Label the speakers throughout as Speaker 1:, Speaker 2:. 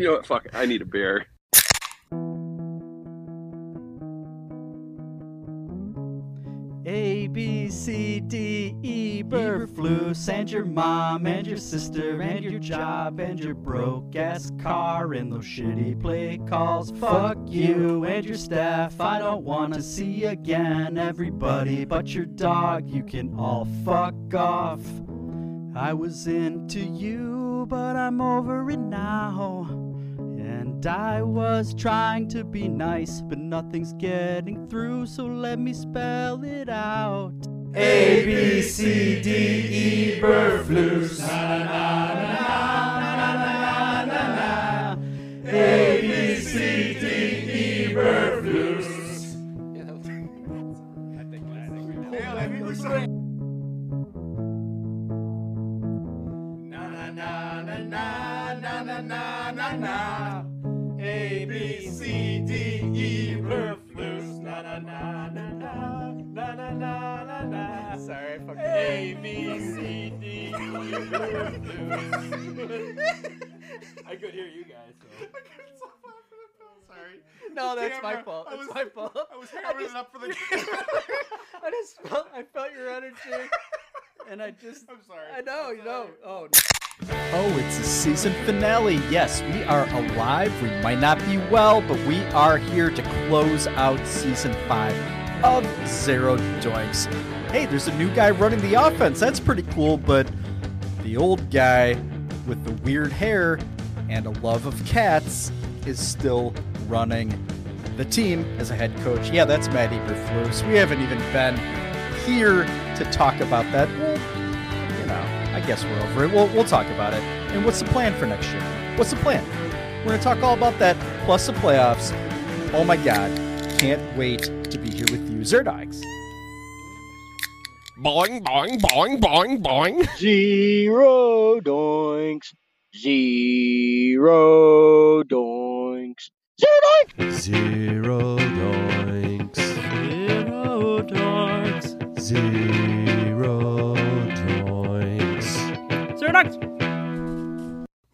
Speaker 1: You know what? Fuck. I need a beer.
Speaker 2: A, B, C, D, E, bird flu, and your mom, and your sister, and your job, and your broke ass car, and those shitty play calls. Fuck you and your staff, I don't wanna see again. Everybody but your dog, you can all fuck off. I was into you, but I'm over it now. And I was trying to be nice, but nothing's getting through, so let me spell it out. A, B, C, D, E, bird flus. Na, na, na, na, na, na, na, na. A, B, C, D, E, bird. Na, na, na, na, na, na, na, na, na, Sorry, I fucked A, B, C, D, E, blur, flus. I could hear you guys, so.
Speaker 3: Sorry.
Speaker 2: No,
Speaker 3: The
Speaker 2: that's my
Speaker 3: camera.
Speaker 2: fault.
Speaker 3: I
Speaker 2: It's
Speaker 3: was-
Speaker 2: my fault.
Speaker 3: I was hammering it up for the camera.
Speaker 2: I just felt, I felt your energy, and I just.
Speaker 3: I'm sorry.
Speaker 2: I know, you know. Oh. Oh, it's the season finale. Yes, we are alive. We might not be well, but we are here to close out season five of Zero Doinks. Hey, there's a new guy running the offense. That's pretty cool, but the old guy with the weird hair and a love of cats is still running the team as a head coach. Yeah, that's Matt Eberflus. We haven't even been here to talk about that. Well, you know, I guess we're over it. We'll, we'll talk about it. And what's the plan for next year? What's the plan? We're going to talk all about that, plus the playoffs. Oh my God. Can't wait to be here with you, Zerdogs.
Speaker 4: Boing, boing, boing, boing, boing.
Speaker 5: Zero doinks. Zero doinks. Zero doinks.
Speaker 6: Zero doinks.
Speaker 2: Zero dogs.
Speaker 6: Zero doinks.
Speaker 2: Zerdogs.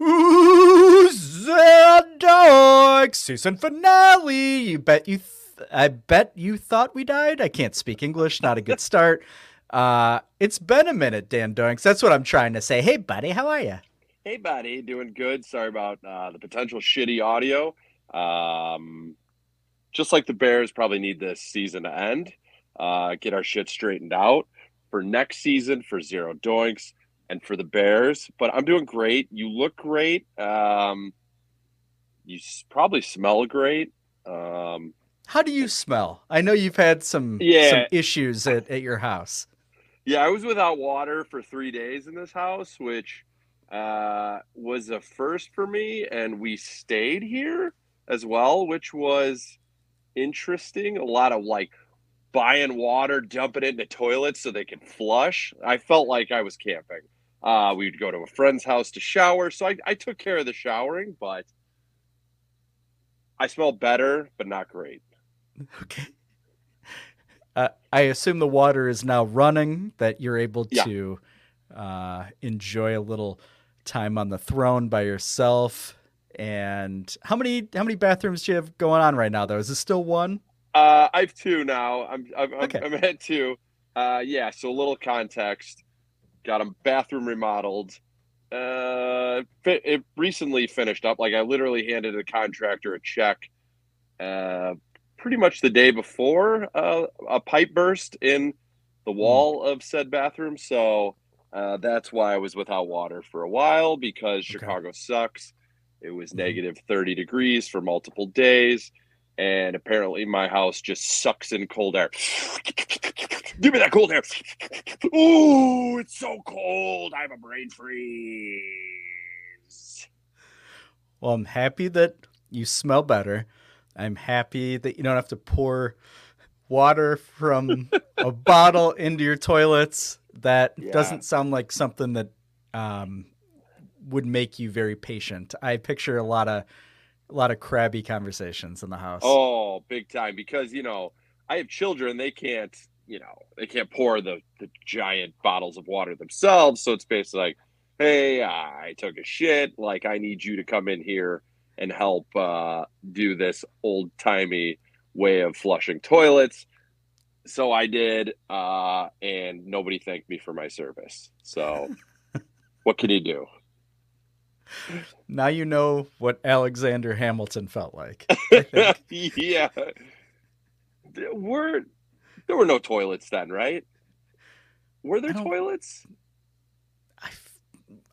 Speaker 2: Ooh, Zerdogs. Season finale. You bet you. Th- I bet you thought we died. I can't speak English. Not a good start. Uh, it's been a minute, Dan Doinks. That's what I'm trying to say. Hey, buddy, how are you?
Speaker 1: Hey, buddy. Doing good. Sorry about uh, the potential shitty audio. Um, just like the Bears probably need this season to end, uh, get our shit straightened out for next season for Zero Doinks and for the Bears. But I'm doing great. You look great. Um, you s- probably smell great. Um,
Speaker 2: How do you smell? I know you've had some
Speaker 1: Yeah.
Speaker 2: some issues at, at your house.
Speaker 1: Yeah, I was without water for three days in this house, which uh, was a first for me, and we stayed here as well, which was interesting. A lot of like buying water, dumping it in the toilets so they could flush. I felt like I was camping. Uh, we'd go to a friend's house to shower, so I, I took care of the showering, but I smell better, but not great.
Speaker 2: Okay. Uh, I assume the water is now running, that you're able
Speaker 1: Yeah.
Speaker 2: to uh, enjoy a little time on the throne by yourself. And how many how many bathrooms do you have going on right now? Though is it still one?
Speaker 1: Uh, I have two now. I'm I'm,
Speaker 2: Okay.
Speaker 1: I'm at two. Uh, yeah. So a little context. Got a bathroom remodeled. Uh, it recently finished up. Like I literally handed a contractor a check. Uh, pretty much the day before uh, a pipe burst in the wall of said bathroom. So uh, that's why I was without water for a while because Chicago sucks. It was
Speaker 2: Mhm.
Speaker 1: negative 30 degrees for multiple days and apparently my house just sucks in cold air. Give me that cold air. Ooh, it's so cold. I have a brain freeze.
Speaker 2: Well, I'm happy that you smell better. I'm happy that you don't have to pour water from a bottle into your toilets. That
Speaker 1: Yeah.
Speaker 2: doesn't sound like something that um, would make you very patient. I picture a lot of a lot of crabby conversations in the house.
Speaker 1: Oh, big time. Because, you know, I have children. They can't, you know, they can't pour the, the giant bottles of water themselves. So it's basically like, hey, I took a shit. Like, I need you to come in here and help uh, do this old timey way of flushing toilets. So I did, uh, and nobody thanked me for my service. So, what can you do?
Speaker 2: Now you know what Alexander Hamilton felt like.
Speaker 1: Yeah, there were there were no toilets then, right? Were there toilets?
Speaker 2: I f-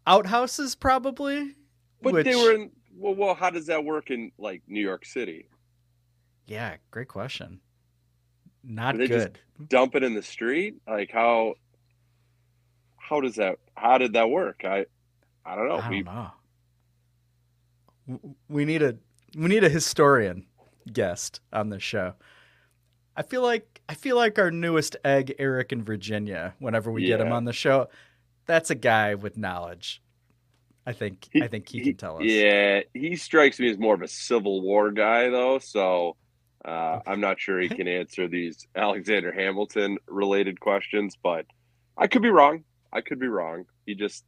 Speaker 2: Outhouses, probably.
Speaker 1: But
Speaker 2: which-
Speaker 1: they were in. Well, well, how does that work in like New York City?
Speaker 2: Yeah, great question. Not
Speaker 1: They just-
Speaker 2: good.
Speaker 1: Dump it in the street? Like how? How does that? How did that work? I, I don't know.
Speaker 2: I
Speaker 1: we,
Speaker 2: don't know. We need a we need a historian guest on this show. I feel like I feel like our newest egg, Eric in Virginia. Whenever we get him on the show, that's a guy with knowledge. I think I think he, can tell us.
Speaker 1: Yeah, he strikes me as more of a Civil War guy, though. So uh, I'm not sure he can answer these Alexander Hamilton related questions, but I could be wrong. I could be wrong. He just,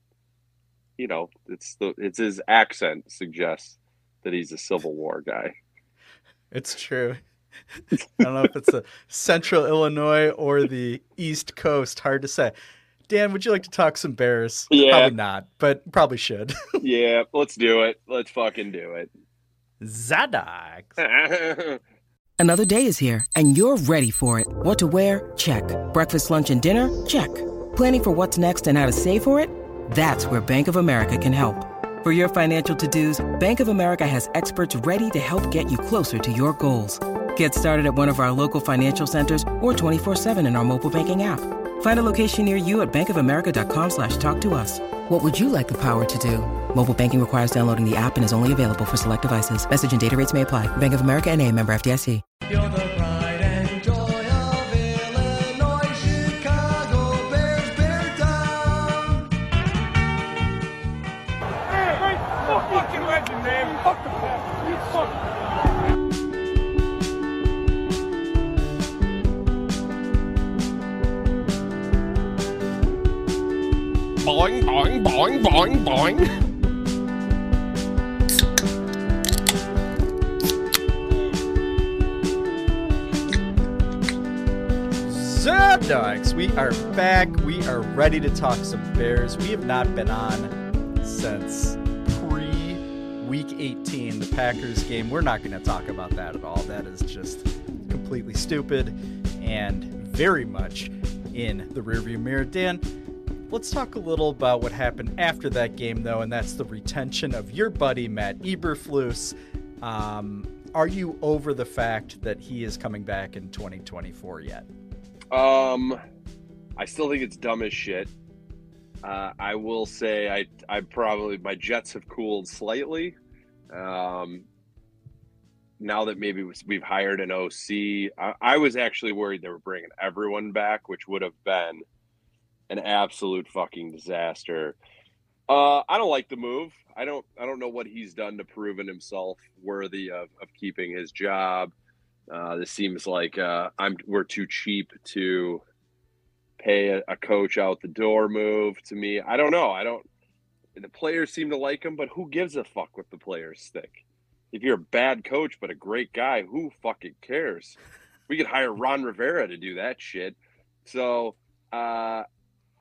Speaker 1: you know, it's the it's his accent suggests that he's a Civil War guy.
Speaker 2: It's true. I don't know if it's the central Illinois or the East Coast. Hard to say. Dan, would you like to talk some Bears?
Speaker 1: Yeah.
Speaker 2: Probably not, but probably should.
Speaker 1: yeah, let's do it. Let's fucking do
Speaker 2: it.
Speaker 1: it.
Speaker 7: Another day is here, and you're ready for it. What to wear? Check. Breakfast, lunch, and dinner? Check. Planning for what's next and how to save for it? That's where Bank of America can help. For your financial to-dos, Bank of America has experts ready to help get you closer to your goals. Get started at one of our local financial centers or 24-7 in our mobile banking app. Find a location near you at bankofamerica.com slash talk to us. What would you like the power to do? Mobile banking requires downloading the app and is only available for select devices. Message and data rates may apply. Bank of America and a member FDIC.
Speaker 6: You're the pride and joy of Illinois, Chicago Bears, Bear Town.
Speaker 4: Boing, boing, boing, boing, boing.
Speaker 2: Zadogs, we are back. We are ready to talk some Bears. We have not been on since pre week 18, the Packers game. We're not going to talk about that at all. That is just completely stupid and very much in the rearview mirror. Dan, let's talk a little about what happened after that game, though, and that's the retention of your buddy, Matt Eberflus. Um, are you over the fact that he is coming back in 2024 yet?
Speaker 1: Um, I still think it's dumb as shit. Uh, I will say I I probably my Jets have cooled slightly. Um, now that maybe we've hired an OC, I, I was actually worried they were bringing everyone back, which would have been an absolute fucking disaster. Uh, I don't like the move. I don't. I don't know what he's done to proven himself worthy of, of keeping his job. Uh, this seems like uh, I'm we're too cheap to pay a, a coach out the door move to me. I don't know. I don't. The players seem to like him, but who gives a fuck what the players think? If you're a bad coach but a great guy, who fucking cares? We could hire Ron Rivera to do that shit. So uh,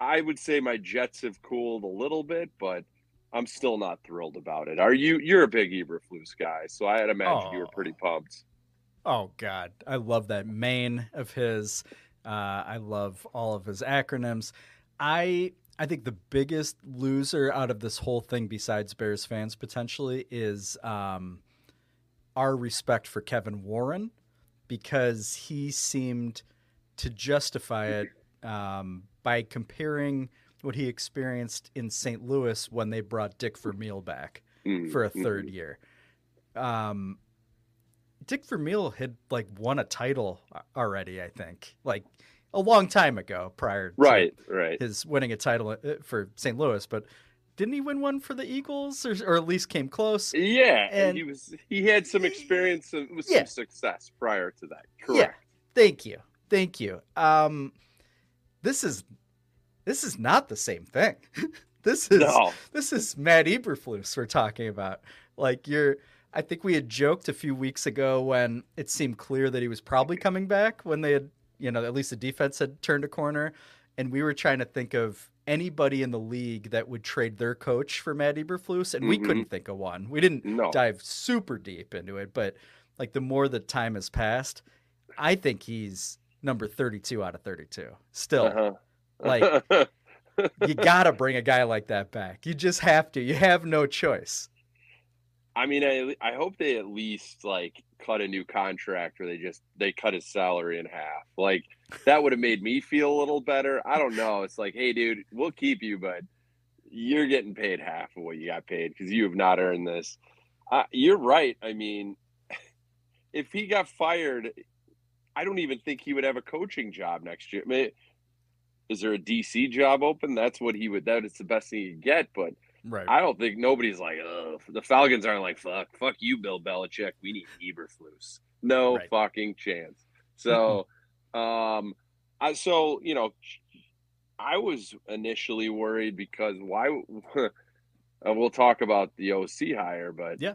Speaker 1: I would say my Jets have cooled a little bit, but I'm still not thrilled about it. Are you? You're a big Eberflus guy, so I'd imagine you were pretty pumped.
Speaker 2: Oh God, I love that mane of his. Uh, I love all of his acronyms. I I think the biggest loser out of this whole thing, besides Bears fans potentially, is um, our respect for Kevin Warren because he seemed to justify it um, by comparing what he experienced in St. Louis when they brought Dick Vermeil back
Speaker 1: Mm,
Speaker 2: for a
Speaker 1: mm.
Speaker 2: third year. Um, Dick Vermeil had like won a title already, I think, like a long time ago prior to
Speaker 1: Right, right.
Speaker 2: his winning a title uh, for St. Louis, but didn't he win one for the Eagles or, or at least came close?
Speaker 1: Yeah, and
Speaker 2: And-
Speaker 1: he was he had some experience with
Speaker 2: Yeah.
Speaker 1: some success prior to that.
Speaker 2: Yeah.
Speaker 1: Correct.
Speaker 2: Thank you. Thank you. Um, this is this is not the same thing. this is
Speaker 1: No.
Speaker 2: this is Matt Eberflus we're talking about. Like you're I think we had joked a few weeks ago when it seemed clear that he was probably coming back when they had, you know, at least the defense had turned a corner. And we were trying to think of anybody in the league that would trade their coach for Matt Eberflus, and we
Speaker 1: Mhm.
Speaker 2: couldn't think of one. We didn't
Speaker 1: No.
Speaker 2: dive super deep into it, but like the more the time has passed, I think he's number 32 out of 32. Still,
Speaker 1: Uh-huh.
Speaker 2: like you got to bring a guy like that back. You just have to. You have no choice.
Speaker 1: I mean, I I hope they at least like cut a new contract or they just they cut his salary in half. Like that would have made me feel a little better. I don't know. It's like, hey, dude, we'll keep you, but you're getting paid half of what you got paid because you have not earned this. Uh, you're right. I mean, if he got fired, I don't even think he would have a coaching job next year. I mean, is there a DC job open? That's what he would. That is the best thing you get, but.
Speaker 2: Right.
Speaker 1: I don't think nobody's like, the Falcons aren't like, fuck, fuck you, Bill Belichick. We need Eberflus. No
Speaker 2: Right.
Speaker 1: fucking chance. So, um, I so you know, I was initially worried because why? we'll talk about the OC hire, but
Speaker 2: Yeah.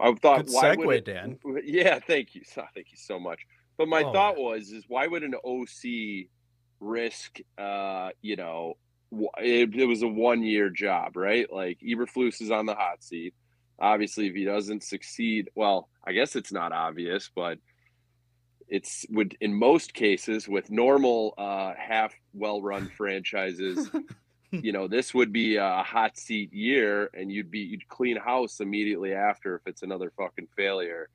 Speaker 1: I thought
Speaker 2: Good
Speaker 1: why
Speaker 2: segue,
Speaker 1: would it,
Speaker 2: Dan.
Speaker 1: Yeah, thank you, so, thank you so much. But my
Speaker 2: Oh.
Speaker 1: thought was, is why would an OC risk, uh, you know, it, it was a one year job, right? Like Eberflus is on the hot seat. Obviously, if he doesn't succeed, well, I guess it's not obvious, but it's would in most cases with normal uh, half well run franchises. you know, this would be a hot seat year, and you'd be you'd clean house immediately after if it's another fucking failure.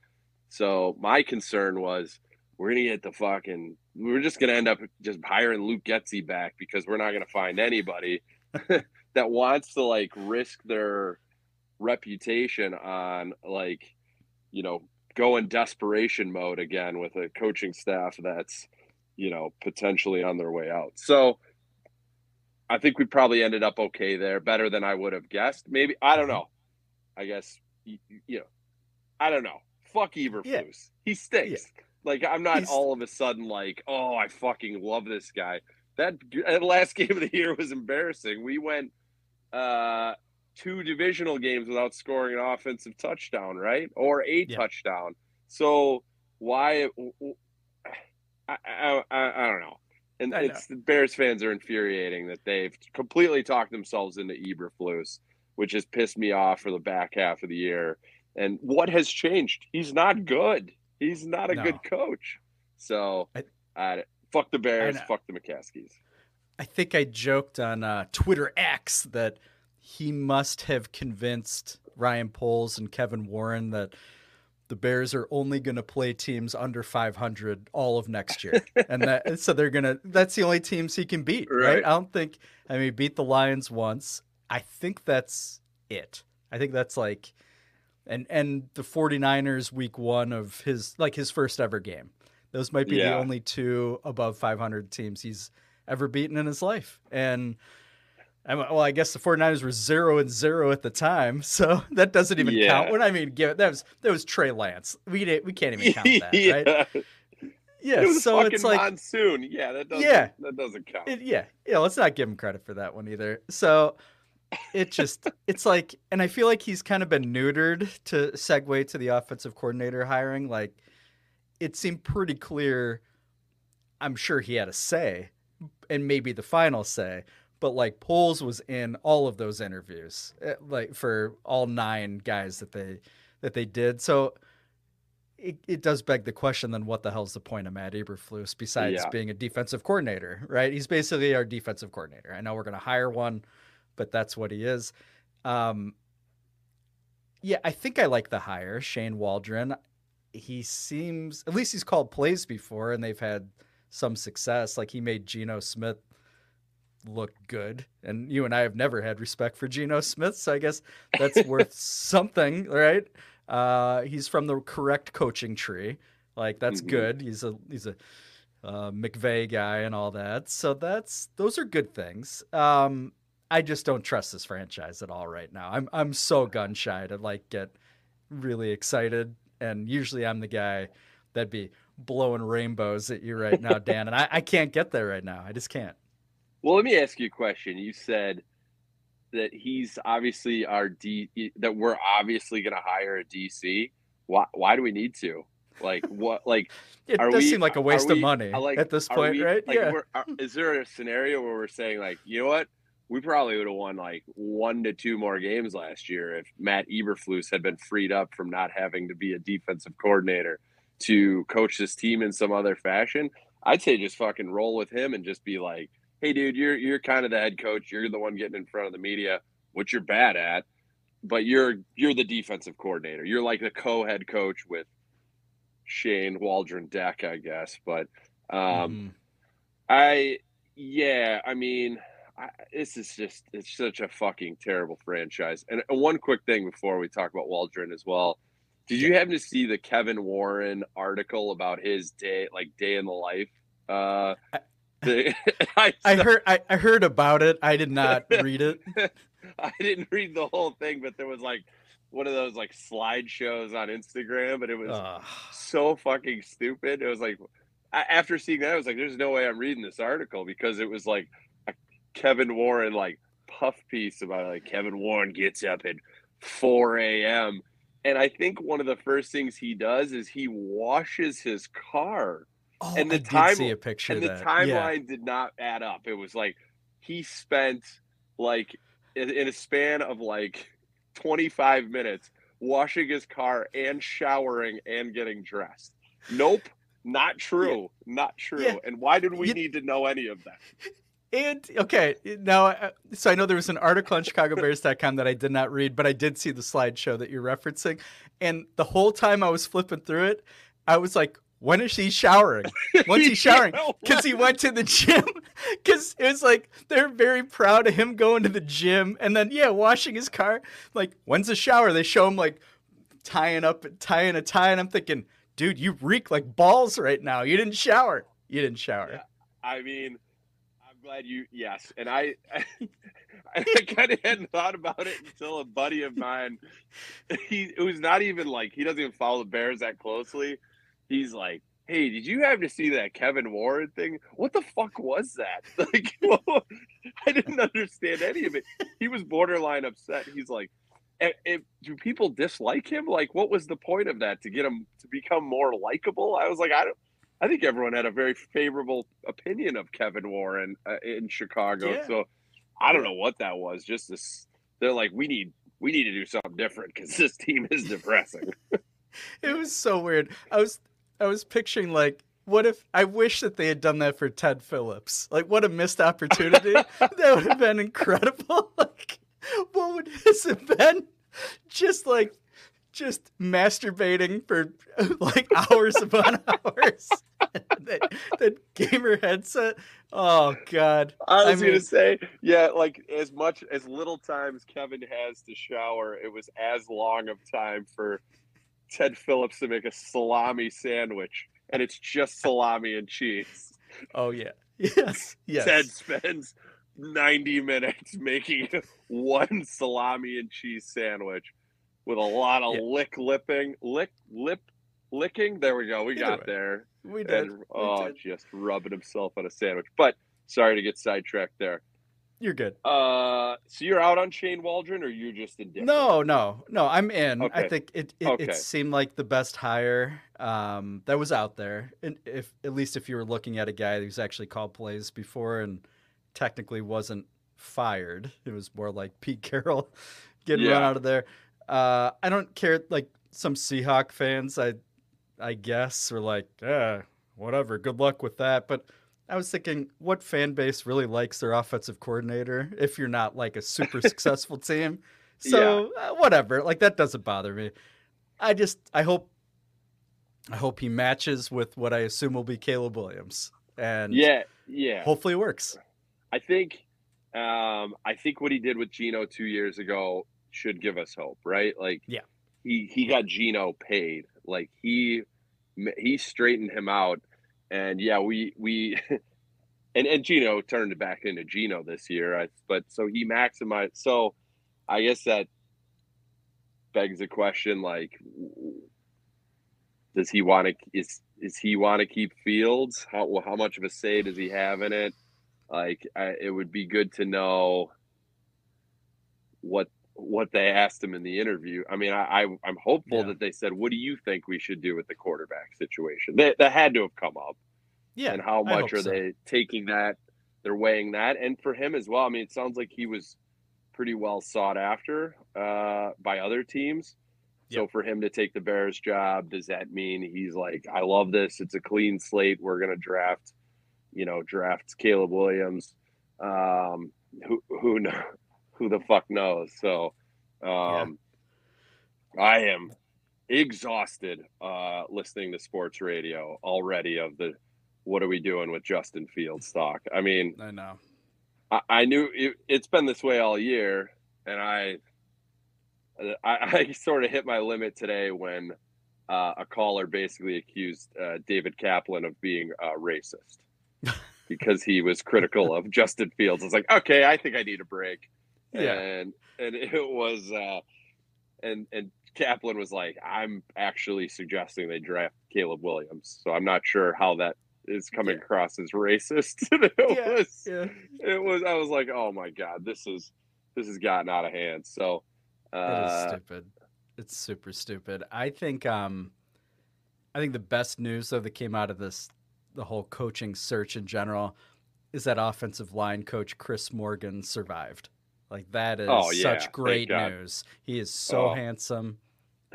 Speaker 1: So my concern was we're gonna get the fucking we're just gonna end up just hiring Luke Getsy back because we're not gonna find anybody that wants to like risk their reputation on like you know go in desperation mode again with a coaching staff that's you know potentially on their way out. So I think we probably ended up okay there, better than I would have guessed. Maybe I don't mm-hmm. know. I guess you, you know, I don't know. Fuck Eberflus.
Speaker 2: Yeah.
Speaker 1: He stinks. Like I'm not
Speaker 2: He's-
Speaker 1: all of a sudden like, oh, I fucking love this guy. That, that last game of the year was embarrassing. We went uh two divisional games without scoring an offensive touchdown, right? Or a
Speaker 2: Yeah.
Speaker 1: touchdown. So why? I, I, I, I don't know. And
Speaker 2: I know.
Speaker 1: it's the Bears fans are infuriating that they've completely talked themselves into Eberflus, which has pissed me off for the back half of the year. And what has changed? He's not good. He's not a
Speaker 2: No.
Speaker 1: good coach. So,
Speaker 2: I-
Speaker 1: I, fuck the Bears. Fuck the McCaskies.
Speaker 2: I think I joked on uh, Twitter X that he must have convinced Ryan Poles and Kevin Warren that the Bears are only going to play teams under 500 all of next year, and that so they're gonna. That's the only teams he can beat, right?
Speaker 1: Right.
Speaker 2: I don't think. I mean, beat the Lions once. I think that's it. I think that's like, and and the 49ers week one of his like his first ever game. Those might be the only two above 500 teams he's ever beaten in his life. And I well, I guess the 49ers were zero and zero at the time, so that doesn't even
Speaker 1: Yeah.
Speaker 2: count. When I mean, give it that was that was Trey Lance. We didn't, we can't even count that, right?
Speaker 1: yeah.
Speaker 2: Yeah.
Speaker 1: it
Speaker 2: so it's like,
Speaker 1: monsoon. Yeah, that doesn't.
Speaker 2: Yeah.
Speaker 1: that doesn't count.
Speaker 2: it, yeah, yeah. Let's not give him credit for that one either. So it just, it's like, and I feel like he's kind of been neutered to segue to the offensive coordinator hiring. Like, it seemed pretty clear. I'm sure he had a say, and maybe the final say. But like Poles was in all of those interviews, eh, like for all nine guys that they that they did. So it, it does beg the question: then what the hell's the point of Matt Eberflus besides
Speaker 1: Yeah.
Speaker 2: being a defensive coordinator? Right? He's basically our defensive coordinator. I know we're going to hire one, but that's what he is. Um, yeah, I think I like the hire, Shane Waldron. He seems, at least he's called plays before, and they've had some success. Like he made Geno Smith look good, and you and I have never had respect for Geno Smith, so I guess that's worth something, right? Uh, he's from the correct coaching tree. Like that's
Speaker 1: Mhm.
Speaker 2: good. He's a he's a uh, McVay guy and all that. So that's those are good things. Um, I just don't trust this franchise at all right now. I'm I'm so gun shy to like get really excited, and usually I'm the guy that'd be blowing rainbows at you right now, Dan, and I, I can't get there right now. I just can't.
Speaker 1: Well, let me ask you a question. You said that he's obviously our D that we're obviously going to hire a DC. why why do we need to? Like what? Like
Speaker 2: It
Speaker 1: Are
Speaker 2: does
Speaker 1: we-
Speaker 2: seem like a waste of
Speaker 1: we-
Speaker 2: money
Speaker 1: like-
Speaker 2: at this point,
Speaker 1: we-
Speaker 2: right?
Speaker 1: like,
Speaker 2: yeah.
Speaker 1: are- is there a scenario where we're saying like, you know what? We probably would have won like one to two more games last year if Matt Eberflus had been freed up from not having to be a defensive coordinator to coach this team in some other fashion. I'd say just fucking roll with him and just be like, "Hey, dude, you're you're kind of the head coach. You're the one getting in front of the media, which you're bad at, but you're you're the defensive coordinator. You're like the co-head coach with Shane Waldron Deck, I guess. But um,
Speaker 2: Mhm.
Speaker 1: I, yeah, I mean, I, this is just it's such a fucking terrible franchise. And uh, one quick thing before we talk about Waldron as well. Did you happen to see the Kevin Warren article about his day, like day in the life? Uh, the, I,
Speaker 2: I heard I, I heard about it. I did not read it.
Speaker 1: I didn't read the whole thing, but there was like one of those like slideshows on Instagram, and it was
Speaker 2: Ugh.
Speaker 1: so fucking stupid. It was like after seeing that, I was like, "There's no way I'm reading this article because it was like Kevin Warren like puff piece about like Kevin Warren gets up at 4 a.m. And I think one of the first things he does is he washes his car
Speaker 2: Oh,
Speaker 1: And the
Speaker 2: I did
Speaker 1: time-
Speaker 2: see a picture
Speaker 1: and the timeline did not add up. It was like he spent like in, a span of like 25 minutes washing his car and showering and getting dressed. Nope, not true. Not true.
Speaker 2: Yeah.
Speaker 1: And why did we
Speaker 2: You-
Speaker 1: need to know any of that?
Speaker 2: And okay, now uh, so I know there was an article on ChicagoBears.com that I did not read, but I did see the slideshow that you're referencing, and the whole time I was flipping through it, I was like, "When is he showering? When's he showering?" Because he went to the gym. Because it was like they're very proud of him going to the gym, and then yeah, washing his car. Like, when's the shower? They show him like tying up, tying a tie, and I'm thinking, dude, you reek like balls right now. You didn't shower. You didn't shower.
Speaker 1: Yeah. I mean, glad you. Yes, and I, I, kind of hadn't thought about it until a buddy of mine. He it was not even like he doesn't even follow the Bears that closely. He's like, "Hey, did you happen to see that Kevin Warren thing? What the fuck was that? Like, I didn't understand any of it. He was borderline upset. He's like." "Eh, eh, do people dislike him? Like, what was the point of that to get him to become more likable? I was like, I don't. I think everyone had a very favorable opinion of Kevin Warren uh, in Chicago.
Speaker 2: Yeah.
Speaker 1: So I don't know what that was. Just this, they're like, we need we need to do something different because this team is depressing.
Speaker 2: It was so weird. I was I was picturing like what if I wish that they had done that for Ted Phillips? Like what a missed opportunity. that would have been incredible. Like what would this have been? Just like just masturbating for like hours upon hours. that, that gamer headset. Oh god.
Speaker 1: I was
Speaker 2: I
Speaker 1: gonna say, yeah, like as much as little times Kevin has to shower, it was as long of time for Ted Phillips to make a salami sandwich, and it's just salami and cheese.
Speaker 2: Oh yeah. Yes. Yes.
Speaker 1: Ted spends 90 minutes making one salami and cheese sandwich with a lot of
Speaker 2: Yeah.
Speaker 1: lick lipping, lick lip licking. There we go. We
Speaker 2: Either
Speaker 1: got
Speaker 2: way.
Speaker 1: there.
Speaker 2: we did.
Speaker 1: And
Speaker 2: We
Speaker 1: oh,
Speaker 2: did.
Speaker 1: just rubbing himself on a sandwich. But sorry to get sidetracked there.
Speaker 2: You're good.
Speaker 1: Uh, so you're out on Shane Waldron, or you're just indifferent?
Speaker 2: No, no, no. I'm in. I think it it,
Speaker 1: Okay.
Speaker 2: it seemed like the best hire um, that was out there, and if at least if you were looking at a guy who's actually called plays before and technically wasn't fired, it was more like Pete Carroll getting run out of there. Uh, I don't care. Like some Seahawk fans, I I guess, were like, yeah, whatever. Good luck with that. But I was thinking, what fan base really likes their offensive coordinator if you're not like a super successful team? So uh, whatever, like that doesn't bother me. I just I hope I hope he matches with what I assume will be Caleb Williams, and
Speaker 1: Yeah, yeah.
Speaker 2: hopefully it works.
Speaker 1: I think, um, I think what he did with Geno two years ago should give us hope, right? Like,
Speaker 2: Yeah.
Speaker 1: he he got Geno paid. Like he he straightened him out, and yeah, we we. And, and Geno turned it back into Geno this year, I, but so he maximized. So, I guess that begs the question: like, does he want to is is he want to keep Fields? How how much of a say does he have in it? Like, I, it would be good to know what what they asked him in the interview. I mean, I, I I'm hopeful
Speaker 2: Yeah.
Speaker 1: that they said, "What do you think we should do with the quarterback situation?" That that had to have come up.
Speaker 2: Yeah.
Speaker 1: and how much are
Speaker 2: so.
Speaker 1: they taking that? They're weighing that, and for him as well. I mean, it sounds like he was pretty well sought after uh, by other teams. So for him to take the Bears job, does that mean he's like, I love this. It's a clean slate. We're gonna draft, you know, draft Caleb Williams. Um, who who know, who the fuck knows? So, um, I am exhausted uh, listening to sports radio already of the what are we doing with Justin Fields talk. I mean,
Speaker 2: I know.
Speaker 1: I, I knew it, it's been this way all year, and I, I, I sort of hit my limit today when uh, a caller basically accused uh, David Kaplan of being uh, racist because he was critical of Justin Fields. I was like, okay, I think I need a break,
Speaker 2: Yeah.
Speaker 1: and and it was, uh, and and Kaplan was like, I'm actually suggesting they draft Caleb Williams, so I'm not sure how that is coming
Speaker 2: Yeah.
Speaker 1: across as racist. it
Speaker 2: Yeah,
Speaker 1: was
Speaker 2: yeah.
Speaker 1: it was i was like oh my god this is this has gotten out of hand so
Speaker 2: It is
Speaker 1: uh
Speaker 2: stupid. It's super stupid. I think um I think the best news though that came out of this the whole coaching search in general is that offensive line coach Chris Morgan survived. Like that is
Speaker 1: Oh, yeah.
Speaker 2: such great news. He is so
Speaker 1: Oh.
Speaker 2: handsome.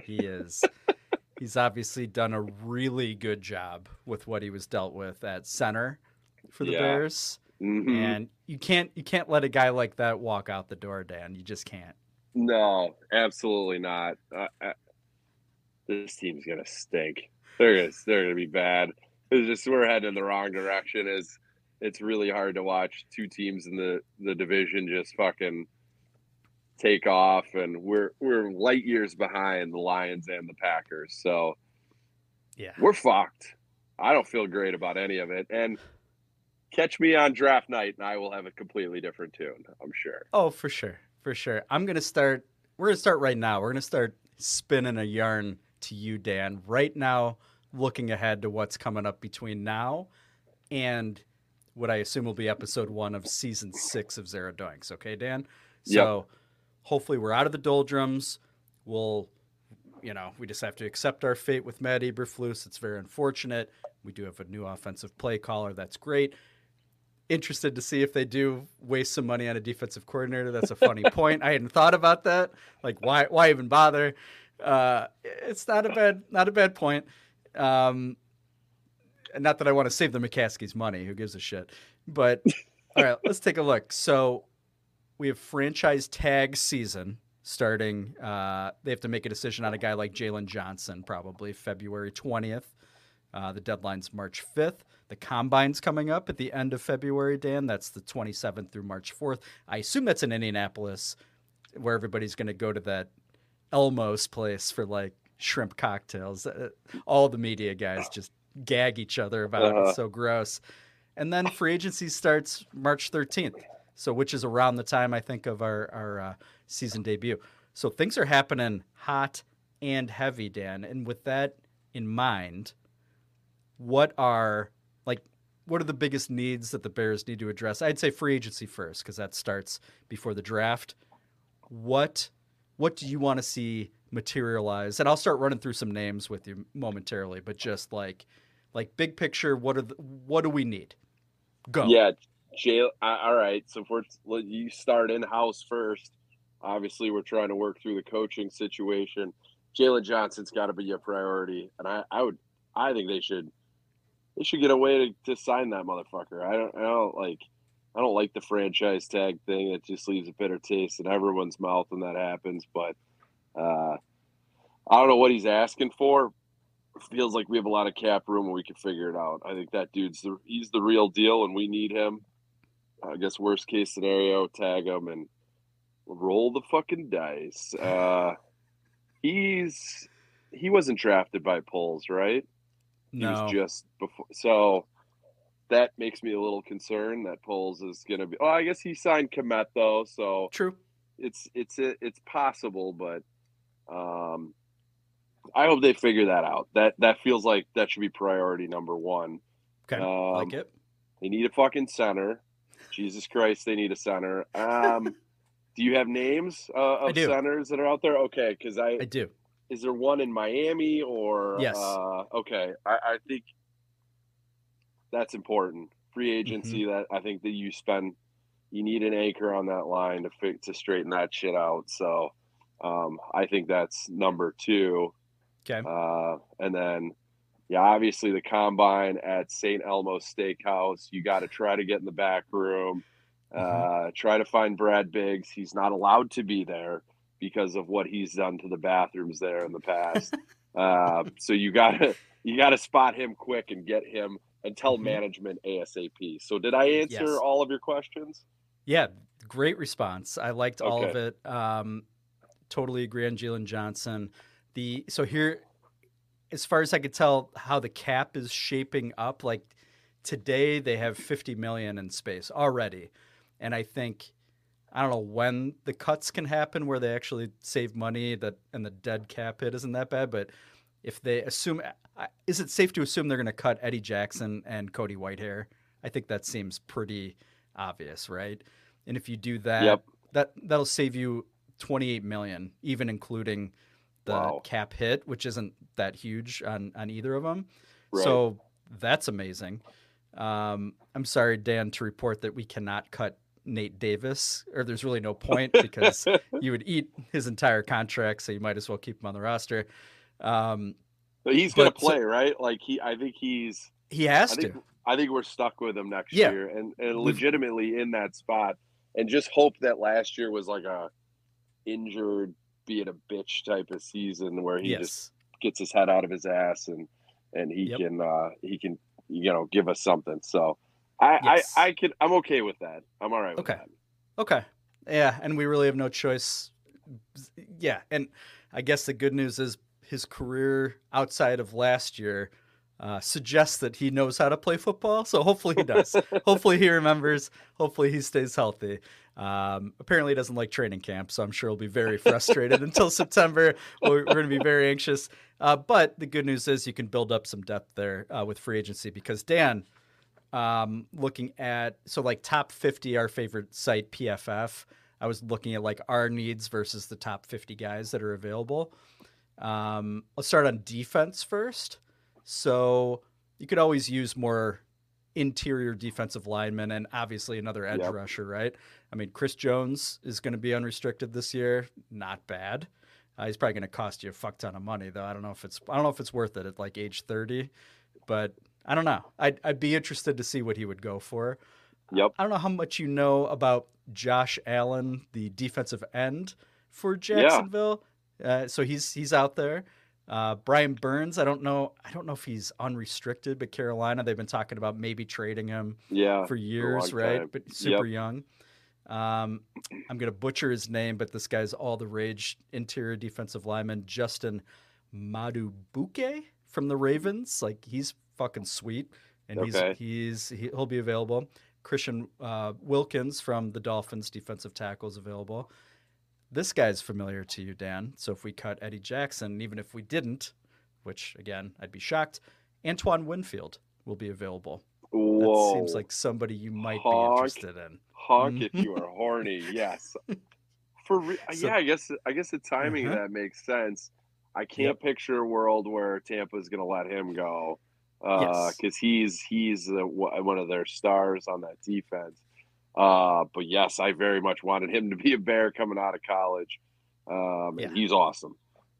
Speaker 2: He is he's obviously done a really good job with what he was dealt with at center for the
Speaker 1: Yeah.
Speaker 2: Bears.
Speaker 1: mhm.
Speaker 2: And you can't you can't let a guy like that walk out the door, Dan. You just can't.
Speaker 1: no absolutely not uh, uh, this team's gonna stink they're gonna they're gonna be bad it's just we're heading in the wrong direction is it's really hard to watch two teams in the the division just fucking take off and we're we're light years behind the lions and the packers so
Speaker 2: Yeah.
Speaker 1: we're fucked. I don't feel great about any of it. And catch me on draft night, and I will have a completely different tune. I'm sure.
Speaker 2: Oh, for sure. For sure. I'm going to start. We're going to start right now. We're going to start spinning a yarn to you, Dan, right now, looking ahead to what's coming up between now and what I assume will be episode one of season six of Zero Doinks. Okay, Dan? So hopefully we're out of the doldrums. We'll, you know, we just have to accept our fate with Matt Eberflus. It's very unfortunate. We do have a new offensive play caller. That's great interested to see if they do waste some money on a defensive coordinator. That's a funny point. I hadn't thought about that. Like, why? Why even bother? Uh, it's not a bad, not a bad point. Um, not that I want to save the McCaskey's money. Who gives a shit? But all right, let's take a look. So we have franchise tag season starting. Uh, they have to make a decision on a guy like Jaylon Johnson, probably February twentieth. Uh, the deadline's March 5th. The combine's coming up at the end of February, Dan. That's the 27th through March 4th. I assume that's in Indianapolis, where everybody's going to go to that Elmo's place for like shrimp cocktails. Uh, all the media guys just gag each other about.
Speaker 1: Uh-huh.
Speaker 2: It's so gross. And then free agency starts March 13th, so which is around the time I think of our, our uh, season debut. So things are happening hot and heavy, Dan. And with that in mind, what are like what are the biggest needs that the Bears need to address? I'd say free agency first because that starts before the draft. What what do you want to see materialize? And I'll start running through some names with you momentarily, but just like like big picture, what are the, what do we need? Go.
Speaker 1: Yeah. Uh, all right. So if we're you start in house first, obviously we're trying to work through the coaching situation. Jaylon Johnson's got to be a priority, and I, I would, I think they should, they should get a way to, to sign that motherfucker. I don't, I don't like, I don't like the franchise tag thing. It just leaves a bitter taste in everyone's mouth when that happens. But uh, I don't know what he's asking for. Feels like we have a lot of cap room and we can figure it out. I think that dude's the he's the real deal, and we need him. I guess worst case scenario, tag him and roll the fucking dice. Uh, he's he wasn't drafted by Poles, right? He
Speaker 2: No.
Speaker 1: was just before. So that makes me a little concerned that Poles is going to be. Oh, I guess he signed Kmet though, so
Speaker 2: True.
Speaker 1: it's it's it's possible, but um, I hope they figure that out. That that feels like that should be priority number one.
Speaker 2: Okay.
Speaker 1: Um,
Speaker 2: like it.
Speaker 1: They need a fucking center. Jesus Christ, they need a center. Um, Do you have names uh, of centers that are out there? Okay, because I,
Speaker 2: I do.
Speaker 1: is there one in Miami or
Speaker 2: Yes.
Speaker 1: Uh, okay, I, I think that's important. Free agency
Speaker 2: Mm-hmm.
Speaker 1: that I think that you spend, you need an anchor on that line to fi- to straighten that shit out. So um, I think that's number two.
Speaker 2: Okay.
Speaker 1: Uh, and then, yeah, obviously the combine at St. Elmo Steakhouse. You got to try to get in the back room.
Speaker 2: Mm-hmm.
Speaker 1: Uh, try to find Brad Biggs. He's not allowed to be there because of what he's done to the bathrooms there in the past. uh, so you gotta you gotta spot him quick and get him and tell
Speaker 2: Mhm.
Speaker 1: management ASAP. So did I answer
Speaker 2: Yes.
Speaker 1: all of your questions?
Speaker 2: Yeah, great response. I liked all of it. Um, totally agree on Jaylon Johnson. The so here, as far as I could tell, how the cap is shaping up. Like today, they have 50 million in space already, and I think I don't know when the cuts can happen where they actually save money that and the dead cap hit isn't that bad, but if they assume, is it safe to assume they're going to cut Eddie Jackson and Cody Whitehair? I think that seems pretty obvious, right? And if you do that,
Speaker 1: Yep.
Speaker 2: that that'll save you 28 million, even including the
Speaker 1: Wow.
Speaker 2: cap hit, which isn't that huge on on either of them.
Speaker 1: Right.
Speaker 2: So that's amazing. Um, I'm sorry, Dan, to report that we cannot cut Nate Davis, or there's really no point because you would eat his entire contract, so you might as well keep him on the roster. Um,
Speaker 1: But he's gonna
Speaker 2: But so-
Speaker 1: play, right? Like he, I think he's.
Speaker 2: he has
Speaker 1: I think
Speaker 2: to.
Speaker 1: I think we're stuck with him next
Speaker 2: Yeah.
Speaker 1: year, and and legitimately in that spot, and just hope that last year was like a injured, being a bitch type of season where he just gets his head out of his ass and and he
Speaker 2: Yep.
Speaker 1: can uh he can you know give us something. So I
Speaker 2: Yes.
Speaker 1: I I could I'm okay with that. I'm all right with
Speaker 2: Okay.
Speaker 1: that.
Speaker 2: Okay. Yeah, and we really have no choice. Yeah, and I guess the good news is his career outside of last year uh, suggests that he knows how to play football. So hopefully he does. hopefully he remembers. Hopefully he stays healthy. Um, apparently doesn't like training camp, so I'm sure he'll be very frustrated until September. We're, we're going to be very anxious. Uh, but the good news is you can build up some depth there uh, with free agency because Dan, um, looking at so like top 50 our favorite site pff i was looking at like our needs versus the top 50 guys that are available um, let's start on defense first so you could always use more interior defensive lineman and obviously another edge
Speaker 1: Yep.
Speaker 2: rusher right i mean chris jones is going to be unrestricted this year not bad uh, he's probably going to cost you a fuck ton of money though i don't know if it's i don't know if it's worth it at like age 30 but I don't know. I'd, I'd be interested to see what he would go for.
Speaker 1: Yep.
Speaker 2: I don't know how much you know about Josh Allen, the defensive end for Jacksonville. Uh, so he's he's out there. Uh, Brian Burns, I don't know. I don't know if he's unrestricted, but Carolina, they've been talking about maybe trading him
Speaker 1: Yeah.
Speaker 2: for years, right?
Speaker 1: time.
Speaker 2: But super
Speaker 1: Yep.
Speaker 2: young. Um, I'm gonna butcher his name, but this guy's all the rage. Interior defensive lineman Justin Madubuike from the Ravens. Like he's fucking sweet, and
Speaker 1: Okay.
Speaker 2: he's he's he'll be available. Christian uh, Wilkins from the Dolphins, defensive tackle, is available. This guy's familiar to you, Dan. So if we cut Eddie Jackson, even if we didn't, which again I'd be shocked, Antoine Winfield will be available. That seems like somebody you might
Speaker 1: Hawk.
Speaker 2: be interested in.
Speaker 1: Hawk
Speaker 2: Mhm.
Speaker 1: if you are horny. Yes. For re-
Speaker 2: So-
Speaker 1: yeah, I guess I guess the timing of
Speaker 2: Uh-huh.
Speaker 1: that makes sense. I can't
Speaker 2: Yep.
Speaker 1: picture a world where Tampa's going to let him go because
Speaker 2: Yes.
Speaker 1: he's he's uh, wa- one of their stars on that defense. Uh, but yes, I very much wanted him to be a bear coming out of college. Um,
Speaker 2: Yeah.
Speaker 1: and he's awesome.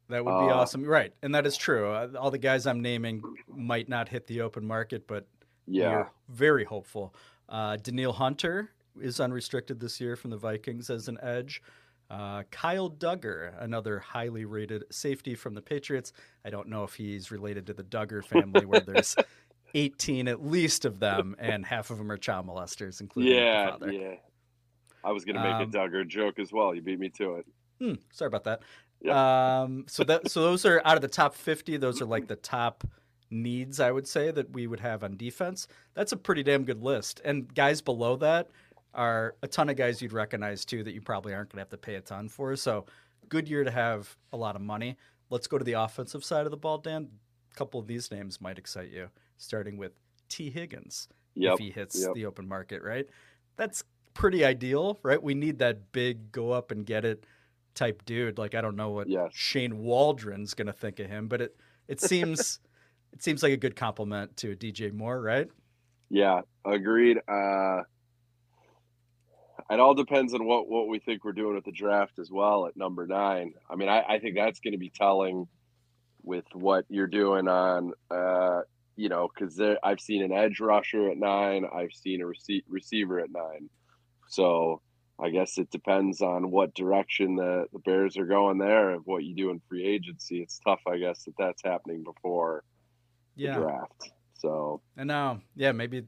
Speaker 2: That would be
Speaker 1: Uh,
Speaker 2: awesome. Right. And that is true. Uh, all the guys I'm naming might not hit the open market, but
Speaker 1: Yeah,
Speaker 2: very hopeful. Uh, Danielle Hunter is unrestricted this year from the Vikings as an edge. Uh, Kyle Dugger, another highly rated safety from the Patriots. I don't know if he's related to the Duggar family, where there's 18 at least of them, and half of them are child molesters, including the
Speaker 1: yeah,
Speaker 2: father.
Speaker 1: yeah. I was going to make
Speaker 2: Um,
Speaker 1: a Duggar joke as well. You beat me to it.
Speaker 2: Hmm, sorry about that.
Speaker 1: Yep.
Speaker 2: Um, so that so those are out of the top fifty. Those are like the top needs I would say that we would have on defense. That's a pretty damn good list. And guys below that are a ton of guys you'd recognize too that you probably aren't going to have to pay a ton for. So good year to have a lot of money. Let's go to the offensive side of the ball, Dan. A couple of these names might excite you, starting with Tee Higgins
Speaker 1: Yep.
Speaker 2: if he hits
Speaker 1: yep.
Speaker 2: the open market, right? That's pretty ideal, right? We need that big go up and get it type dude. Like I don't know what
Speaker 1: Yes.
Speaker 2: Shane Waldron's gonna think of him, but it it seems it seems like a good complement to DJ Moore, right?
Speaker 1: Yeah, agreed. Uh, it all depends on what what we think we're doing with the draft as well at number nine. I mean, I, I think that's going to be telling with what you're doing on, uh, you know, because I've seen an edge rusher at nine, I've seen a rece- receiver at nine, so I guess it depends on what direction the the Bears are going there of what you do in free agency. It's tough, I guess, that that's happening before the draft. So
Speaker 2: And now, yeah, maybe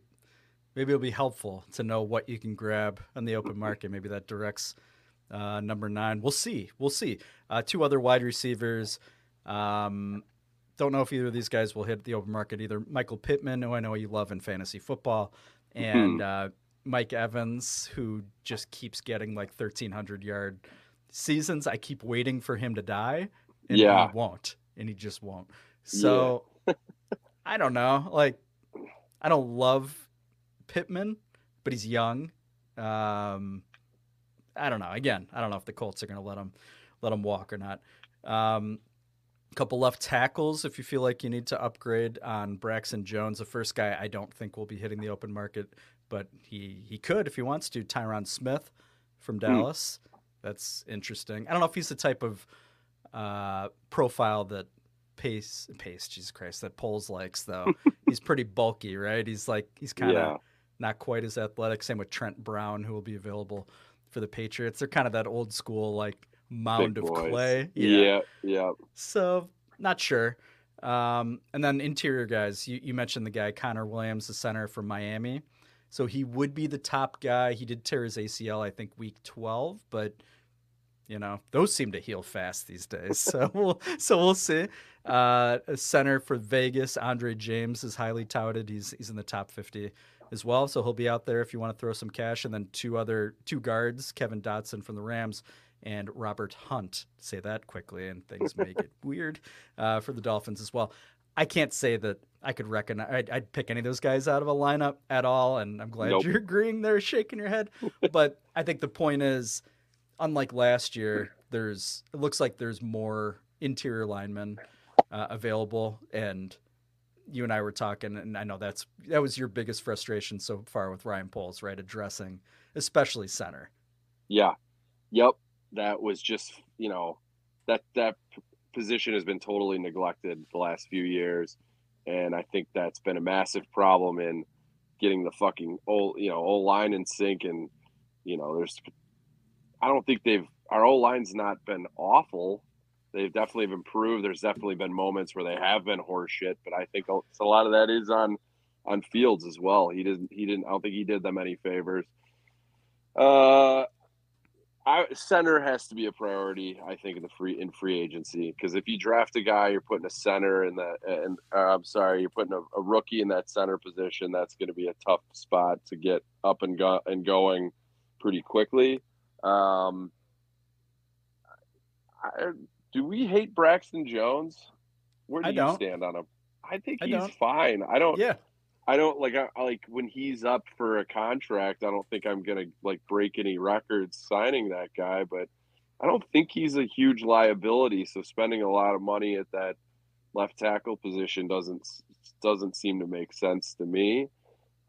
Speaker 2: maybe it'll be helpful to know what you can grab on the open market. Maybe that directs uh, number nine. We'll see. We'll see. Uh, two other wide receivers. Um, don't know if either of these guys will hit the open market either. Michael Pittman, who I know you love in fantasy football,
Speaker 1: Mm-hmm.
Speaker 2: and uh, Mike Evans, who just keeps getting like 1,300 yard seasons. I keep waiting for him to die, and
Speaker 1: Yeah.
Speaker 2: he won't, and he just won't. So I don't know. Like, I don't love Pittman, but he's young. Um, I don't know. Again, I don't know if the Colts are going to let him let him walk or not. Um, a couple left tackles. If you feel like you need to upgrade on Braxton Jones, the first guy I don't think will be hitting the open market, but he he could if he wants to. Tyron Smith from Dallas. That's interesting. I don't know if he's the type of uh, profile that Pace Pace, Jesus Christ, that Poles likes though. he's pretty bulky, right? He's like he's kind of
Speaker 1: Yeah.
Speaker 2: not quite as athletic. Same with Trent Brown, who will be available for the Patriots. They're kind of that old school like mound
Speaker 1: Big
Speaker 2: of
Speaker 1: boys.
Speaker 2: clay.
Speaker 1: Yeah, yeah.
Speaker 2: So not sure. Um, and then interior guys, you, you mentioned the guy Connor Williams, the center from Miami. So he would be the top guy. He did tear his ACL, I think, week twelve, but you know those seem to heal fast these days. So we'll so we'll see. Uh, a center for Vegas, Andre James is highly touted. He's he's in the top fifty as well, so he'll be out there if you want to throw some cash. And then two other two guards, Kevin Dotson from the Rams and Robert Hunt. Say that quickly, and things may get weird uh, for the Dolphins as well. I can't say that I could recognize. I'd, I'd pick any of those guys out of a lineup at all, and I'm glad
Speaker 1: Nope.
Speaker 2: you're agreeing there, shaking your head. but I think the point is, unlike last year, there's it looks like there's more interior linemen uh, available, and you and I were talking, and I know that's that was your biggest frustration so far with Ryan Poles, right? Addressing especially center.
Speaker 1: Yeah. Yep. That was just, you know, that that position has been totally neglected the last few years. And I think that's been a massive problem in getting the fucking old, you know, old line in sync. And, you know, there's, I don't think they've, our old line's not been awful. They've definitely improved. There's definitely been moments where they have been horseshit, but I think a a lot of that is on, on Fields as well. He didn't, he didn't, I don't think he did them any favors. Uh, I, center has to be a priority, I think, in the free in free agency because if you draft a guy, you're putting a center in that, and uh, I'm sorry, you're putting a, a rookie in that center position. That's going to be a tough spot to get up and go and going pretty quickly. Um, I, do we hate Braxton Jones? Where do
Speaker 2: I
Speaker 1: you
Speaker 2: don't.
Speaker 1: stand on him? I think
Speaker 2: I
Speaker 1: he's
Speaker 2: don't.
Speaker 1: fine. I don't.
Speaker 2: Yeah,
Speaker 1: I don't like I, like when he's up for a contract. I don't think I'm gonna like break any records signing that guy, but I don't think he's a huge liability. So spending a lot of money at that left tackle position doesn't doesn't seem to make sense to me.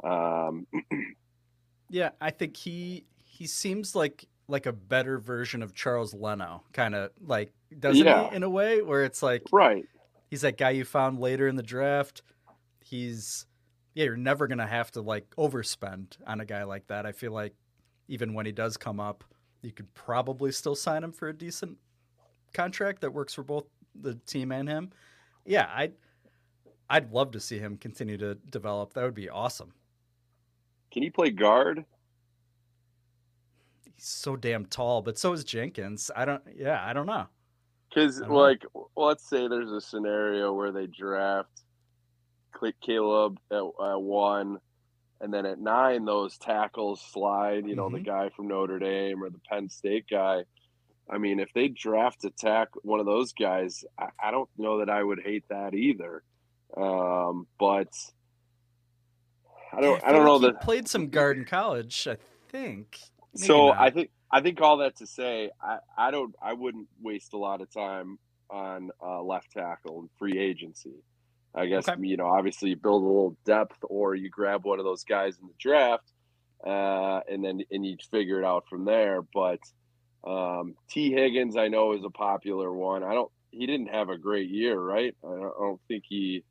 Speaker 1: Um,
Speaker 2: yeah. I think he he seems like like a better version of Charles Leno, kind of like doesn't
Speaker 1: Yeah.
Speaker 2: he in a way where it's like
Speaker 1: right.
Speaker 2: he's that guy you found later in the draft. He's yeah, you're never gonna have to like overspend on a guy like that. I feel like even when he does come up, you could probably still sign him for a decent contract that works for both the team and him. Yeah, I'd I'd love to see him continue to develop. That would be awesome.
Speaker 1: Can he play guard?
Speaker 2: He's so damn tall, but so is Jenkins. I don't yeah, I don't know.
Speaker 1: Because
Speaker 2: I don't know.
Speaker 1: like, let's say there's a scenario where they draft Caleb at, at one, and then at nine those tackles slide. You know, the
Speaker 2: Mhm.
Speaker 1: guy from Notre Dame or the Penn State guy. I mean, if they draft a tack one of those guys, I, I don't know that I would hate that either. Um, but I don't.
Speaker 2: Yeah,
Speaker 1: I, don't know that.
Speaker 2: played some guard in college. I think. Maybe
Speaker 1: so
Speaker 2: not.
Speaker 1: I think I think all that to say, I, I don't I wouldn't waste a lot of time on uh, left tackle and free agency. I guess
Speaker 2: Okay.
Speaker 1: you know obviously you build a little depth, or you grab one of those guys in the draft, uh, and then and you figure it out from there. But um, Tee Higgins, I know is a popular one. I don't. He didn't have a great year, right? I don't, I don't think he.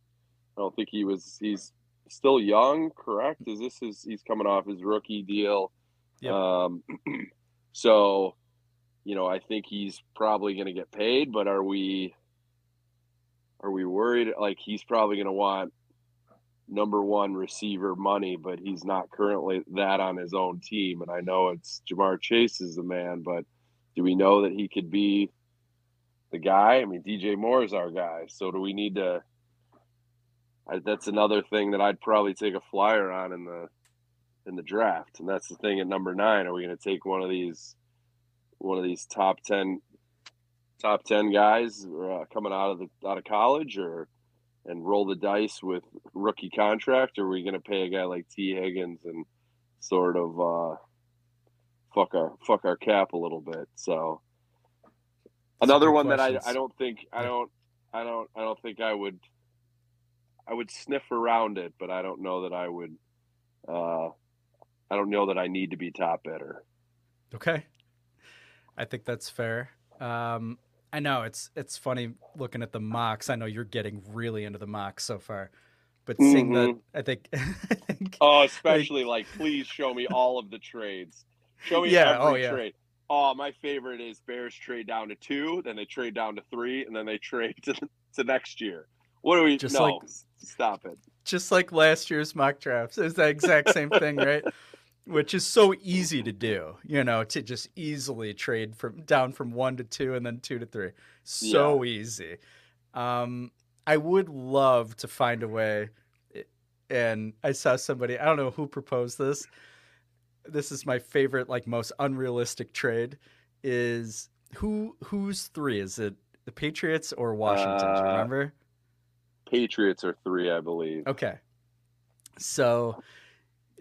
Speaker 1: I don't think he was. He's still young, correct? Is this his? He's coming off his rookie deal.
Speaker 2: Yep.
Speaker 1: Um, so, you know, I think he's probably going to get paid, but are we are we worried? Like he's probably going to want number one receiver money, but he's not currently that on his own team. And I know it's Ja'Marr Chase is the man, but do we know that he could be the guy? I mean, DJ Moore is our guy, so do we need to? I, that's another thing that I'd probably take a flyer on in the in the draft, and that's the thing at number nine. Are we going to take one of these one of these top ten top ten guys uh, coming out of the out of college, or and roll the dice with rookie contract, or are we going to pay a guy like Tee Higgins and sort of uh, fuck our fuck our cap a little bit? So another one that I. I don't think I don't I don't I don't think I would I would sniff around it, but I don't know that I would uh I don't know that I need to be top bidder.
Speaker 2: Okay. I think that's fair. Um, I know it's it's funny looking at the mocks. I know you're getting really into the mocks so far, but seeing the,
Speaker 1: Mhm.
Speaker 2: I think, I think,
Speaker 1: Oh, especially like please show me all of the trades. Show me
Speaker 2: Yeah,
Speaker 1: every
Speaker 2: oh, yeah.
Speaker 1: trade. Oh, my favorite is Bears trade down to two, then they trade down to three, and then they trade to, to next year. What do we
Speaker 2: Just
Speaker 1: no,
Speaker 2: like-
Speaker 1: stop it.
Speaker 2: just like last year's mock drafts, it's the exact same thing, right? Which is so easy to do, you know, to just easily trade from down from one to two and then two to three. So easy. Um, I would love to find a way, and I saw somebody, I don't know who proposed this. This is my favorite, like most unrealistic trade. Is who who's three? Is it the Patriots or Washington?
Speaker 1: Uh,
Speaker 2: remember?
Speaker 1: Patriots are three, I believe.
Speaker 2: Okay. So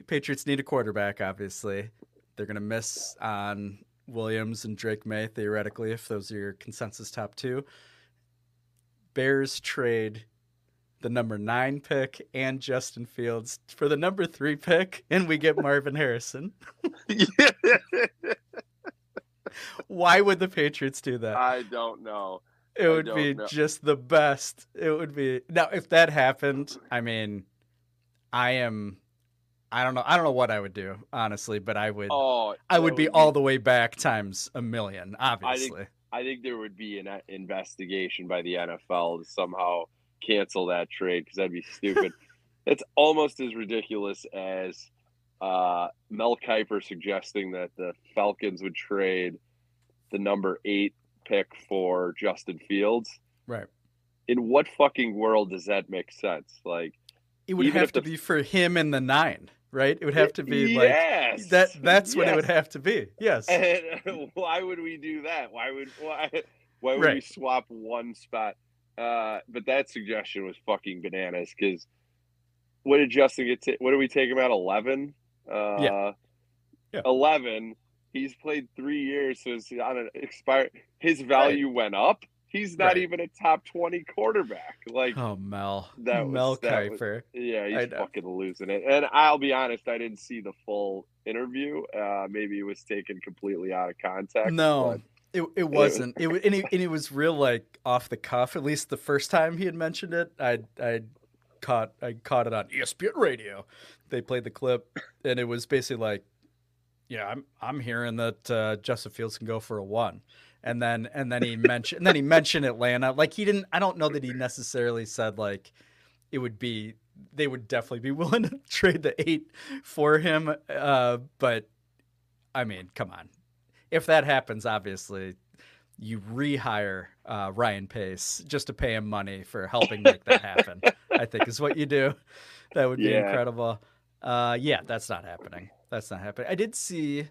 Speaker 2: Patriots need a quarterback, obviously. They're gonna miss on Williams and Drake Maye, theoretically, if those are your consensus top two. Bears trade the number nine pick and Justin Fields for the number three pick, and we get Marvin Harrison. Why would the Patriots do that?
Speaker 1: I don't know.
Speaker 2: It
Speaker 1: I
Speaker 2: would be
Speaker 1: know.
Speaker 2: just the best. It would be now if that happened. I mean, I am. I don't know. I don't know what I would do honestly, but I would.
Speaker 1: Oh,
Speaker 2: I
Speaker 1: that
Speaker 2: would be all the way back times a million. Obviously,
Speaker 1: I think there would be an uh, investigation by the NFL to somehow cancel that trade because that'd be stupid. it's almost as ridiculous as uh, Mel Kiper suggesting that the Falcons would trade the number eight pick for Justin Fields.
Speaker 2: right.
Speaker 1: In what fucking world does that make sense? Like
Speaker 2: It would have to
Speaker 1: the-
Speaker 2: be for him and the nine, right? It would have to be like that. That's what it would have to be. Yes.
Speaker 1: And why would we do that? Why would why why would we swap one spot? Uh, but that suggestion was fucking bananas because what did Justin get? ta- what did we take him at? Eleven. Uh,
Speaker 2: Yeah. Yeah.
Speaker 1: Eleven. He's played three years, so it's on an expired. His value went up. He's not
Speaker 2: Right.
Speaker 1: even a top twenty quarterback. Like
Speaker 2: Oh, Mel.
Speaker 1: That was-
Speaker 2: Mel
Speaker 1: that was-
Speaker 2: Kiper.
Speaker 1: yeah, he's fucking losing it. And I'll be honest, I didn't see the full interview. Uh, maybe it was taken completely out of context.
Speaker 2: No, it, it wasn't. It and it, and it was real like off the cuff. At least the first time he had mentioned it, I I caught I caught it on ESPN radio. They played the clip, and it was basically like, "Yeah, I'm I'm hearing that uh, Justin Fields can go for a one." And then and then he mentioned and then he mentioned Atlanta. Like he didn't. I don't know that he necessarily said like it would be. They would definitely be willing to trade the eight for him. Uh, but I mean, come on if that happens, obviously, you rehire uh, Ryan Pace just to pay him money for helping make that happen. I think is what you do. That would be
Speaker 1: Yeah.
Speaker 2: incredible. Uh, yeah, that's not happening. That's not happening. I did see,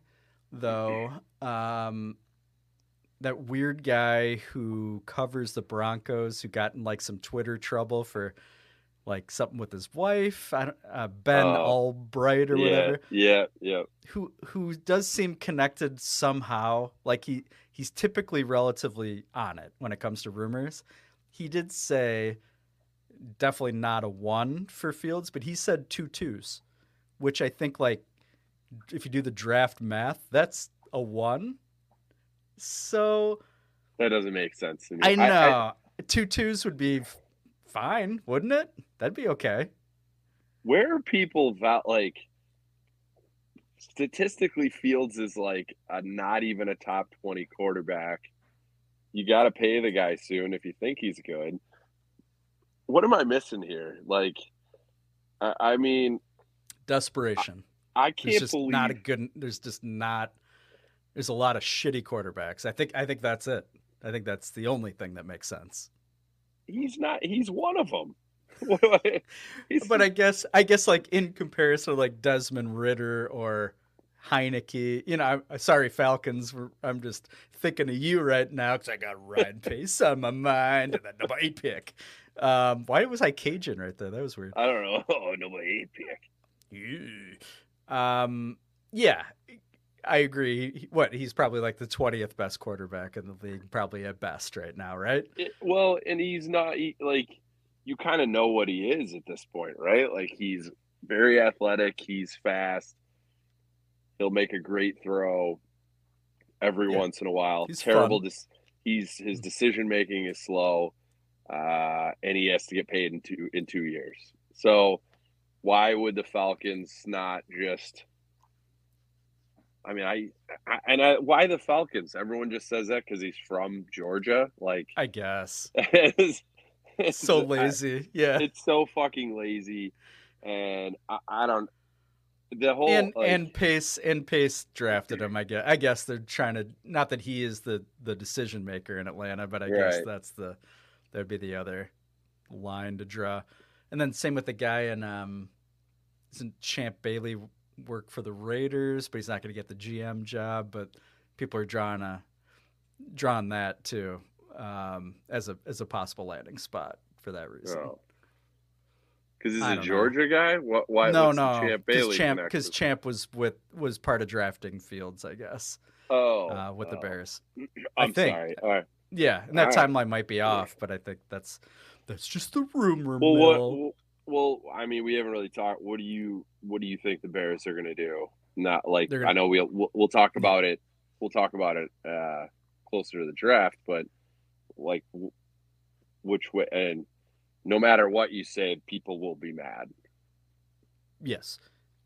Speaker 2: though, um, that weird guy who covers the Broncos who got in like some Twitter trouble for like something with his wife. I don't, uh, Ben
Speaker 1: Oh.
Speaker 2: Allbright or
Speaker 1: yeah,
Speaker 2: whatever,
Speaker 1: yeah, yeah.
Speaker 2: who who does seem connected somehow. Like he he's typically relatively on it when it comes to rumors. He did say definitely not a one for Fields, but he said two twos, which I think like if you do the draft math, that's a one. So
Speaker 1: That doesn't make sense to me.
Speaker 2: I know two twos would be fine, wouldn't it? That'd be okay.
Speaker 1: where are people val- like statistically Fields is like a not even a top 20 quarterback. You got to pay the guy soon if you think he's good. What am I missing here? Like, I, I mean,
Speaker 2: Desperation.
Speaker 1: I
Speaker 2: There's
Speaker 1: can't
Speaker 2: just
Speaker 1: believe
Speaker 2: not a good. There's just not. There's a lot of shitty quarterbacks. I think. I think that's it. I think that's the only thing that makes sense.
Speaker 1: he's not. He's one of them.
Speaker 2: But I guess. I guess like in comparison to like Desmond Ridder or Heinicke, you know, I'm I'm sorry Falcons. I'm just thinking of you right now because I got Ryan Pace on my mind and that number eight pick. Um, why was I Cajun right there? That was weird.
Speaker 1: I don't know. Oh, number eight pick.
Speaker 2: Yeah. Um, yeah, I agree. What he's probably like the twentieth best quarterback in the league, probably at best right now, right?
Speaker 1: It- well, and he's not he, like you kind of know what he is at this point, right? Like he's very athletic, he's fast. He'll make a great throw every
Speaker 2: Yeah.
Speaker 1: once in a while.
Speaker 2: He's
Speaker 1: Terrible.
Speaker 2: fun.
Speaker 1: Dis- he's his decision making is slow, uh, and he has to get paid in two in two years. So, why would the Falcons not just? I mean, I, I and I, why the Falcons? Everyone just says that because he's from Georgia. Like,
Speaker 2: I guess.
Speaker 1: it's, it's-
Speaker 2: So
Speaker 1: I-
Speaker 2: lazy. Yeah.
Speaker 1: it's so fucking lazy, and I, I don't. The whole
Speaker 2: and
Speaker 1: like,
Speaker 2: and Pace and Pace drafted him. I guess. I guess they're trying to not that he is the the decision maker in Atlanta, but I guess that's the that'd be the other line to draw. And then same with the guy in um, isn't Champ Bailey work for the Raiders, but he's not going to get the GM job. But people are drawing a drawing that too um, as a as a possible landing spot for that reason.
Speaker 1: Oh. Because he's
Speaker 2: I
Speaker 1: a
Speaker 2: don't know.
Speaker 1: Georgia guy. What? Why?
Speaker 2: no, no,
Speaker 1: Champ
Speaker 2: because
Speaker 1: Bailey
Speaker 2: Champ because Champ was with was part of drafting Fields, I guess,
Speaker 1: Oh,
Speaker 2: uh, with the
Speaker 1: oh.
Speaker 2: Bears. I
Speaker 1: I'm
Speaker 2: think.
Speaker 1: sorry. All right.
Speaker 2: Yeah, and that
Speaker 1: All right.
Speaker 2: timeline might be off, but I think that's that's just the rumor
Speaker 1: Well,
Speaker 2: mill.
Speaker 1: what? Well, I mean, we haven't really talked. What do you? What do you think the Bears are going to do? Not like
Speaker 2: gonna-
Speaker 1: I know we'll we'll, we'll talk about it. We'll talk about it uh, closer to the draft, but like, which way? And no matter what you say, people will be mad.
Speaker 2: Yes.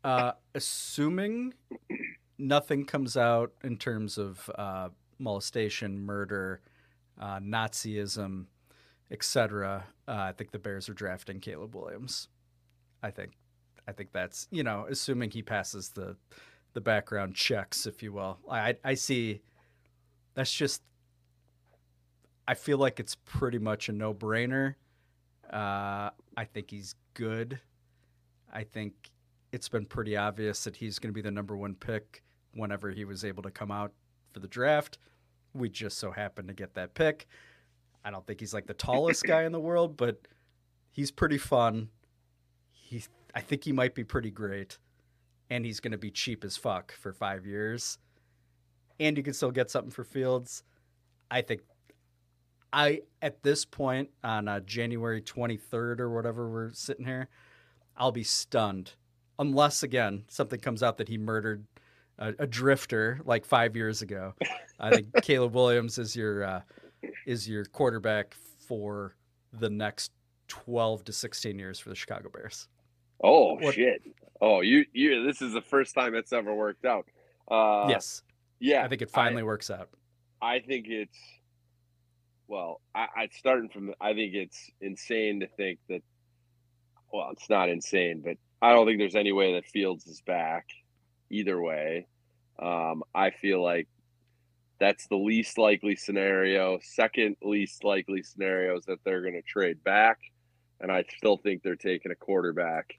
Speaker 2: Uh, assuming nothing comes out in terms of uh, molestation, murder, uh, Nazism, etc., uh, I think the Bears are drafting Caleb Williams. I think, I think that's you know, assuming he passes the the background checks, if you will. I I see. That's just. I feel like it's pretty much a no brainer. Uh, I think he's good. I think it's been pretty obvious that he's going to be the number one pick whenever he was able to come out for the draft. We just so happened to get that pick. I don't think he's like the tallest guy in the world, but he's pretty fun. He, I think he might be pretty great, and he's going to be cheap as fuck for five years. And you can still get something for Fields. I think I at this point on uh, January 23rd or whatever we're sitting here, I'll be stunned unless again something comes out that he murdered a, a drifter like five years ago. I think Caleb Williams is your uh, is your quarterback for the next 12 to 16 years for the Chicago Bears.
Speaker 1: Oh
Speaker 2: What-
Speaker 1: shit! Oh, you you. This is the first time it's ever worked out. Uh,
Speaker 2: yes,
Speaker 1: Yeah.
Speaker 2: I think it finally works out.
Speaker 1: I think it's well, I, I starting from the, I think it's insane to think that well, it's not insane, but I don't think there's any way that Fields is back either way. Um, I feel like that's the least likely scenario. Second least likely scenario is that they're going to trade back, and I still think they're taking a quarterback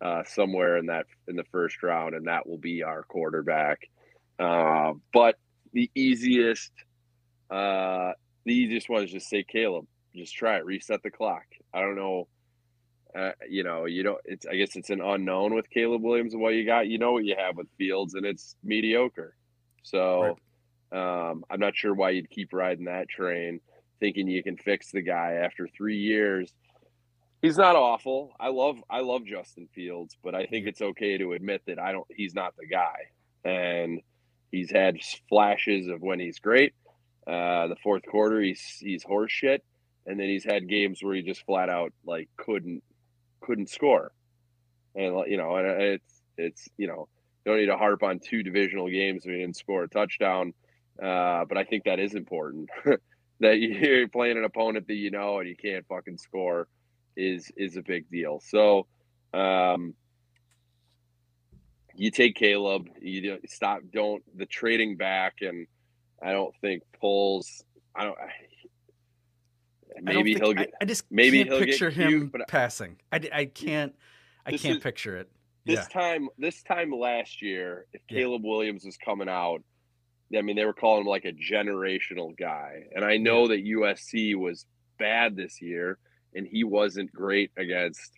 Speaker 1: uh, somewhere in that in the first round, and that will be our quarterback. Uh, but the easiest, uh, the easiest one is just say Caleb. Just try it. Reset the clock. I don't know. uh, you know, you don't. It's I guess it's an unknown with Caleb Williams and what you got. You know what you have with Fields, and it's mediocre. So um, I'm not sure why you'd keep riding that train, thinking you can fix the guy after three years. He's not awful. I love I love Justin Fields, but I think it's okay to admit that I don't. He's not the guy, and he's had flashes of when he's great. Uh, the fourth quarter, he's he's horse shit, and then he's had games where he just flat out like couldn't couldn't score, and you know, and it's it's you know don't need to harp on two divisional games he didn't score a touchdown, uh, but I think that is important that you're playing an opponent that you know and you can't fucking score is is a big deal. So. Um, you take Caleb. You don't stop. Don't the trading back, and I don't think pulls. I don't.
Speaker 2: I don't
Speaker 1: Maybe
Speaker 2: think-
Speaker 1: he'll get.
Speaker 2: I just
Speaker 1: maybe he'll get
Speaker 2: picture
Speaker 1: cute,
Speaker 2: him
Speaker 1: but-
Speaker 2: passing. I, I can't. I can't
Speaker 1: is-
Speaker 2: picture it.
Speaker 1: This
Speaker 2: yeah.
Speaker 1: time, this time last year, if
Speaker 2: Yeah.
Speaker 1: Caleb Williams was coming out, I mean, they were calling him like a generational guy. And I know that USC was bad this year, and he wasn't great against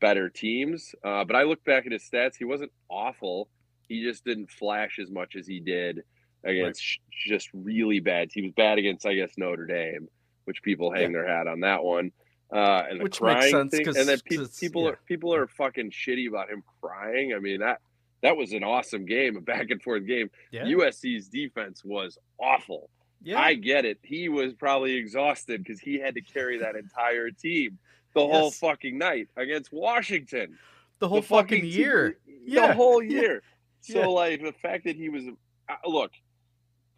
Speaker 1: better teams. Uh, but I look back at his stats; he wasn't awful. He just didn't flash as much as he did against sh- just really bad. He was bad against, I guess, Notre Dame, which people hang their hat on that one. Uh, and the
Speaker 2: Which makes
Speaker 1: crying
Speaker 2: sense
Speaker 1: thing, and then pe- people
Speaker 2: yeah.
Speaker 1: are people are fucking shitty about him crying. I mean that that was an awesome game, a back and forth game.
Speaker 2: Yeah.
Speaker 1: USC's defense was awful.
Speaker 2: yeah.
Speaker 1: I get it. He was probably exhausted because he had to carry that entire team the whole fucking night against Washington.
Speaker 2: the whole
Speaker 1: The
Speaker 2: fucking
Speaker 1: team-
Speaker 2: year. Yeah.
Speaker 1: The whole
Speaker 2: Yeah.
Speaker 1: year. So
Speaker 2: Yeah.
Speaker 1: like the fact that he was uh, look,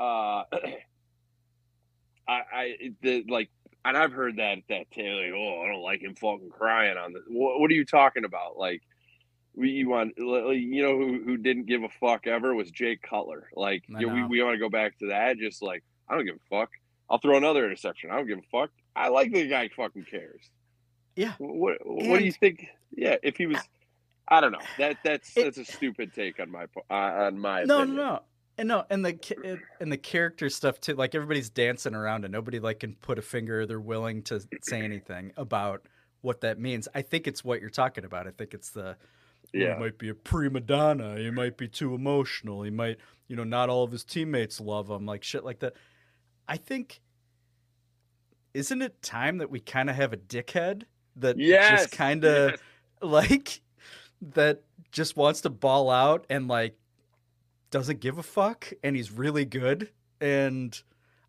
Speaker 1: uh I I the like and I've heard that that tale like, oh, I don't like him fucking crying on the what, what are you talking about? Like we you want you know who who didn't give a fuck ever was Jake Cutler. Like you know, we we want to go back to that just like I don't give a fuck. I'll throw another interception. I don't give a fuck. I like the guy fucking cares.
Speaker 2: Yeah.
Speaker 1: What what do you think? Yeah, if he was I don't know. That that's
Speaker 2: It-
Speaker 1: that's a stupid take on my uh, on my
Speaker 2: No, no,
Speaker 1: opinion.
Speaker 2: no. And no, and the and the character stuff too. Like everybody's dancing around, and nobody like can put a finger. They're willing to say anything about what that means. I think it's what you're talking about. I think it's the "Oh,
Speaker 1: Yeah.
Speaker 2: he might be a prima donna. He might be too emotional. He might, you know, not all of his teammates love him. Like shit like that. I think. Isn't it time that we kind of have a dickhead that
Speaker 1: Yes.
Speaker 2: just kind of
Speaker 1: yes.
Speaker 2: like that just wants to ball out and like doesn't give a fuck and he's really good and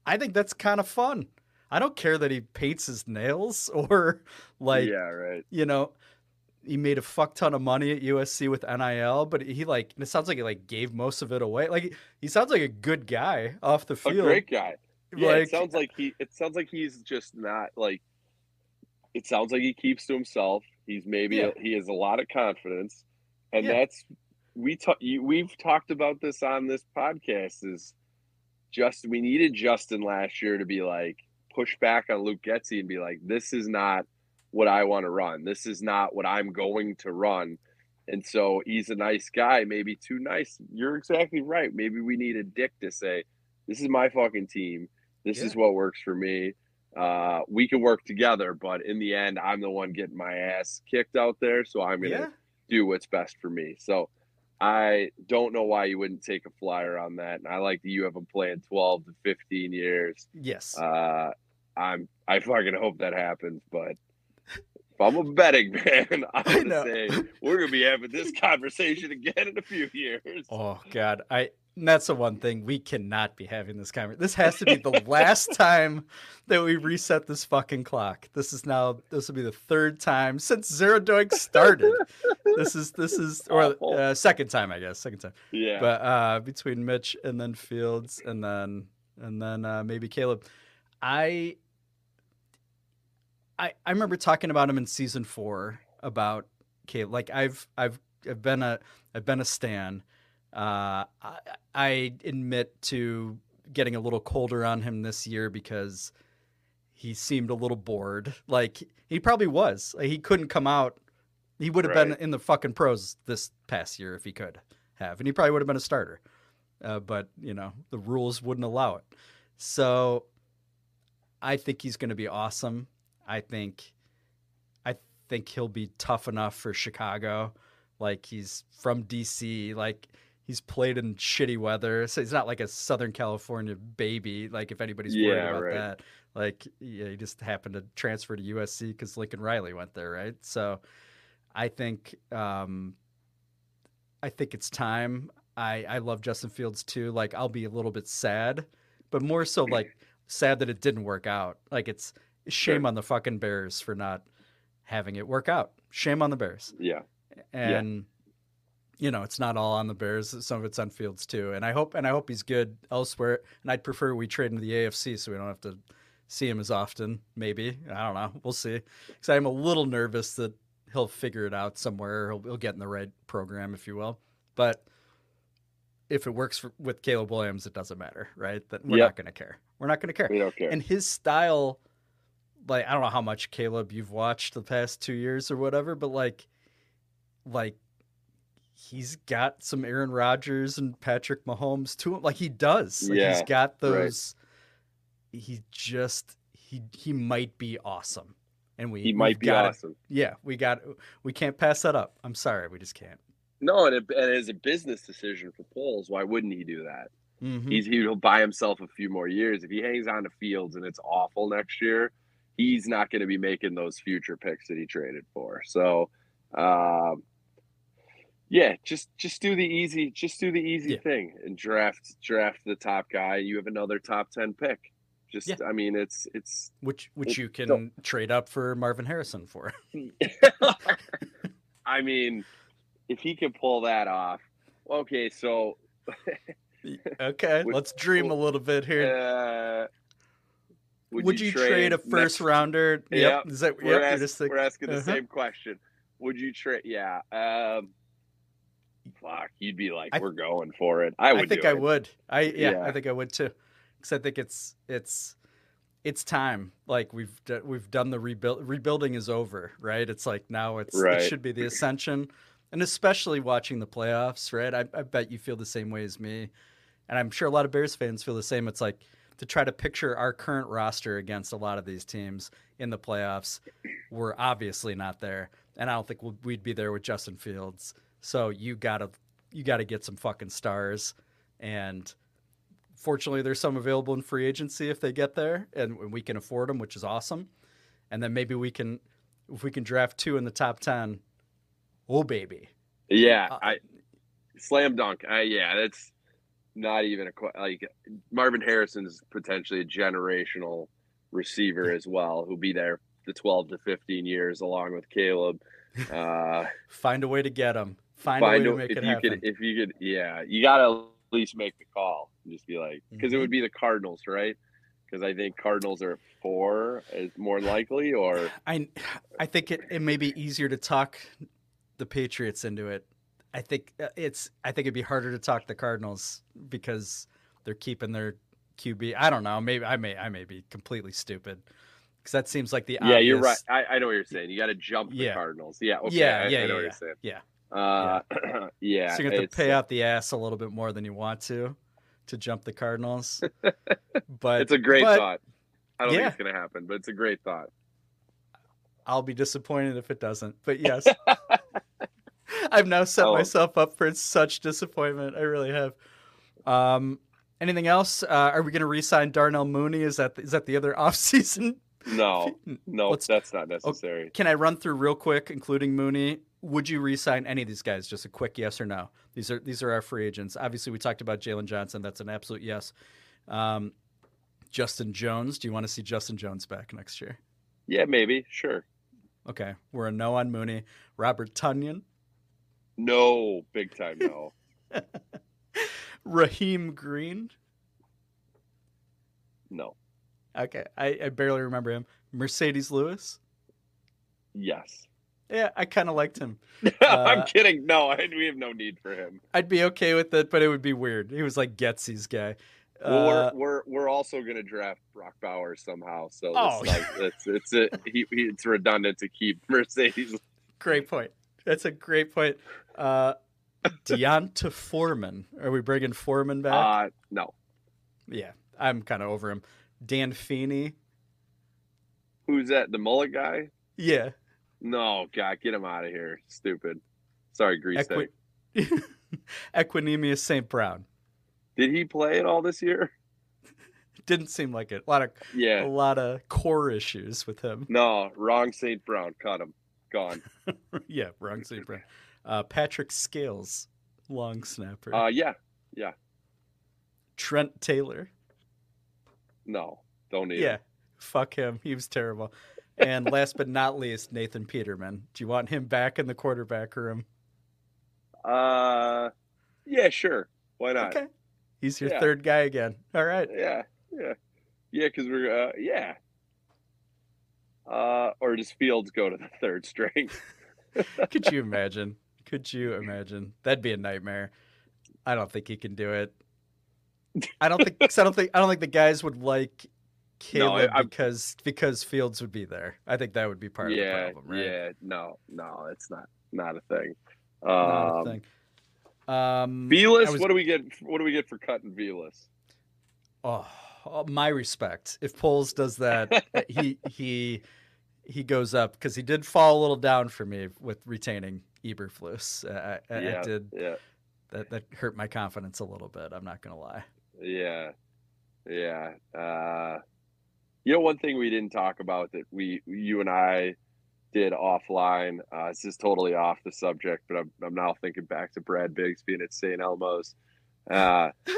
Speaker 2: I think that's kind of fun. I don't care that he paints his nails or like
Speaker 1: yeah, right.
Speaker 2: you know he made a fuck ton of money at USC with NIL, but he like it sounds like he like gave most of it away. Like he sounds like a good guy off the field.
Speaker 1: A great guy. Yeah,
Speaker 2: Like-
Speaker 1: it sounds like he. It sounds like he's just not like. It sounds like he keeps to himself. He's maybe
Speaker 2: Yeah.
Speaker 1: he has a lot of confidence, and
Speaker 2: Yeah.
Speaker 1: that's we talk. We've talked about this on this podcast. Is just we needed Justin last year to be like push back on Luke Getsy and be like, this is not what I want to run. This is not what I'm going to run. And so he's a nice guy, maybe too nice. You're exactly right. Maybe we need a dick to say, this is my fucking team. This is what works for me. Uh, we can work together, but in the end, I'm the one getting my ass kicked out there. So I'm going to
Speaker 2: Yeah.
Speaker 1: do what's best for me. So I don't know why you wouldn't take a flyer on that. And I like that you have him playing 12 to 15 years.
Speaker 2: Yes.
Speaker 1: Uh, I'm I fucking hope that happens, but if I'm a betting man, I'm
Speaker 2: I
Speaker 1: gonna say we're gonna be having this conversation again in a few years.
Speaker 2: Oh God, I that's the one thing we cannot be having this conversation. This has to be the last time that we reset this fucking clock. This is now this will be the third time since Zero Doink started. this is this is or uh, second time I guess second time.
Speaker 1: Yeah,
Speaker 2: But uh, between Mitch and then Fields and then and then uh, maybe Caleb, I I I remember talking about him in season four about Caleb. Like I've I've I've been a I've been a stan. Uh, I, I admit to getting a little colder on him this year because he seemed a little bored. Like he probably was. Like, he couldn't come out. He would have been in the fucking pros this past year if he could have, and he probably would have been a starter. Uh, but you know the rules wouldn't allow it. So I think he's going to be awesome. I think I think he'll be tough enough for Chicago. Like he's from DC, like he's played in shitty weather, so he's not like a Southern California baby. Like if anybody's worried
Speaker 1: Yeah,
Speaker 2: about
Speaker 1: right.
Speaker 2: that, like yeah, he just happened to transfer to USC because Lincoln Riley went there, right? So I think um, I think it's time. I I love Justin Fields too. Like I'll be a little bit sad, but more so like sad that it didn't work out. Like it's shame
Speaker 1: Sure.
Speaker 2: on the fucking Bears for not having it work out. Shame on the Bears.
Speaker 1: Yeah.
Speaker 2: And you know, it's not all on the Bears. Some of it's on Fields too. And I hope and I hope he's good elsewhere. And I'd prefer we trade him to the AFC so we don't have to see him as often. Maybe I don't know. We'll see. Because I'm a little nervous that he'll figure it out somewhere. He'll, he'll get in the right program, if you will. But if it works for, with Caleb Williams, it doesn't matter, right? That we're
Speaker 1: Yep.
Speaker 2: not going to care. We're not going to care.
Speaker 1: We don't care.
Speaker 2: And his style, like I don't know how much Caleb you've watched the past two years or whatever, but like, like he's got some Aaron Rodgers and Patrick Mahomes to him. Like he does. Like he's
Speaker 1: Yeah,
Speaker 2: got those. He just he he might be awesome, and we
Speaker 1: he might be
Speaker 2: gotta-
Speaker 1: awesome.
Speaker 2: Yeah, we got we can't pass that up. I'm sorry, we just can't.
Speaker 1: No, and, it, and as a business decision for Poles, why wouldn't he do that?
Speaker 2: Mhm.
Speaker 1: He's he'll buy himself a few more years. If he hangs on to Fields and it's awful next year, he's not going to be making those future picks that he traded for. So, um, yeah, just just do the easy, just do the easy
Speaker 2: Yeah.
Speaker 1: thing and draft draft the top guy. You have another top ten pick. Just,
Speaker 2: Yeah.
Speaker 1: I mean, it's it's.
Speaker 2: which which you can
Speaker 1: So-
Speaker 2: trade up for Marvin Harrison for.
Speaker 1: I mean, if he can pull that off, okay. So,
Speaker 2: okay,
Speaker 1: Would-
Speaker 2: let's dream a little bit here.
Speaker 1: uh,
Speaker 2: Would, you, trade, a first
Speaker 1: next-
Speaker 2: rounder?
Speaker 1: Yep.
Speaker 2: Yep. Is that
Speaker 1: We're,
Speaker 2: yep,
Speaker 1: ask-
Speaker 2: just
Speaker 1: we're asking the
Speaker 2: uh-huh.
Speaker 1: same question. Would you trade? Yeah. Um, fuck, you'd be like,
Speaker 2: I-
Speaker 1: we're going for it. I would.
Speaker 2: I think I
Speaker 1: it.
Speaker 2: would. I yeah,
Speaker 1: Yeah.
Speaker 2: I think I would too. Because I think it's it's it's time. Like we've we've done the rebuild. Rebuilding is over, right? It's like now it's
Speaker 1: Right.
Speaker 2: it should be the ascension, and especially watching the playoffs, right? I, I bet you feel the same way as me, and I'm sure a lot of Bears fans feel the same. It's like to try to picture our current roster against a lot of these teams in the playoffs. We're obviously not there, and I don't think we'll, we'd be there with Justin Fields. So you gotta you gotta get some fucking stars, and fortunately, there's some available in free agency if they get there, and we can afford them, which is awesome. And then maybe we can, if we can draft two in the top ten, oh baby,
Speaker 1: Yeah,
Speaker 2: Uh,
Speaker 1: I slam dunk. I, yeah, that's not even a like Marvin Harrison's potentially a generational receiver as well, who'll be there the 12 to 15 years along with Caleb. Uh,
Speaker 2: find a way to get him. Find, a way
Speaker 1: find
Speaker 2: to make
Speaker 1: if
Speaker 2: it
Speaker 1: you
Speaker 2: happen.
Speaker 1: could, if you could, yeah, you gotta at least make the call and just be like, because
Speaker 2: Mm-hmm.
Speaker 1: it would be the Cardinals, right? Because I think Cardinals are four is more likely, or
Speaker 2: I I think it, it may be easier to talk the Patriots into it. I think uh, it's I think it'd be harder to talk the Cardinals because they're keeping their QB. I don't know. Maybe I may I may be completely stupid because that seems like the
Speaker 1: yeah, you're right. I, I know what you're saying. You got to jump the Cardinals. Yeah, okay,
Speaker 2: yeah,
Speaker 1: I,
Speaker 2: yeah,
Speaker 1: I know
Speaker 2: yeah,
Speaker 1: what
Speaker 2: yeah,
Speaker 1: you're saying.
Speaker 2: yeah.
Speaker 1: Uh, yeah,
Speaker 2: So you have to pay out the ass a little bit more than you want to to jump the Cardinals. but
Speaker 1: It's a great
Speaker 2: but
Speaker 1: thought. I don't
Speaker 2: Yeah.
Speaker 1: think it's going to happen, but it's a great thought.
Speaker 2: I'll be disappointed if it doesn't. But yes, I've now set
Speaker 1: Oh.
Speaker 2: myself up for such disappointment. I really have. Um, anything else? Uh, are we going to re-sign Darnell Mooney? Is that is that the other offseason?
Speaker 1: No, no,
Speaker 2: Let's-
Speaker 1: that's not necessary.
Speaker 2: Can I run through real quick, including Mooney? Would you re-sign any of these guys? Just a quick yes or no. These are these are our free agents. Obviously, we talked about Jaylon Johnson. That's an absolute yes. Um, Justin Jones. Do you want to see Justin Jones back next year?
Speaker 1: Yeah, maybe, sure.
Speaker 2: Okay, we're a no on Mooney. Robert Tonyan,
Speaker 1: No, big time no.
Speaker 2: Rasheem Green.
Speaker 1: no.
Speaker 2: Okay, I, I barely remember him. Marcedes Lewis.
Speaker 1: Yes.
Speaker 2: Yeah, I kind of liked him.
Speaker 1: I'm
Speaker 2: Uh,
Speaker 1: kidding. No, I, we have no need for him.
Speaker 2: I'd be okay with it, but it would be weird. He was like Getsy's guy.
Speaker 1: Well,
Speaker 2: Uh,
Speaker 1: we're, we're we're also going to draft Brock Bauer somehow, so
Speaker 2: Oh.
Speaker 1: it's like it's it's a, he, he, it's redundant to keep Marcedes.
Speaker 2: great point. That's a great point. Uh, D'Onta Foreman. Are we bringing Foreman back?
Speaker 1: Uh, no,
Speaker 2: yeah, I'm kind of over him. Dan Feeney.
Speaker 1: who's that? The mullet guy?
Speaker 2: Yeah,
Speaker 1: No, God, get him out of here. Stupid. Sorry, Grease.
Speaker 2: Equi- Equanimeous St. Brown.
Speaker 1: Did he play at all this year?
Speaker 2: Didn't seem like it. A lot of
Speaker 1: yeah.
Speaker 2: a lot of core issues with him.
Speaker 1: No, wrong St. Brown. Cut him. Gone.
Speaker 2: yeah, wrong. Brown. Uh, Patrick Scales, long snapper.
Speaker 1: Uh, yeah, yeah.
Speaker 2: Trent Taylor.
Speaker 1: No, don't need
Speaker 2: Yeah,
Speaker 1: him.
Speaker 2: fuck him. He was terrible. And last but not least, Nathan Peterman. Do you want him back in the quarterback room?
Speaker 1: Uh, yeah, sure. Why not?
Speaker 2: Okay. He's your
Speaker 1: Yeah.
Speaker 2: third guy again. All right.
Speaker 1: Yeah, yeah, yeah. Because we're uh, yeah. Uh, or does Fields go to the third string?
Speaker 2: Could you imagine? Could you imagine? That'd be a nightmare. I don't think he can do it. I don't think. 'cause I don't think. I don't think the guys would like
Speaker 1: No, I-
Speaker 2: Caleb because because Fields would be there. I think that would be part
Speaker 1: yeah,
Speaker 2: of the problem, right?
Speaker 1: yeah. No, no, it's not not a thing.
Speaker 2: Not a
Speaker 1: Um,
Speaker 2: thing. Um,
Speaker 1: Velas,
Speaker 2: was-
Speaker 1: what do we get? What do we get for cutting Velas?
Speaker 2: Oh, my respect. If Poles does that, uh, he he he goes up because he did fall a little down for me with retaining Eberflus. Uh, I, I, I did
Speaker 1: yeah,
Speaker 2: that. That hurt my confidence a little bit. I'm not gonna lie.
Speaker 1: yeah, yeah. Uh, you know, one thing we didn't talk about that we, you and I, did offline. Uh, this is totally off the subject, but I'm I'm now thinking back to Brad Biggs being at St. Elmo's. Uh,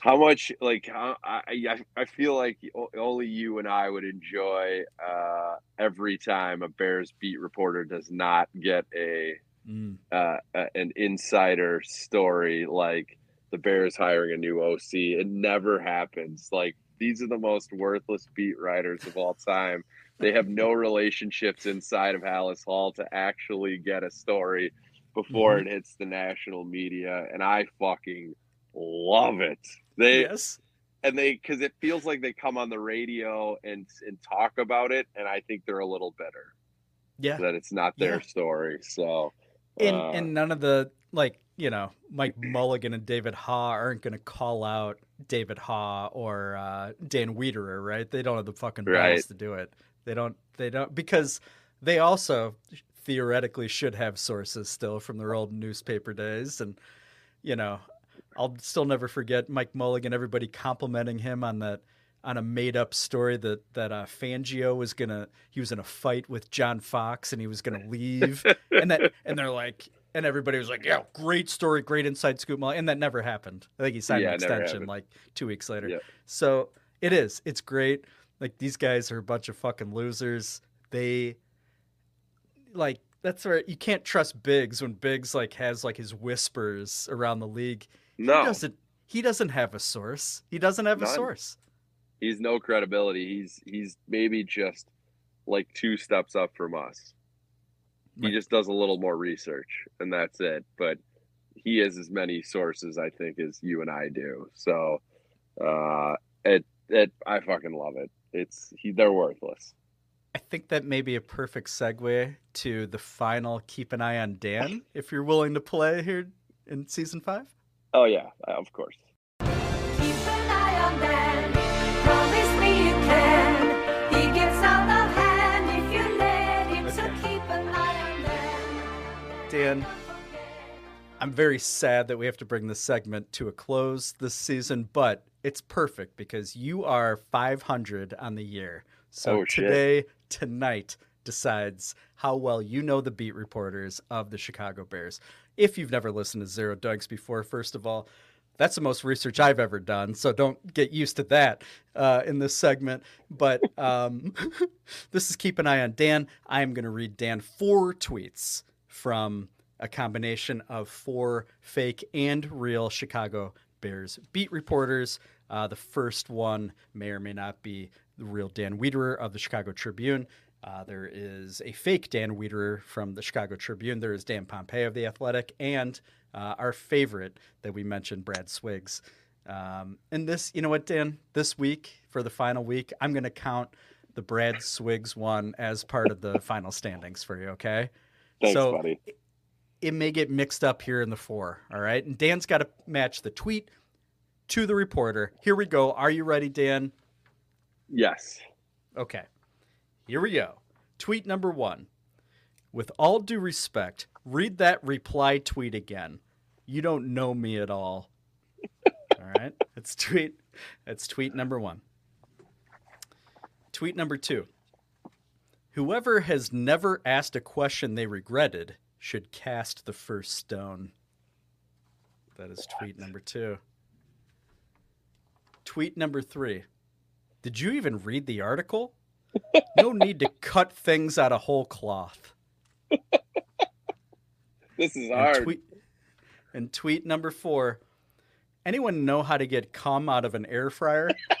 Speaker 1: how much like how, I I I feel like only you and I would enjoy uh, every time a Bears beat reporter does not get a
Speaker 2: Mm.
Speaker 1: uh, a- an insider story like the Bears hiring a new OC. It never happens. Like these are the most worthless beat writers of all time. They have no relationships inside of Halas Hall to actually get a story before it hits the national media, and I fucking love it. They
Speaker 2: yes.
Speaker 1: and they because it feels like they come on the radio and and talk about it, and I think they're a little bitter
Speaker 2: Yeah.
Speaker 1: that it's not their
Speaker 2: Yeah.
Speaker 1: story. So
Speaker 2: And
Speaker 1: uh,
Speaker 2: and none of the like you know Mike Mulligan and David Haugh aren't gonna call out David Haugh or uh, Dan Wiederer, right? They don't have the fucking balls
Speaker 1: Right.
Speaker 2: to do it. They don't. They don't because they also theoretically should have sources still from their old newspaper days, and you know, I'll still never forget Mike Mulligan. Everybody complimenting him on that on a made up story that that uh, Fangio was gonna he was in a fight with John Fox and he was gonna leave, and that and they're like. And everybody was like, "Yeah, great story, great inside scoop." Mulligan," And that never happened. I think he signed
Speaker 1: Yeah,
Speaker 2: an extension like two weeks later.
Speaker 1: Yeah.
Speaker 2: So it is. It's great. Like these guys are a bunch of fucking losers. They like that's where you can't trust Biggs when Biggs like has like his whispers around the league.
Speaker 1: No,
Speaker 2: He doesn't he doesn't have a source. He doesn't have a source.
Speaker 1: he's no credibility. He's he's maybe just like two steps up from us. He
Speaker 2: Right.
Speaker 1: just does a little more research, and that's it. But he has as many sources, I think, as you and I do. So, uh, it it I fucking love it. It's he they're worthless.
Speaker 2: I think that may be a perfect segue to the final keep an eye on Dan if you're willing to play here in season 5.
Speaker 1: Oh yeah, uh, of course.
Speaker 8: Keep an eye on Dan. Promise me you can. He gets out of hand if you let him. So keep an eye on Dan.
Speaker 2: Dan, I'm very sad that we have to bring this segment to a close this season, but it's perfect because you are 500 on the year. So
Speaker 1: Oh,
Speaker 2: today, tonight, decides how well you know the beat reporters of the Chicago Bears. If you've never listened to Zero Doinks before, first of all, that's the most research I've ever done, so don't get used to that uh, in this segment. But um, this is Keep an Eye on Dan. I'm going to read Dan four tweets from a combination of four fake and real Chicago Bears beat reporters. Uh, the first one may or may not be the real Dan Wiederer of the Chicago Tribune. Uh, there is a fake Dan Wiederer from the Chicago Tribune. There is Dan Pompei of the Athletic, and uh, our favorite that we mentioned, Brad Swiggs. Um, and this, you know what, Dan? This week for the final week, I'm going to count the Brad Swiggs one as part of the final standings for you. Okay?
Speaker 1: Thanks,
Speaker 2: So-
Speaker 1: buddy.
Speaker 2: it may get mixed up here in the four. All right. And Dan's got to match the tweet to the reporter. Here we go. Are you ready, Dan?
Speaker 1: Yes.
Speaker 2: Okay. Here we go. Tweet number one with all due respect, read that reply tweet again. You don't know me at all. all right? It's tweet it's tweet number 1. Tweet number 2. Whoever has never asked a question they regretted should cast the first stone. That is tweet number 2. Tweet number 3. Did you even read the article? No need to cut things out of whole cloth.
Speaker 1: This is
Speaker 2: And
Speaker 1: hard.
Speaker 2: tweet, and tweet number four. Anyone know how to get cum out of an air fryer?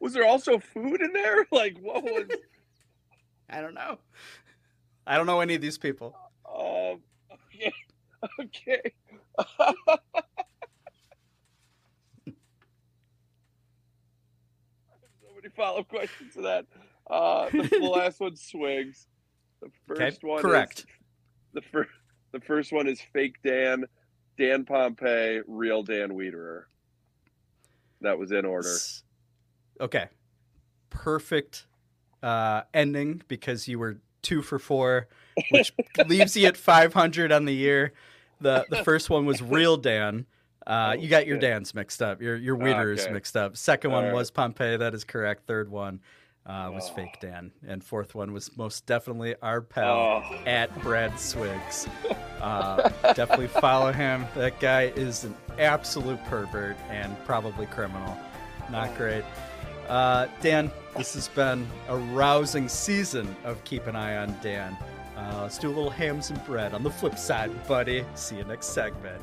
Speaker 1: Was there also food in there? Like what was?
Speaker 2: I don't know. I don't know any of these people.
Speaker 1: um. Okay. Okay. so many follow-up questions to that. Uh, the, the last one swigs. The
Speaker 2: Okay,
Speaker 1: first one
Speaker 2: correct.
Speaker 1: Is, the first. The first one is fake Dan, Dan Pompei, real Dan Wiederer. That was in order.
Speaker 2: Okay. Perfect uh, ending because you were two for four, which leaves you at 500 on the year. The the first one was real Dan. Uh, you got your. Dans mixed up. Your your Weeders
Speaker 1: Okay.
Speaker 2: mixed up. Second one
Speaker 1: right.
Speaker 2: was Pompei. That is correct. Third one uh, was
Speaker 1: Oh.
Speaker 2: fake Dan, and fourth one was most definitely our pal
Speaker 1: Oh.
Speaker 2: at Brad Swigs. Uh, definitely follow him. That guy is an absolute pervert and probably criminal. Not great. Uh, Dan, this has been a rousing season of Keep an Eye on Dan. Uh, let's do a little hams and bread on the flip side, buddy. See you next segment.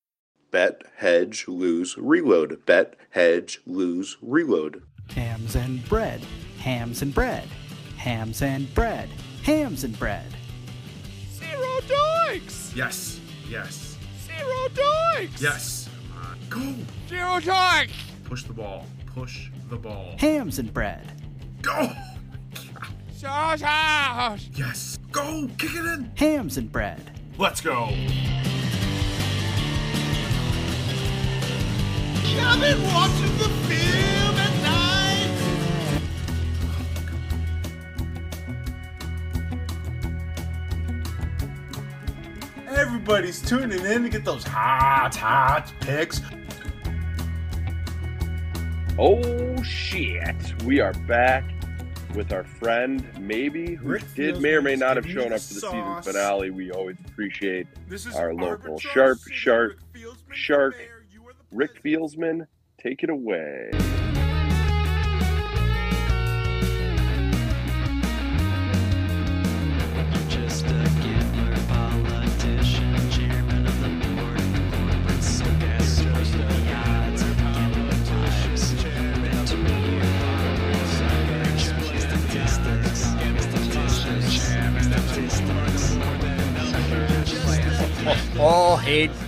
Speaker 9: Bet, hedge, lose, reload. Bet, hedge, lose, reload.
Speaker 2: Hams and bread, hams and bread, hams and bread, hams and bread.
Speaker 4: Zero doinks!
Speaker 3: Yes. Yes.
Speaker 4: Zero doinks!
Speaker 3: Yes. Go.
Speaker 4: Zero doinks!
Speaker 3: Push the ball. Push the ball.
Speaker 2: Hams and bread.
Speaker 3: Go.
Speaker 4: Zero!
Speaker 3: Yes. Go. Kick it in.
Speaker 2: Hams and bread.
Speaker 3: Let's go.
Speaker 6: I've watching the film at night.
Speaker 3: Everybody's tuning in to get those hot, hot picks.
Speaker 1: Oh shit! We are back with our friend, maybe who
Speaker 3: Rick
Speaker 1: did may or may not have shown up for the season finale. We always appreciate
Speaker 3: This is
Speaker 1: our local
Speaker 3: Arbitrage
Speaker 1: sharp, sharp,
Speaker 3: Rick Fieldsman,
Speaker 1: shark, Rick. Fieldsman. Take it away.
Speaker 2: Just a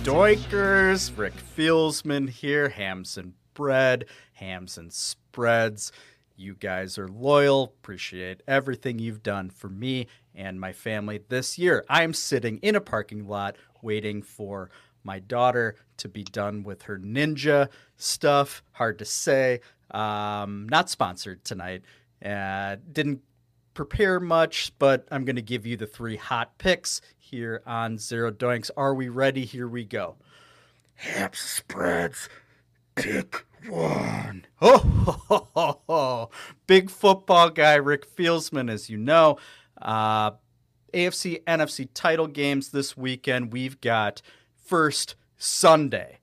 Speaker 2: doikers! Rick Fieldsman here, hams and bread, hams and spreads. You guys are loyal. Appreciate everything you've done for me and my family this year. I'm sitting in a parking lot waiting for my daughter to be done with her ninja stuff. Hard to say. Um, not sponsored tonight. Uh, didn't prepare much, but I'm going to give you the three hot picks here on Zero Doinks. Are we ready? Here we go. Ham spreads. Pick one. Oh, ho, ho, ho, ho. big football guy, Rick Fieldsman, as you know. Uh, AFC, NFC title games this weekend. We've got first Sunday,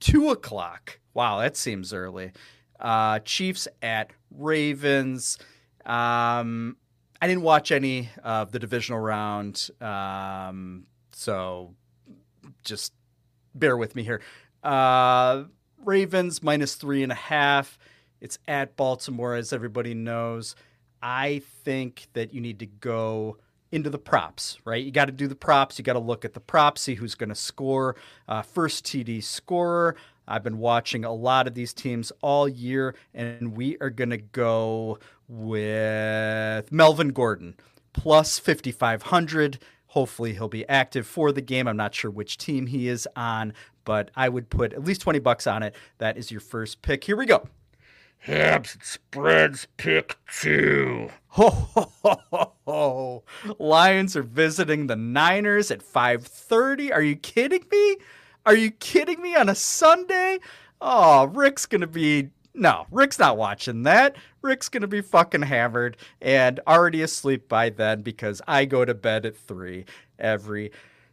Speaker 2: two o'clock. Wow, that seems early. Uh, Chiefs at Ravens. Um, I didn't watch any of the divisional round, um, so just bear with me here. Uh, Ravens minus three and a half. It's at Baltimore, as everybody knows. I think that you need to go into the props, right? You got to do the props. You got to look at the props, see who's going to score. Uh, first TD scorer. I've been watching a lot of these teams all year, and we are going to go with Melvin Gordon plus 5,500. Hopefully, he'll be active for the game. I'm not sure which team he is on, but I would put at least 20 bucks on it. That is your first pick. Here we go. Habs spreads pick two. Ho, ho, ho, ho, ho. Lions are visiting the Niners at 5:30. Are you kidding me? Are you kidding me on a Sunday? Oh, Rick's gonna be no, Rick's not watching that. Rick's gonna be fucking hammered and already asleep by then because I go to bed at three every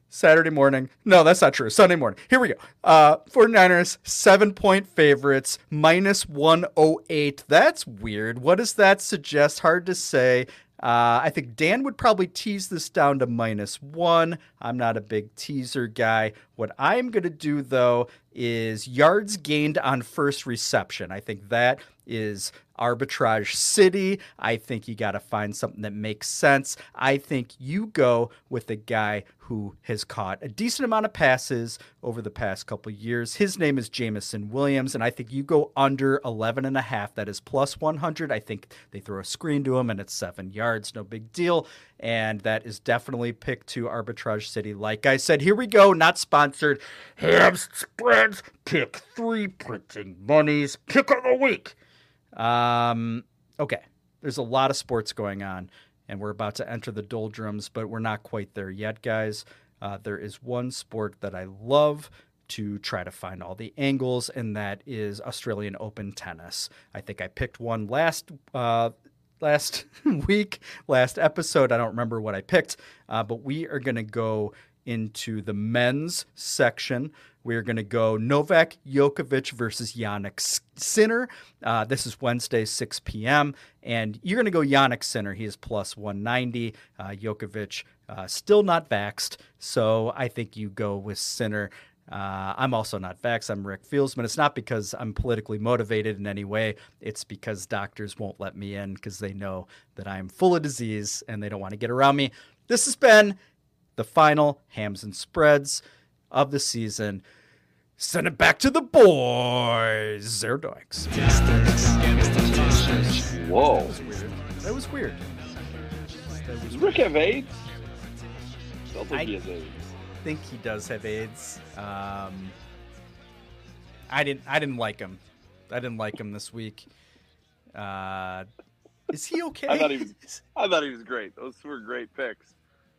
Speaker 2: Saturday morning. No, that's not true. Sunday morning. Here we go. Uh 49ers, seven point favorites, minus 108. That's weird. What does that suggest? Hard to say. Uh, I think Dan would probably tease this down to minus one. I'm not a big teaser guy. What I'm going to do, though, is yards gained on first reception. I think that is arbitrage city. I think you got to find something that makes sense. I think you go with a guy who has caught a decent amount of passes over the past couple years. His name is Jameson Williams, and I think you go under 11 and a half. That is plus 100. I think they throw a screen to him and it's seven yards. No big deal. And that is definitely pick to arbitrage city. Like I said, here we go. Not sponsored. Habs spreads. Pick three printing monies. Pick of the week. Um, okay. There's a lot of sports going on, and we're about to enter the doldrums, but we're not quite there yet, guys. Uh, there is one sport that I love to try to find all the angles, and that is Australian Open tennis. I think I picked one last uh, last week, last episode. I don't remember what I picked, uh, but we are going to go into the men's section. We're going to go Novak Djokovic versus Jannik Sinner. Uh, this is Wednesday, 6 p.m. And you're going to go Jannik Sinner. He is plus 190. Uh, Djokovic uh, still not vaxxed. So I think you go with Sinner. Uh, I'm also not vaxxed. I'm Rick Fieldsman. It's not because I'm politically motivated in any way. It's because doctors won't let me in because they know that I'm full of disease and they don't want to get around me. This has been the final hams and spreads of the season. Send it back to the boys. Zero dogs.
Speaker 1: Whoa.
Speaker 2: That was weird. That was
Speaker 1: Does Rick have AIDS? I don't think
Speaker 2: I-
Speaker 1: he has AIDS.
Speaker 2: think he does have AIDS. Um, I didn't. I didn't like him. I didn't like him this week. Uh, is he okay?
Speaker 1: I thought he was. I thought he was great. Those were great picks.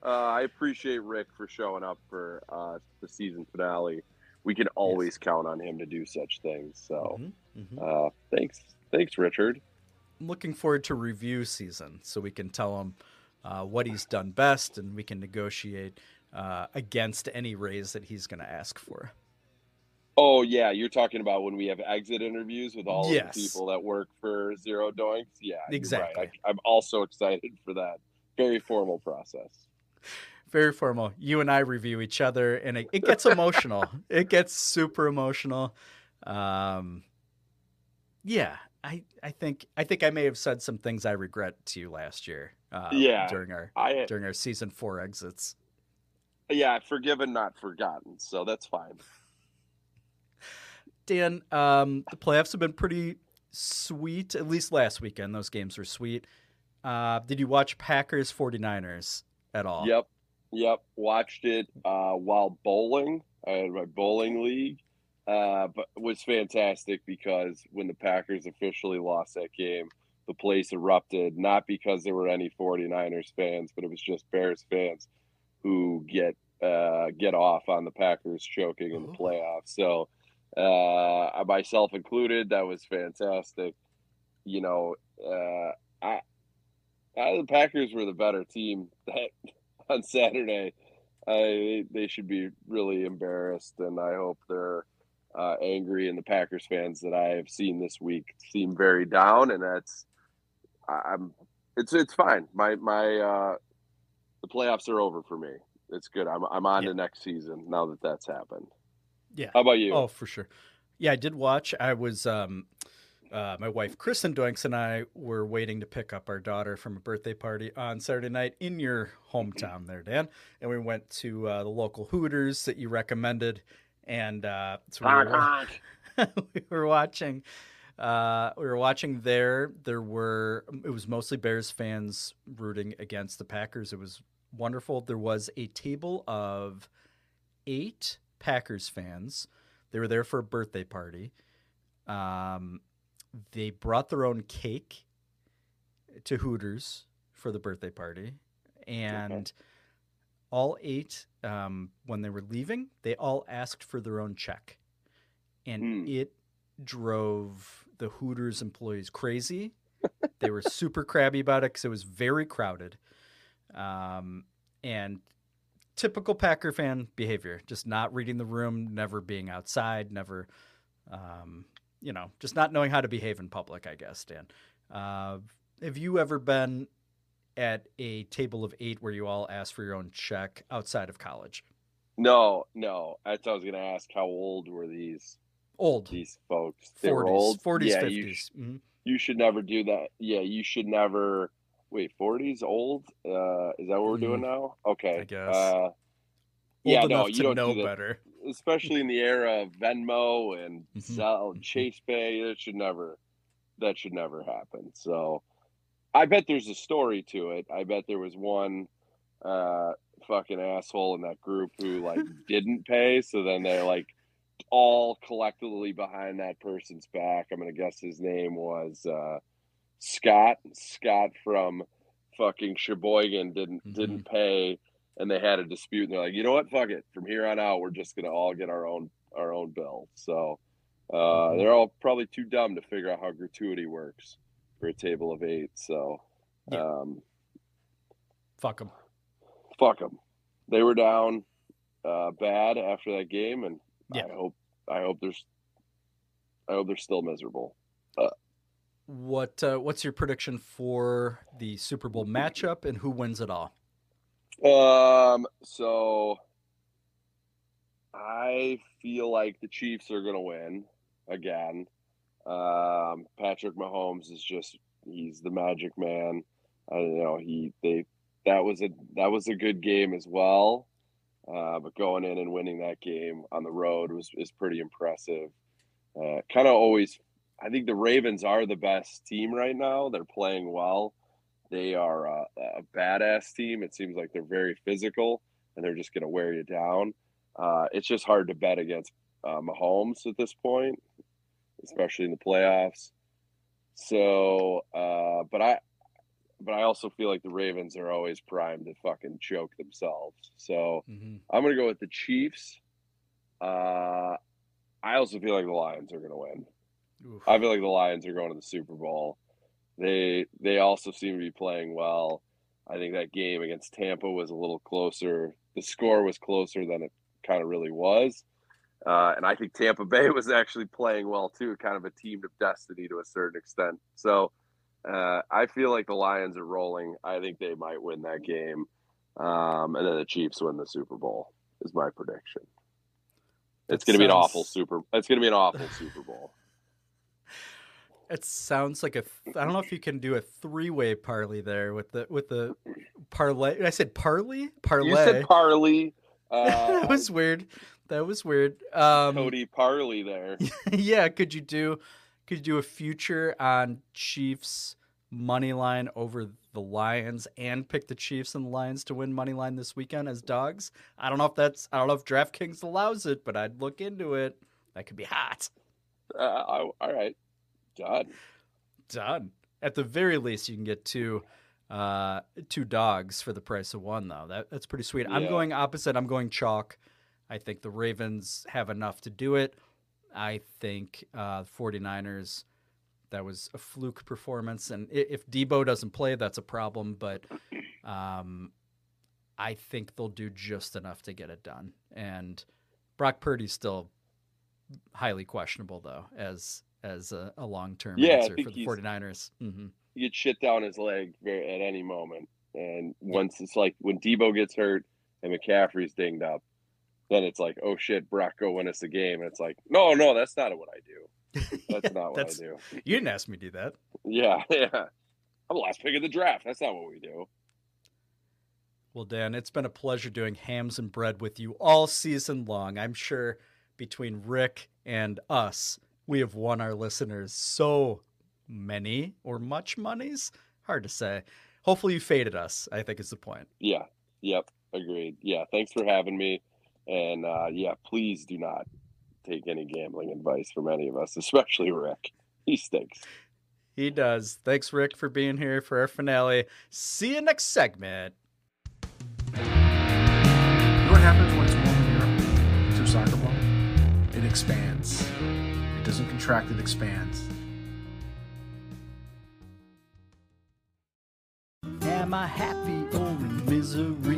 Speaker 1: Uh, I appreciate Rick for showing up for uh, the season finale. We can always count on him to do such things. So,
Speaker 2: Mhm, mhm.
Speaker 1: uh, thanks, thanks, Richard.
Speaker 2: I'm looking forward to review season so we can tell him uh, what he's done best and we can negotiate uh, against any raise that he's going to ask for.
Speaker 1: Oh yeah, you're talking about when we have exit interviews with all
Speaker 2: Yes.
Speaker 1: of the people that work for Zero Doinks. Yeah, you're right.
Speaker 2: Exactly.
Speaker 1: I, I'm also excited for that. Very formal process.
Speaker 2: Very formal. You and I review each other, and it, it gets emotional. it gets super emotional. Um, yeah, I, I think I think I may have said some things I regret to you last year. Uh,
Speaker 1: Yeah,
Speaker 2: during our
Speaker 1: I
Speaker 2: during our season four exits.
Speaker 1: yeah, forgiven, not forgotten. So that's fine.
Speaker 2: Dan, um, the playoffs have been pretty sweet. At least last weekend, those games were sweet. Uh, did you watch Packers 49ers at all?
Speaker 1: Yep, yep. Watched it uh, while bowling. I had my bowling league, uh, but it was fantastic because when the Packers officially lost that game, the place erupted. Not because there were any 49ers fans, but it was just Bears fans who get uh, get off on the Packers choking in the
Speaker 2: Oh.
Speaker 1: playoffs. So, uh, myself included, that was fantastic. You know, uh, I the Packers were the better team that on Saturday. I they should be really embarrassed, and I hope they're uh, angry, and the Packers fans that I have seen this week seem very down, and that's I'm it's it's fine. My my uh, the playoffs are over for me. It's good. I'm I'm on to next season now that that's happened.
Speaker 2: Yeah.
Speaker 1: How about you?
Speaker 2: Oh, for sure. Yeah, I did watch. I was um uh, my wife Kristen Doinks and I were waiting to pick up our daughter from a birthday party on Saturday night in your hometown there, Dan. And we went to uh, the local Hooters that you recommended, and uh, so we were, we were watching. Uh, we were watching there. There were it was mostly Bears fans rooting against the Packers. It was wonderful. There was a table of eight Packers fans. They were there for a birthday party. Um, they brought their own cake to Hooters for the birthday party, and all eight, um, when they were leaving, they all asked for their own check, and it drove the Hooters employees crazy. they were super crabby about it because it was very crowded, um, and typical Packer fan behavior, just not reading the room, never being outside, never, um, you know, just not knowing how to behave in public, I guess, Dan. Uh, have you ever been at a table of eight where you all ask for your own check outside of college?
Speaker 1: No, no. That's what I was going to ask. How old were these?
Speaker 2: Old.
Speaker 1: These folks. They were
Speaker 2: 40s,
Speaker 1: old.
Speaker 2: 40s,
Speaker 1: yeah, You,
Speaker 2: 50s.
Speaker 1: sh-
Speaker 2: Mhm.
Speaker 1: you should never do that. Yeah, you should never. Wait, forties old? Uh, is that what we're doing now? Okay.
Speaker 2: I guess.
Speaker 1: Uh, yeah,
Speaker 2: Old
Speaker 1: no,
Speaker 2: enough
Speaker 1: you
Speaker 2: to
Speaker 1: don't
Speaker 2: know
Speaker 1: do
Speaker 2: better.
Speaker 1: Especially in the era of Venmo and
Speaker 2: Mm-hmm.
Speaker 1: Chase Pay, that should never, that should never happen. So, I bet there's a story to it. I bet there was one uh, fucking asshole in that group who like didn't pay, so then they're like all collectively behind that person's back. I'm gonna guess his name was uh, Scott. Scott from fucking Sheboygan didn't didn't pay, and they had a dispute. And they're like, you know what? Fuck it. From here on out, we're just gonna all get our own our own bill. So uh, they're all probably too dumb to figure out how gratuity works for a table of eight. So um,
Speaker 2: Fuck them.
Speaker 1: fuck them. They were down uh, bad after that game, and I hope I hope there's I hope they're still miserable. Uh,
Speaker 2: What uh, What's your prediction for the Super Bowl matchup and who wins it all?
Speaker 1: Um, so I feel like the Chiefs are going to win again. Um, Patrick Mahomes is just he's the magic man. I don't know he they that was a that was a good game as well. Uh, but going in and winning that game on the road was is pretty impressive. Uh, kind of always, I think the Ravens are the best team right now. They're playing well. They are a, a badass team. It seems like they're very physical and they're just going to wear you down. Uh, it's just hard to bet against uh, Mahomes at this point, especially in the playoffs. So, uh, but I, but I also feel like the Ravens are always primed to fucking choke themselves. So I'm gonna go with the Chiefs. Uh, I also feel like the Lions are gonna win. I feel like the Lions are going to the Super Bowl. They they also seem to be playing well. I think that game against Tampa was a little closer. The score was closer than it kind of really was. Uh, and I think Tampa Bay was actually playing well too, kind of a team of destiny to a certain extent. So uh, I feel like the Lions are rolling. I think they might win that game, um, and then the Chiefs win the Super Bowl. Is my prediction. It's going to be an awful Super. It's going to be an awful Super Bowl.
Speaker 2: It sounds like a. th- I don't know if you can do a three-way parley there with the with the parlay. I said parley, Parlay.
Speaker 1: You said Parley. Uh,
Speaker 2: that was weird. That was weird. Um,
Speaker 1: Cody Parley there.
Speaker 2: yeah, could you do could you do a future on Chiefs money line over the Lions and pick the Chiefs and the Lions to win money line this weekend as dogs? I don't know if that's I don't know if DraftKings allows it, but I'd look into it. That could be hot.
Speaker 1: Uh, all right, done.
Speaker 2: Done. At the very least, you can get two uh two dogs for the price of one though. That that's pretty sweet. I'm going opposite. I'm going chalk. I think the Ravens have enough to do it. I think uh 49ers that was a fluke performance and if Deebo doesn't play that's a problem, but um I think they'll do just enough to get it done. And Brock Purdy's still highly questionable though as as a, a long term
Speaker 1: Yeah,
Speaker 2: answer for the
Speaker 1: he's-
Speaker 2: 49ers. hmm
Speaker 1: He could shit down his leg at any moment. And once it's like when Deebo gets hurt and McCaffrey's dinged up, then it's like, oh shit, Brock, go win us the game. And it's like, no, no, that's not what I do. That's not what
Speaker 2: That's-
Speaker 1: I do.
Speaker 2: You didn't ask me to do that.
Speaker 1: Yeah, yeah. I'm the last pick of the draft. That's not what we do.
Speaker 2: Well, Dan, it's been a pleasure doing hams and bread with you all season long. I'm sure between Rick and us, we have won our listeners so many or much monies. Hard to say. Hopefully, you faded us. I think is the point.
Speaker 1: Yeah. Yep. Agreed. Yeah. Thanks for having me. And uh, yeah, please do not take any gambling advice from any of us, especially Rick. He stinks.
Speaker 2: He does. Thanks, Rick, for being here for our finale. See you next segment.
Speaker 3: You know what happens when it's warm in Europe to a soccer ball? It expands. It doesn't contract, it expands.
Speaker 2: Am I happy or in misery?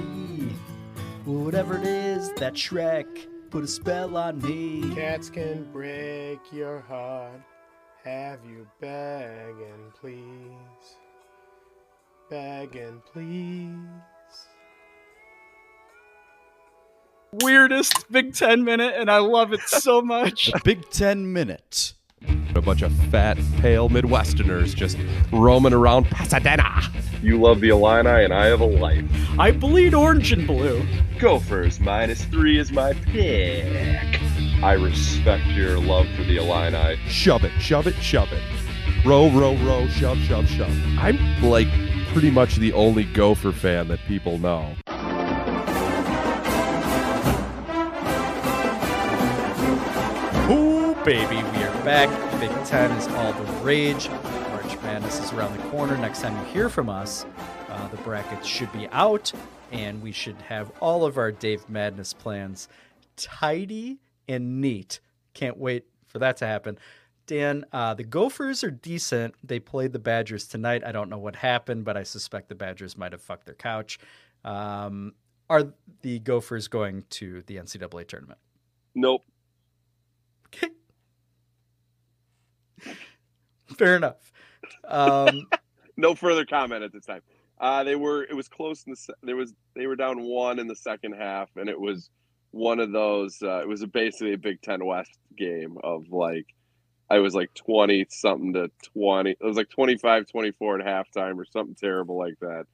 Speaker 2: Whatever it is, that Shrek put a spell on me.
Speaker 10: Cats can break your heart. Have you begging, please? Begging, please.
Speaker 2: Weirdest Big Ten minute, and I love it so much.
Speaker 11: Big Ten Minute. A bunch of fat, pale Midwesterners just roaming around Pasadena.
Speaker 1: You love the Illini, and I have a life.
Speaker 2: I bleed orange and blue.
Speaker 1: Gophers minus three is my pick. I respect your love for the Illini.
Speaker 11: Shove it, shove it, shove it. Row, row, row, shove, shove, shove. I'm like pretty much the only Gopher fan that people know.
Speaker 2: Baby, we are back. Big Ten is all the rage. March Madness is around the corner. Next time you hear from us, uh, the brackets should be out, and we should have all of our Dave Madness plans tidy and neat. Can't wait for that to happen. Dan, uh, the Gophers are decent. They played the Badgers tonight. I don't know what happened, but I suspect the Badgers might have fucked their couch. Um, are the Gophers going to the NCAA tournament?
Speaker 1: Nope.
Speaker 2: Fair enough. Um,
Speaker 1: no further comment at this time. Uh, they were. It was close in the. There was. They were down one in the second half, and it was one of those. Uh, it was a, basically a Big Ten West game of like. I was like twenty something to twenty. It was like 25, 24 at halftime or something terrible like that.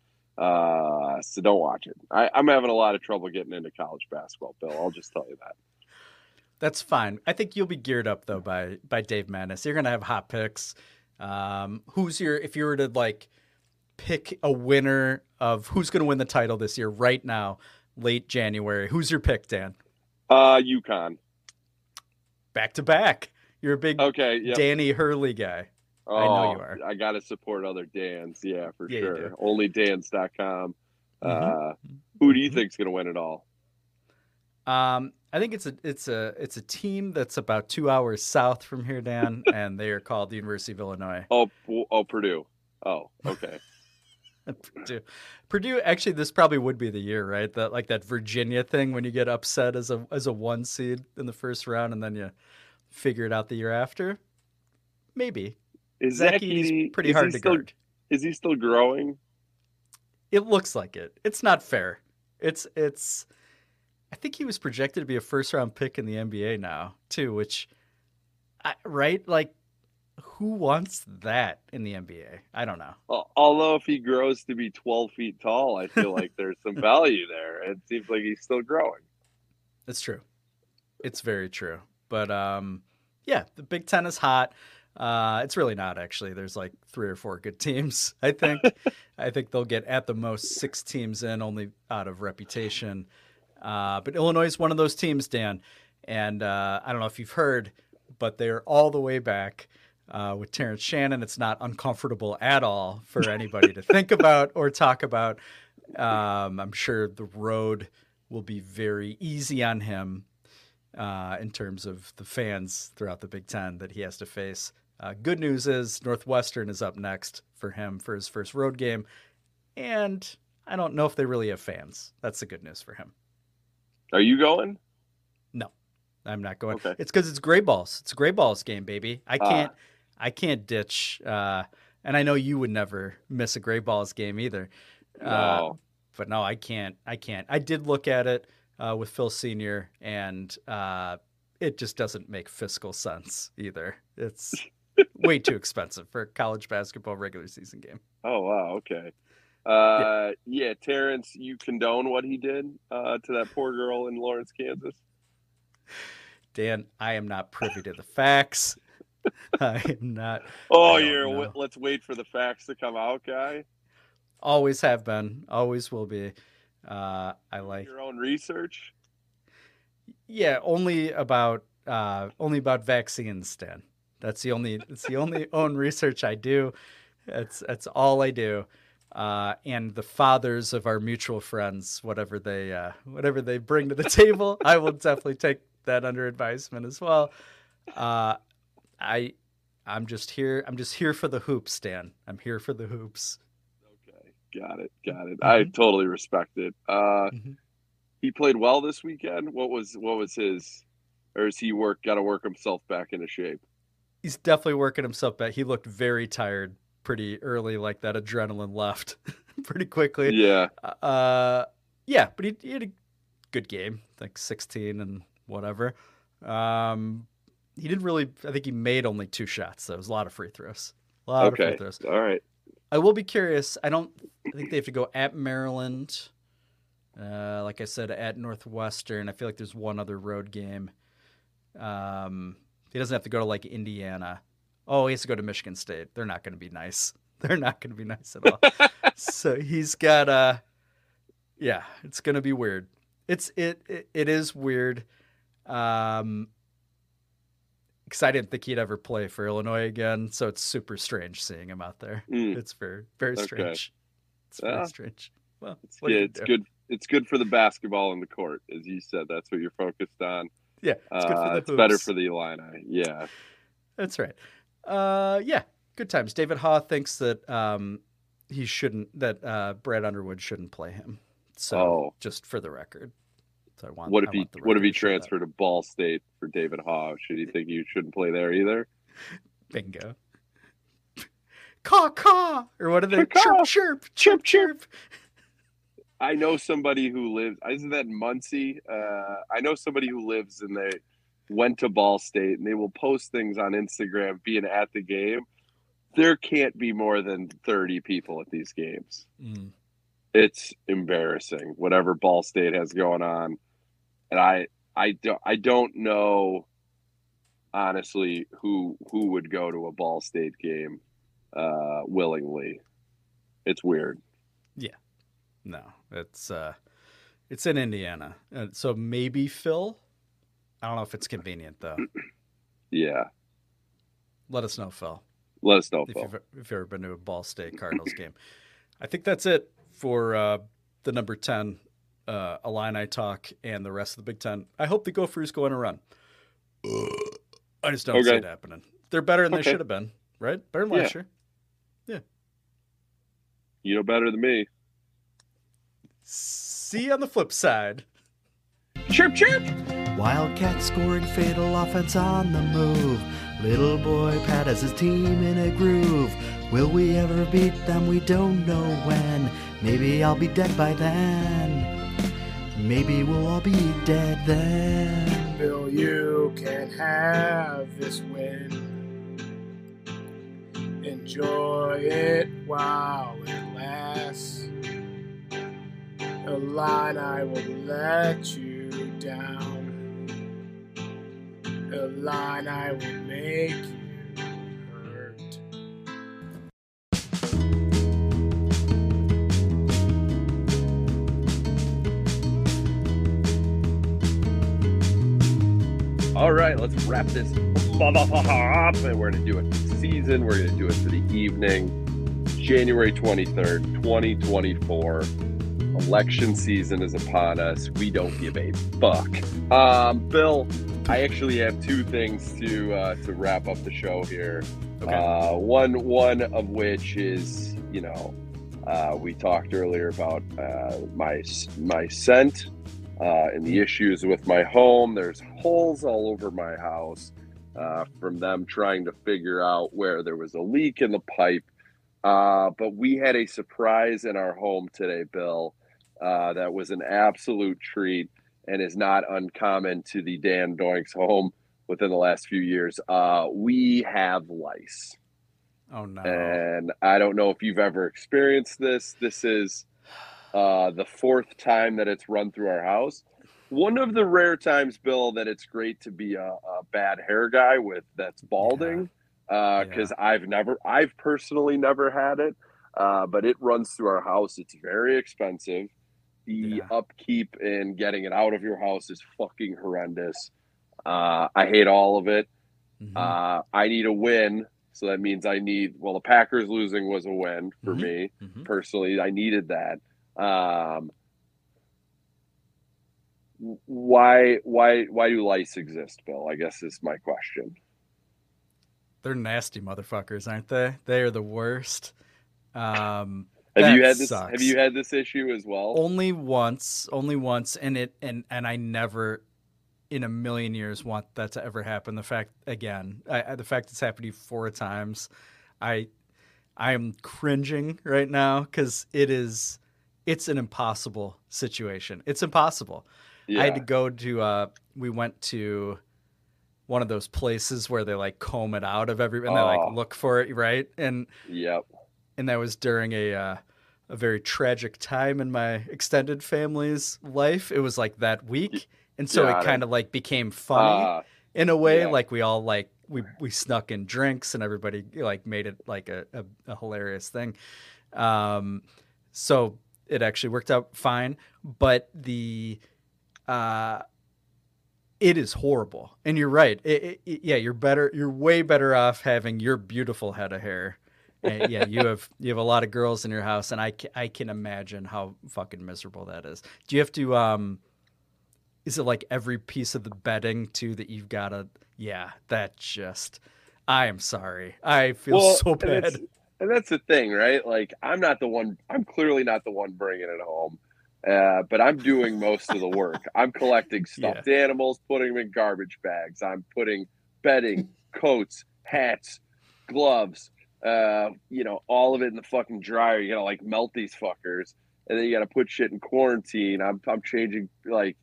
Speaker 1: Uh, so don't watch it. I, I'm having a lot of trouble getting into college basketball, Bill. I'll just tell you that.
Speaker 2: That's fine. I think you'll be geared up though by by Dave Madness. You're gonna have hot picks. Um, who's your if you were to like pick a winner of who's gonna win the title this year right now, late January? Who's your pick, Dan?
Speaker 1: Uh, UConn.
Speaker 2: Back to back. You're a big
Speaker 1: Okay. Yep.
Speaker 2: Danny Hurley guy.
Speaker 1: Oh,
Speaker 2: I know you are.
Speaker 1: I got to support other Dans. Yeah, for
Speaker 2: Yeah,
Speaker 1: sure. OnlyDans.com. Uh,
Speaker 2: Mhm.
Speaker 1: who do you think's going to win it all?
Speaker 2: Um, I think it's a it's a it's a team that's about two hours south from here, Dan, and they are called the University of Illinois.
Speaker 1: Oh, oh, Purdue. Oh, okay.
Speaker 2: Purdue. Purdue actually this probably would be the year, right? That like that Virginia thing when you get upset as a as a one seed in the first round and then you figure it out the year after. Maybe.
Speaker 1: Is
Speaker 2: Zach
Speaker 1: Zachy
Speaker 2: Edey's pretty
Speaker 1: is
Speaker 2: hard to
Speaker 1: still,
Speaker 2: guard.
Speaker 1: Is he still growing?
Speaker 2: It looks like it. It's not fair. It's it's I think he was projected to be a first round pick in the NBA now, too, which I, right? Like who wants that in the NBA? I don't know.
Speaker 1: Al- Although if he grows to be 12 feet tall, I feel like there's some value there. It seems like he's still growing.
Speaker 2: It's true. It's very true. But um, yeah, the Big Ten is hot. Uh, it's really not actually. There's like three or four good teams. I think. I think they'll get at the most six teams in, only out of reputation. Uh, but Illinois is one of those teams, Dan. And uh, I don't know if you've heard, but they're all the way back uh, with Terrence Shannon. It's not uncomfortable at all for anybody to think about or talk about. Um, I'm sure the road will be very easy on him uh, in terms of the fans throughout the Big Ten that he has to face. Uh, good news is Northwestern is up next for him for his first road game. And I don't know if they really have fans. That's the good news for him.
Speaker 1: Are you going?
Speaker 2: No, I'm not going.
Speaker 1: Okay.
Speaker 2: It's because it's gray balls. It's a gray balls game, baby. I
Speaker 1: Ah.
Speaker 2: can't. I can't ditch. Uh, and I know you would never miss a gray balls game either. Uh,
Speaker 1: No.
Speaker 2: but no, I can't. I can't. I did look at it uh, with Phil Senior, and uh, it just doesn't make fiscal sense either. It's way too expensive for a college basketball regular season game.
Speaker 1: Oh wow, okay. Uh, yeah. Terrence, you condone what he did uh, to that poor girl in Lawrence, Kansas.
Speaker 2: Dan, I am not privy to the facts. I am not.
Speaker 1: Oh, you're w- let's wait for the facts to come out, guy.
Speaker 2: Always have been. Always will be. Uh, I like.
Speaker 1: Your own research.
Speaker 2: Yeah, only about uh, only about vaccines, Dan. That's the only. It's the only own research I do. That's that's all I do. Uh, and the fathers of our mutual friends, whatever they uh, whatever they bring to the table, I will definitely take that under advisement as well. Uh, I I'm just here. I'm just here for the hoops, Dan. I'm here for the hoops.
Speaker 1: Okay, got it. Got it. I totally respect it. Uh,
Speaker 2: Mhm.
Speaker 1: he played well this weekend. What was what was his, or is he work got to work himself back into shape?
Speaker 2: He's definitely working himself back. He looked very tired pretty early, like that adrenaline left pretty quickly.
Speaker 1: Yeah.
Speaker 2: Uh, yeah, but he, he had a good game, like 16 and whatever. Um, he didn't really. I think he made only two shots. So it was a lot of free throws. A lot of
Speaker 1: Okay.
Speaker 2: free throws.
Speaker 1: All right.
Speaker 2: I will be curious. I don't. I think they have to go at Maryland. Uh, like I said, at Northwestern. I feel like there's one other road game. Um, he doesn't have to go to like Indiana. Oh, he has to go to Michigan State. They're not going to be nice. They're not going to be nice at all. so he's got uh yeah, it's going to be weird. It's it, it it is weird. Um because I didn't think he'd ever play for Illinois again, so it's super strange seeing him out there.
Speaker 1: Mm.
Speaker 2: It's very very
Speaker 1: Okay.
Speaker 2: strange. It's very
Speaker 1: Yeah.
Speaker 2: strange. Well,
Speaker 1: It's, yeah, it's
Speaker 2: do?
Speaker 1: good. It's good for the basketball in the court, as you said. That's what you're focused on.
Speaker 2: Yeah, it's good for
Speaker 1: Uh, it's better for the Illini. Yeah.
Speaker 2: That's right. Uh, yeah, good times. David Haugh thinks that um, he shouldn't, that uh, Brad Underwood shouldn't play him. So
Speaker 1: Oh.
Speaker 2: just for the record, so I want.
Speaker 1: What if
Speaker 2: I
Speaker 1: he
Speaker 2: the
Speaker 1: What if he
Speaker 2: to show that.
Speaker 1: transferred to Ball State for David Haugh? Should he think you shouldn't play there either?
Speaker 2: Bingo. Caw caw, or what are they? Chirp chirp chirp chirp.
Speaker 1: I know somebody who lives. Isn't that Muncie? Uh, I know somebody who lives and they went to Ball State and they will post things on Instagram being at the game. There can't be more than thirty people at these games.
Speaker 2: Mm.
Speaker 1: It's embarrassing whatever Ball State has going on, and I I don't I don't know honestly who who would go to a Ball State game uh, willingly. It's weird.
Speaker 2: Yeah, no, it's uh, it's in Indiana, so maybe Phil. I don't know if it's convenient though.
Speaker 1: Yeah,
Speaker 2: Let us know, Phil.
Speaker 1: let us know,
Speaker 2: if
Speaker 1: Phil.
Speaker 2: you've, if you've ever been to a Ball State Cardinals game. I think that's it for uh, the number 10 uh, Illini talk and the rest of the Big Ten. I hope the Gophers go on a run. I just don't see it happening. They're better than they should have been, right? Better than last
Speaker 1: Yeah.
Speaker 2: year. Yeah.
Speaker 1: You know better than me.
Speaker 2: See you on the flip side.
Speaker 1: Chirp, chirp.
Speaker 2: Wildcat scoring fatal offense on the move. Little boy Pat has his team in a groove. Will we ever beat them? We don't know when. Maybe I'll be dead by then. Maybe we'll all be dead then.
Speaker 10: Bill, you can have this win. Enjoy it while it lasts. The line I will let you down. The line I will make you hurt.
Speaker 1: All right, let's wrap this up. And we're going to do it for the season. We're going to do it for the evening. January 23rd, 2024. Election season is upon us. We don't give a fuck. Um, Bill, I actually have two things to uh, to wrap up the show here.
Speaker 2: Okay.
Speaker 1: Uh, one one of which is, you know, uh, we talked earlier about uh, my my scent uh, and the issues with my home. There's holes all over my house uh, from them trying to figure out where there was a leak in the pipe. Uh, but we had a surprise in our home today, Bill, uh, that was an absolute treat and is not uncommon to the Dan Doinks home within the last few years. Uh, we have lice.
Speaker 2: Oh no.
Speaker 1: And I don't know if you've ever experienced this. This is uh, the fourth time that it's run through our house. One of the rare times, Bill, that it's great to be a, a bad hair guy with that's balding, because I've never, I've personally never had it, uh, but it runs through our house. It's very expensive. The upkeep and getting it out of your house is fucking horrendous. Uh, I hate all of it. Uh, I need a win. So that means I need, well, the Packers losing was a win for
Speaker 2: Mhm.
Speaker 1: me
Speaker 2: Mhm.
Speaker 1: personally. I needed that. Um, why, why, why do lice exist, Bill? I guess is my question.
Speaker 2: They're nasty motherfuckers, aren't they? They are the worst. Um,
Speaker 1: Have you had this?
Speaker 2: sucks.
Speaker 1: Have you had this issue as well?
Speaker 2: only once only once and it and and i never in a million years want that to ever happen the fact again I, the fact it's happened to you four times i i am cringing right now because it is it's an impossible situation it's impossible i had to go to uh we went to one of those places where they like comb it out of every and they
Speaker 1: Oh.
Speaker 2: like look for it right and
Speaker 1: Yep.
Speaker 2: and that was during a uh, a very tragic time in my extended family's life. It was like that week, and so
Speaker 1: Got
Speaker 2: it
Speaker 1: it.
Speaker 2: kind of like became funny
Speaker 1: Ah,
Speaker 2: in a way.
Speaker 1: yeah.
Speaker 2: Like we all like we we snuck in drinks, and everybody like made it like a, a, a hilarious thing. Um, so it actually worked out fine, but the uh it is horrible and you're right it, it, yeah you're better you're way better off having your beautiful head of hair and yeah you have you have a lot of girls in your house and I can, I can imagine how fucking miserable that is do you have to um is it like every piece of the bedding too that you've got to yeah that just i am sorry i feel
Speaker 1: Well,
Speaker 2: so bad
Speaker 1: that's- And that's the thing, right? Like, I'm not the one. I'm clearly not the one bringing it home, uh, but I'm doing most of the work. I'm collecting stuffed animals, putting them in garbage bags. I'm putting bedding, coats, hats, gloves. Uh, you know, all of it in the fucking dryer. You gotta like melt these fuckers, and then you gotta put shit in quarantine. I'm I'm changing like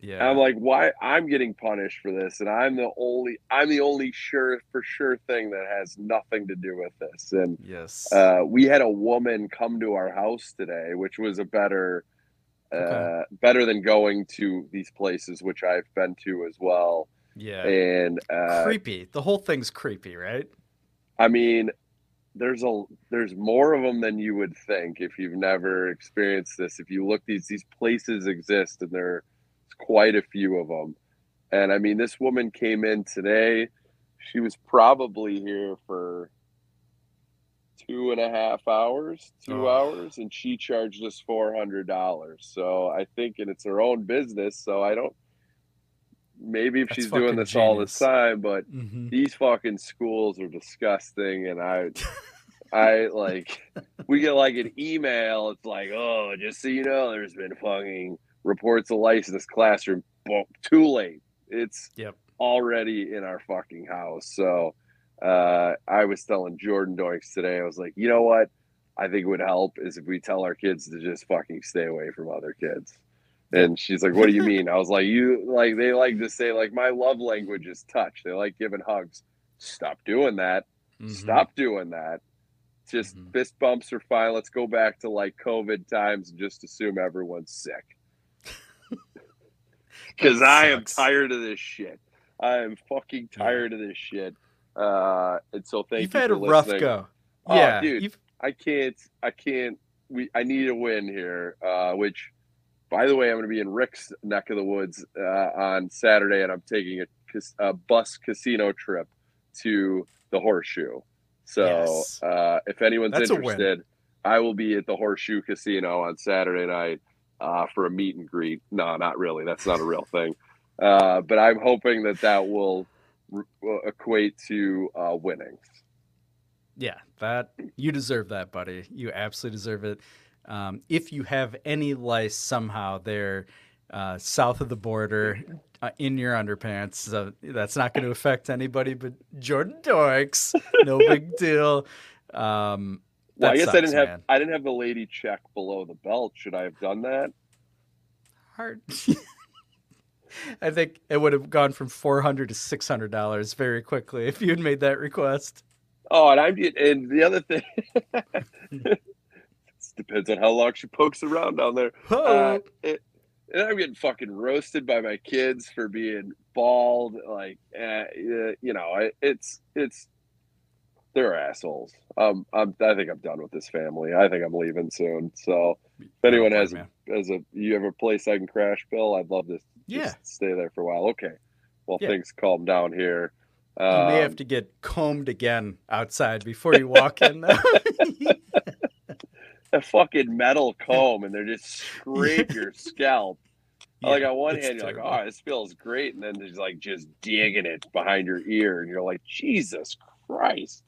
Speaker 2: yeah
Speaker 1: I'm like, why? I'm getting punished for this, and I'm the only I'm the only sure for sure thing that has nothing to do with this. And
Speaker 2: yes
Speaker 1: uh, we had a woman come to our house today, which was a better uh, better than going to these places, which I've been to as well.
Speaker 2: yeah
Speaker 1: And uh,
Speaker 2: creepy the whole thing's creepy right
Speaker 1: I mean, there's a there's more of them than you would think if you've never experienced this. If you look these these places exist, and there's quite a few of them. And I mean, this woman came in today. She was probably here for two and a half hours, two
Speaker 2: Oh.
Speaker 1: hours, and she charged us four hundred dollars. So I think, and it's her own business. So I don't. Maybe if
Speaker 2: That's
Speaker 1: she's doing this all the time, but
Speaker 2: Mhm.
Speaker 1: these fucking schools are disgusting, and I, I like, we get like an email. It's like, oh, just so you know, there's been fucking reports of lice in this classroom. Boom, too late. It's
Speaker 2: Yep.
Speaker 1: already in our fucking house. So, uh, I was telling Jordan Doinks today. I was like, you know what? I think it would help is if we tell our kids to just fucking stay away from other kids. And she's like, "What do you mean?" I was like, "You like they like to say like my love language is touch. They like giving hugs. Stop doing that.
Speaker 2: Mhm.
Speaker 1: Stop doing that. Just
Speaker 2: Mhm.
Speaker 1: fist bumps are fine. Let's go back to like COVID times and just assume everyone's sick. Because I am tired of this shit. I am fucking tired of this shit. Uh, and so thank
Speaker 2: you've
Speaker 1: you have
Speaker 2: had
Speaker 1: for
Speaker 2: a rough go
Speaker 1: Oh,
Speaker 2: yeah
Speaker 1: dude,
Speaker 2: you've
Speaker 1: I can't. I can't. We. I need a win here. Uh, which, by the way, I'm going to be in Rick's neck of the woods uh, on Saturday, and I'm taking a, a bus casino trip to the Horseshoe. So,
Speaker 2: Yes.
Speaker 1: uh, if anyone's
Speaker 2: That's
Speaker 1: interested, I will be at the Horseshoe Casino on Saturday night uh, for a meet and greet. No, not really. That's not a real thing. Uh, but I'm hoping that that will, will equate to uh, winnings.
Speaker 2: Yeah, that you deserve that, buddy. You absolutely deserve it. Um, if you have any lice somehow, they're uh, south of the border uh, in your underpants. So that's not going to affect anybody but Jordan Doinks. No big deal. Um,
Speaker 1: Well, I guess I didn't have. I didn't have the lady check below the belt. Should I have done that?
Speaker 2: hard. I think it would have gone from four hundred to six hundred dollars very quickly if you had made that request.
Speaker 1: Oh, and I'm and the other thing depends on how long she pokes around down there. Uh, it, and I'm getting fucking roasted by my kids for being bald. Like, uh, you know, it, it's it's they're assholes. Um, I'm, I think I'm done with this family. I think I'm leaving soon. So, if anyone has a, has a you have a place I can crash, Bill, I'd love to just
Speaker 2: Yeah.
Speaker 1: stay there for a while. Okay, well
Speaker 2: Yeah.
Speaker 1: things calm down here.
Speaker 2: You may have
Speaker 1: Um,
Speaker 2: to get combed again outside before you walk in.
Speaker 1: a fucking metal comb and they're just scrape your scalp. like on one hand, you're
Speaker 2: terrible.
Speaker 1: like, oh, this feels great, and then there's like just digging it behind your ear, and you're like, Jesus Christ,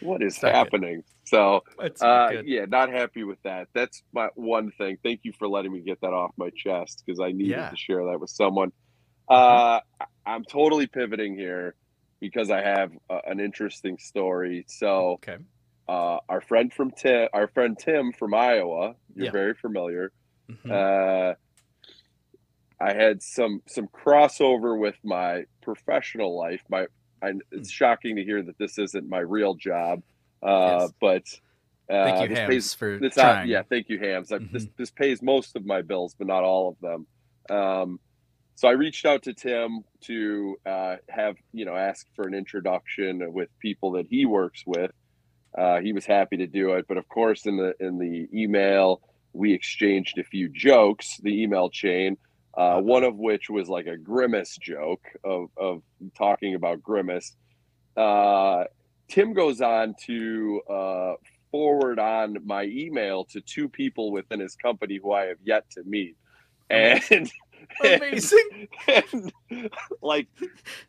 Speaker 1: what is
Speaker 2: not good.
Speaker 1: happening? So,
Speaker 2: not
Speaker 1: uh, yeah, not happy with that. That's my one thing. Thank you for letting me get that off my chest because I needed
Speaker 2: Yeah.
Speaker 1: to share that with someone. Uh, I- I'm totally pivoting here because I have uh, an interesting story. So,
Speaker 2: okay.
Speaker 1: Uh, our friend from Tim, our friend Tim from Iowa, you're
Speaker 2: Yeah.
Speaker 1: very familiar.
Speaker 2: Mhm.
Speaker 1: Uh, I had some some crossover with my professional life. My I, it's shocking to hear that this isn't my real job, uh.
Speaker 2: Yes.
Speaker 1: but uh,
Speaker 2: Thank you,
Speaker 1: this
Speaker 2: Hams,
Speaker 1: pays,
Speaker 2: for
Speaker 1: this,
Speaker 2: trying. Mm-hmm.
Speaker 1: yeah, thank you, Hams. I, this this pays most of my bills, but not all of them. Um, so I reached out to Tim to uh, have you know ask for an introduction with people that he works with. Uh, he was happy to do it, but of course, in the in the email, we exchanged a few jokes. The email chain, uh, one of which was like a grimace joke of of talking about grimace. Uh, Tim goes on to uh, forward on my email to two people within his company who I have yet to meet, and.
Speaker 2: Amazing.
Speaker 1: And, like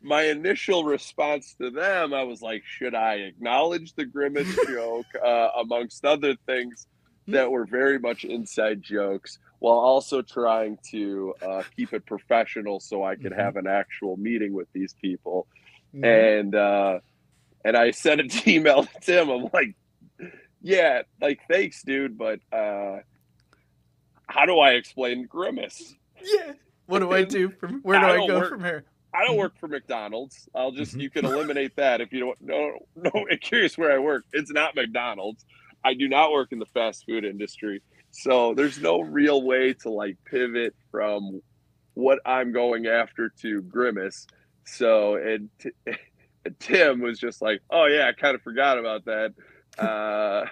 Speaker 1: my initial response to them, I was like, should I acknowledge the grimace joke uh, amongst other things that were very much inside jokes, while also trying to uh, keep it professional so I could have an actual meeting with these people. And uh, and I sent an email to Tim. I'm like, yeah, like thanks, dude, but uh, how do I explain grimace?
Speaker 2: Yeah. What do I do from where do
Speaker 1: I
Speaker 2: I, go
Speaker 1: work-
Speaker 2: from here?
Speaker 1: I don't work for McDonald's. I'll just you can eliminate that if you don't. No, no. I'm curious where I work. It's not McDonald's. I do not work in the fast food industry, so there's no real way to like pivot from what I'm going after to grimace. So and, t- and Tim was just like, "Oh yeah, I kind of forgot about that." Uh,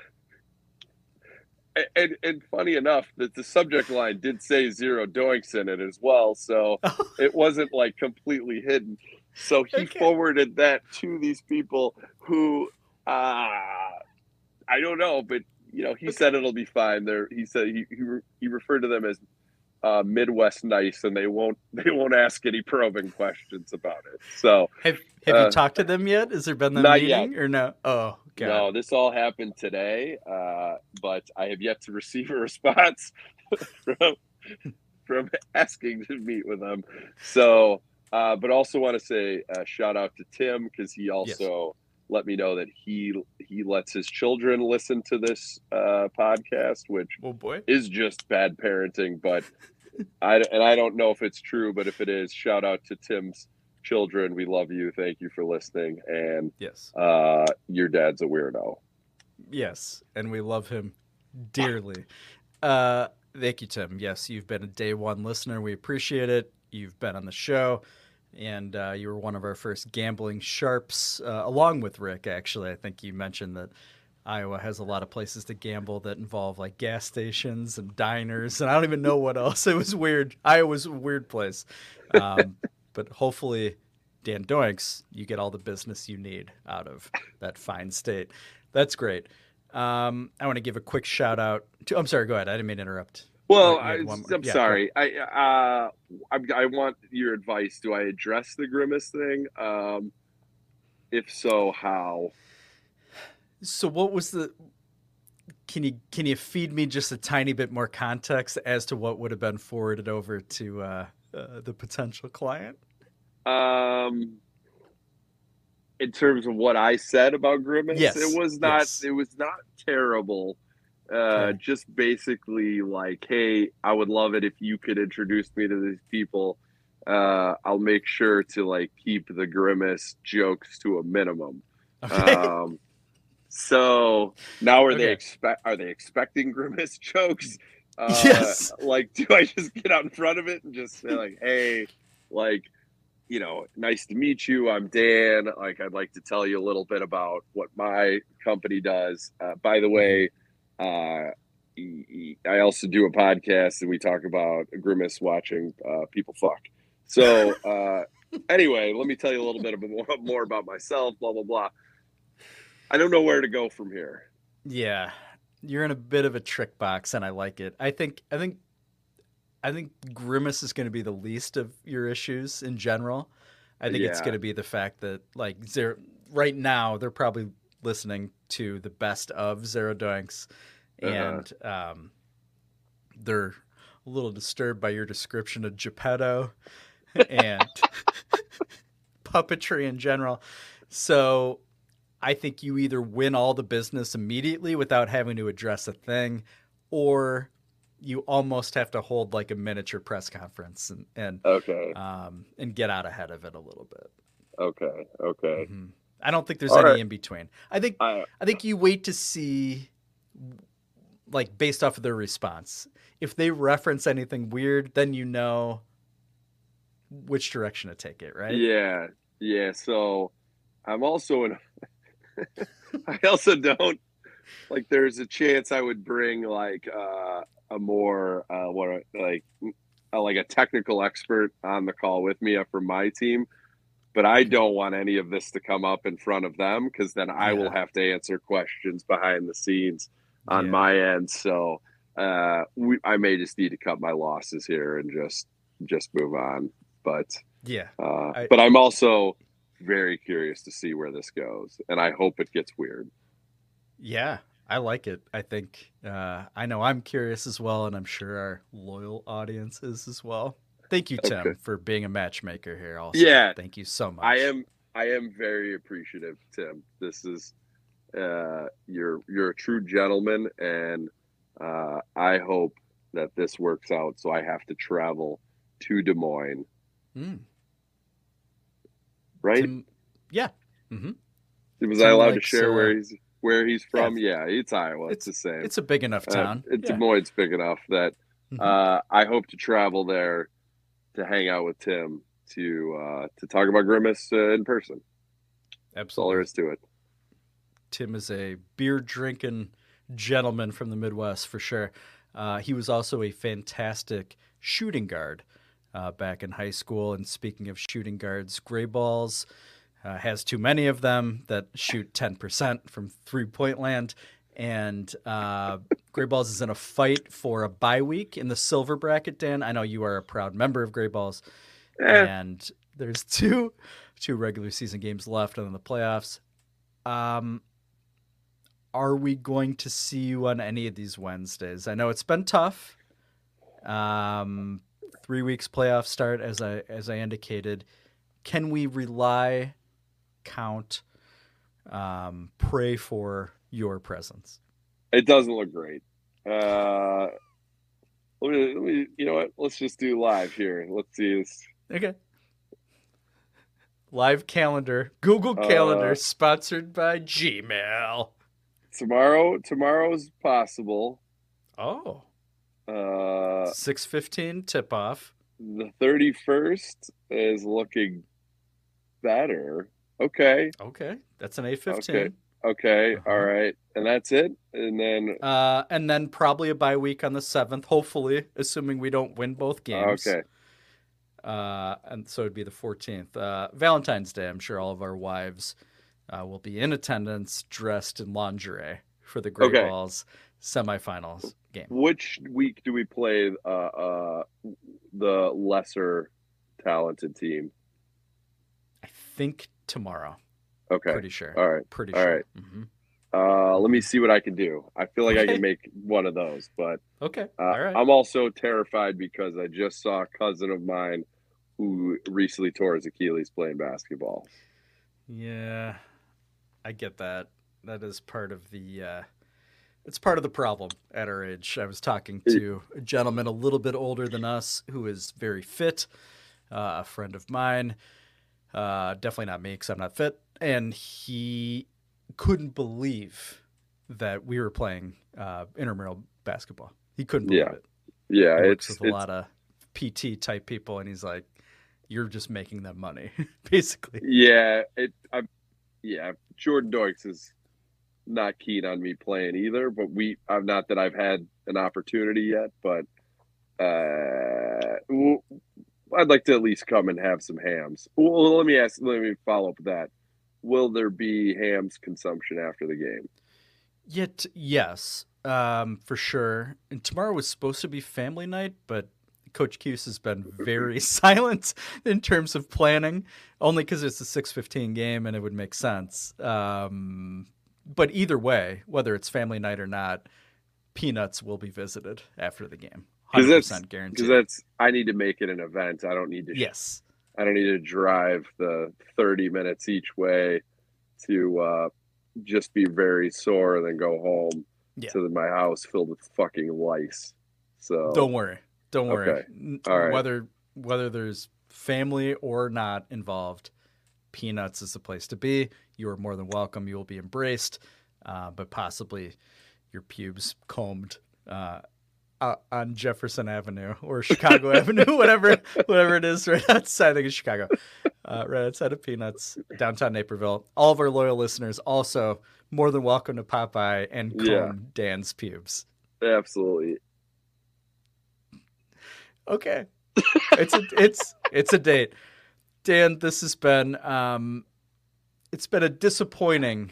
Speaker 1: and, and funny enough that the subject line did say zero doinks in it as well so it wasn't like completely hidden so he forwarded that to these people who uh i don't know but you know he said it'll be fine there he said he, he, re- he referred to them as uh, midwest nice and they won't they won't ask any probing questions about it so
Speaker 2: Have Have
Speaker 1: uh,
Speaker 2: you talked to them yet? Has there been that
Speaker 1: not yet.
Speaker 2: meeting or no? Oh, God.
Speaker 1: no, this all happened today, uh, but I have yet to receive a response from from asking to meet with them. So, uh, but also want to say uh, shout out to Tim because he also let me know that he he lets his children listen to this uh, podcast, which
Speaker 2: oh boy
Speaker 1: is just bad parenting. But I and I don't know if it's true, but if it is, shout out to Tim's children. We love you. Thank you for listening. And
Speaker 2: Yes.
Speaker 1: uh, your dad's a weirdo.
Speaker 2: Yes, and we love him dearly. Uh, thank you, Tim. Yes, you've been a day one listener. We appreciate it. You've been on the show, and uh, you were one of our first gambling sharps, uh, along with Rick. Actually, I think you mentioned that Iowa has a lot of places to gamble that involve like gas stations and diners, and I don't even know what else. It was weird. Iowa's a weird place, um, but hopefully. Dan Doinks, you get all the business you need out of that fine state. That's great. Um, I want to give a quick shout out to. I'm sorry. Go ahead. I didn't mean to interrupt.
Speaker 1: Well, I, i'm
Speaker 2: Yeah,
Speaker 1: sorry. I, uh, I I want your advice. Do I address the grimace thing? Um, if so, how?
Speaker 2: So what was the? can you can you feed me just a tiny bit more context as to what would have been forwarded over to uh, uh, the potential client?
Speaker 1: Um, in terms of what I said about Grimace,
Speaker 2: Yes,
Speaker 1: it was not.
Speaker 2: yes.
Speaker 1: It was not terrible. Uh,
Speaker 2: Okay.
Speaker 1: Just basically like, hey, I would love it if you could introduce me to these people. Uh, I'll make sure to like keep the Grimace jokes to a minimum.
Speaker 2: Okay.
Speaker 1: Um, so now are they expect? Are they expecting Grimace jokes? Uh,
Speaker 2: Yes.
Speaker 1: Like, do I just get out in front of it and just say like, hey, like, you know, nice to meet you. I'm Dan. Like, I'd like to tell you a little bit about what my company does. Uh, by the way, uh, I also do a podcast and we talk about Grimace watching uh, people fuck. So, uh, anyway, let me tell you a little bit of more, more about myself. Blah blah blah. I don't know where to go from here.
Speaker 2: Yeah, you're in a bit of a trick box, and I like it. I think I think I think Grimace is going to be the least of your issues in general. I think it's going to be the fact that like zero right now they're probably listening to the best of Zero Doinks,
Speaker 1: Uh-huh.
Speaker 2: and um, they're a little disturbed by your description of Geppetto and puppetry in general. So I think you either win all the business immediately without having to address a thing, or you almost have to hold like a miniature press conference and and
Speaker 1: Okay.
Speaker 2: um, and get out ahead of it a little bit.
Speaker 1: Okay. Okay.
Speaker 2: Mhm. I don't think there's
Speaker 1: All
Speaker 2: any
Speaker 1: right.
Speaker 2: in between. I think
Speaker 1: I,
Speaker 2: I think you wait to see, like based off of their response. If they reference anything weird, then you know which direction to take it, right?
Speaker 1: Yeah, yeah. So I'm also in. I also don't like. There's a chance I would bring like uh, a more uh, what like uh, like a technical expert on the call with me up from my team, but I don't want any of this to come up in front of them because then I will have to answer questions behind the scenes on
Speaker 2: Yeah.
Speaker 1: my end. So uh, we, I may just need to cut my losses here and just just move on. But
Speaker 2: Yeah.
Speaker 1: uh,
Speaker 2: I-
Speaker 1: but I'm also very curious to see where this goes, and I hope it gets weird.
Speaker 2: Yeah, I like it. I think uh, I know I'm curious as well, and I'm sure our loyal audience is as well. Thank you, Tim,
Speaker 1: Okay.
Speaker 2: for being a matchmaker here. Also,
Speaker 1: Yeah.
Speaker 2: thank you so much.
Speaker 1: I am I am very appreciative, Tim. This is uh, you're you're a true gentleman, and uh, I hope that this works out. So I have to travel to Des Moines,
Speaker 2: Mm.
Speaker 1: right?
Speaker 2: Tim- yeah. hmm
Speaker 1: was
Speaker 2: Tim
Speaker 1: I allowed to share where
Speaker 2: uh,
Speaker 1: he's where he's from? Yeah, it's Iowa. It's, the same.
Speaker 2: It's a big enough
Speaker 1: Uh,
Speaker 2: town.
Speaker 1: it- Des
Speaker 2: Yeah.
Speaker 1: Moines big enough that
Speaker 2: Mhm.
Speaker 1: uh, I hope to travel there to hang out with Tim to uh, to talk about Grimace uh, in person. That's all there
Speaker 2: Absolutely.
Speaker 1: to it.
Speaker 2: Tim is a beer drinking gentleman from the Midwest for sure. Uh, he was also a fantastic shooting guard uh, back in high school. And speaking of shooting guards, Gray Balls uh, has too many of them that shoot 10% from three point land. And uh, Gray Balls is in a fight for a bye week in the silver bracket, Dan. I know you are a proud member of Gray Balls.
Speaker 1: Eh.
Speaker 2: And there's two two regular season games left and then the playoffs. Um, are we going to see you on any of these Wednesdays? I know it's been tough. Um, three weeks playoff start, as I as I indicated. Can we rely, count, um, pray for your presence?
Speaker 1: It doesn't look great. Uh, let me, let me, you know what? Let's just do live here. Let's see this.
Speaker 2: Okay. Live calendar, Google Calendar,
Speaker 1: Uh,
Speaker 2: sponsored by Gmail.
Speaker 1: Tomorrow, tomorrow's possible.
Speaker 2: Oh.
Speaker 1: Uh,
Speaker 2: Six fifteen tip off.
Speaker 1: the thirty first is looking better. Okay.
Speaker 2: Okay, that's an eight fifteen.
Speaker 1: Okay. Okay. All right. And that's it. And then
Speaker 2: Uh, and then probably a bye week on the seventh, hopefully, assuming we don't win both games.
Speaker 1: okay.
Speaker 2: Uh, and so it'd be the fourteenth. Uh, Valentine's Day. I'm sure all of our wives uh, will be in attendance, dressed in lingerie for the Great
Speaker 1: Okay.
Speaker 2: Balls semifinals game.
Speaker 1: Which week do we play uh, uh, the lesser talented team?
Speaker 2: I think tomorrow.
Speaker 1: Okay.
Speaker 2: Pretty sure.
Speaker 1: All right.
Speaker 2: Pretty
Speaker 1: All
Speaker 2: sure.
Speaker 1: right.
Speaker 2: Mhm.
Speaker 1: Uh, let me see what I can do. I feel like I can make one of those, but
Speaker 2: Okay.
Speaker 1: uh,
Speaker 2: All right.
Speaker 1: I'm also terrified because I just saw a cousin of mine who recently tore his Achilles playing basketball.
Speaker 2: Yeah, I get that. That is part of the. Uh, it's part of the problem at our age. I was talking to a gentleman a little bit older than us who is very fit, uh, a friend of mine. Uh, definitely not me because I'm not fit, and he couldn't believe that we were playing uh, intramural basketball. He couldn't believe
Speaker 1: Yeah.
Speaker 2: it.
Speaker 1: Yeah,
Speaker 2: He works
Speaker 1: it's,
Speaker 2: with a lot of PT type people, and he's like, "You're just making them money, basically."
Speaker 1: yeah, it. I, yeah, Jordan Doinks is not keen on me playing either. But we, I'm not that I've had an opportunity yet, but uh, I'd like to at least come and have some hams. Well, let me ask. Let me follow up that. Will there be hams consumption after the game?
Speaker 2: Yet, yes, um, for sure. And tomorrow was supposed to be family night, but Coach Cuse has been very silent in terms of planning, only because it's a six fifteen game and it would make sense. Um, but either way, whether it's family night or not, peanuts will be visited after the game.
Speaker 1: Because
Speaker 2: Hundred
Speaker 1: that's
Speaker 2: percent guaranteed.
Speaker 1: because that's I need to make it an event. I don't need to.
Speaker 2: Yes.
Speaker 1: I don't need to drive the 30 minutes each way to uh, just be very sore and then go home
Speaker 2: Yeah.
Speaker 1: to my house filled with fucking lice. So
Speaker 2: Don't worry. Don't worry.
Speaker 1: Okay. All right.
Speaker 2: Whether whether there's family or not involved, Peanuts is the place to be. You are more than welcome. You will be embraced, uh, but possibly your pubes combed uh, uh, on Jefferson Avenue or Chicago Avenue, whatever whatever it is, right outside. I think it's Chicago, uh, right outside of Peanuts, downtown Naperville. All of our loyal listeners also more than welcome to Popeye and comb
Speaker 1: Yeah.
Speaker 2: Dan's pubes.
Speaker 1: Absolutely.
Speaker 2: Okay. it's a it's it's a date. Dan, this has been um it's been a disappointing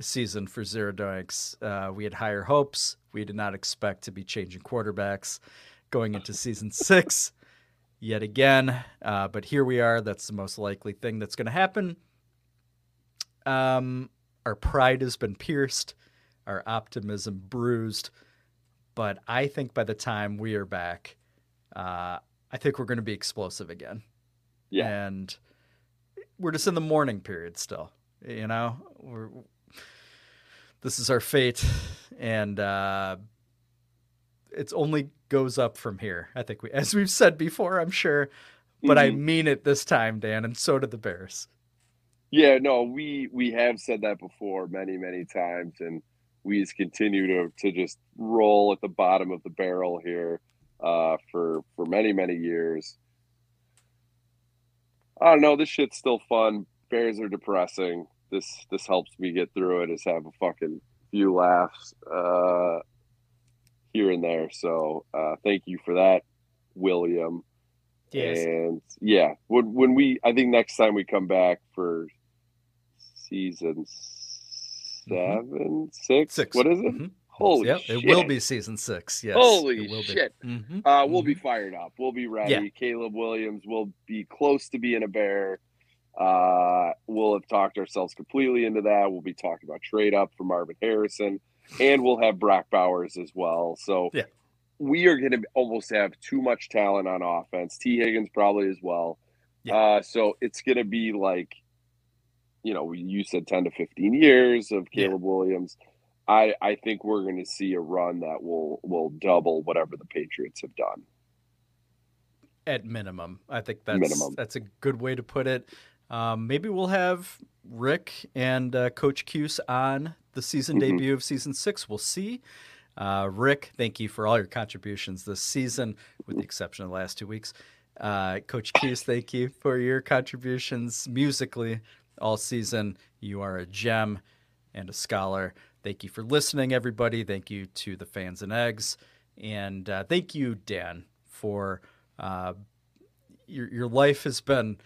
Speaker 2: season for Zero Doinks. Uh, we had higher hopes. We did not expect to be changing quarterbacks going into season six yet again. Uh, but here we are. That's the most likely thing that's going to happen. Um, our pride has been pierced, our optimism bruised. But I think by the time we are back, uh, I think we're going to be explosive again.
Speaker 1: Yeah.
Speaker 2: And we're just in the mourning period still. You know, we're this is our fate, and uh, it's only goes up from here. I think we, as we've said before, I'm sure, but I
Speaker 1: Mhm.
Speaker 2: mean it this time, Dan, and so do the Bears.
Speaker 1: Yeah, no, we we have said that before many, many times, and we just continue to to just roll at the bottom of the barrel here uh, for for many, many years. I don't know. This shit's still fun. Bears are depressing. This this helps me get through it. Is have a fucking few laughs uh, here and there. So uh, thank you for that, William.
Speaker 2: Yes.
Speaker 1: And yeah, when when we I think next time we come back for season seven, six,
Speaker 2: Six.
Speaker 1: what is it?
Speaker 2: Mhm.
Speaker 1: Holy
Speaker 2: Yep,
Speaker 1: shit.
Speaker 2: it will be season six. Yes,
Speaker 1: Holy
Speaker 2: it will be.
Speaker 1: shit.
Speaker 2: Mhm,
Speaker 1: Uh, we'll be fired up. We'll be ready.
Speaker 2: Yeah.
Speaker 1: Caleb Williams will be close to being a bear. Uh, we'll have talked ourselves completely into that. We'll be talking about trade up for Marvin Harrison, and we'll have Brock Bowers as well. So
Speaker 2: Yeah.
Speaker 1: we are going to almost have too much talent on offense. T. Higgins probably as well. Uh, so it's going to be like, you know, you said 10 to 15 years of Caleb Williams. I, I think we're going to see a run that will will double whatever the Patriots have done.
Speaker 2: at minimum. I think that's
Speaker 1: Minimum.
Speaker 2: that's a good way to put it. Um, maybe we'll have Rick and uh, Coach Cuse on the season
Speaker 1: Mhm.
Speaker 2: debut of season six. We'll see. Uh, Rick, thank you for all your contributions this season, with the exception of the last two weeks. Uh, Coach Cuse, thank you for your contributions musically all season. You are a gem and a scholar. Thank you for listening, everybody. Thank you to the fans and eggs. And uh, thank you, Dan, for uh, your, your life has been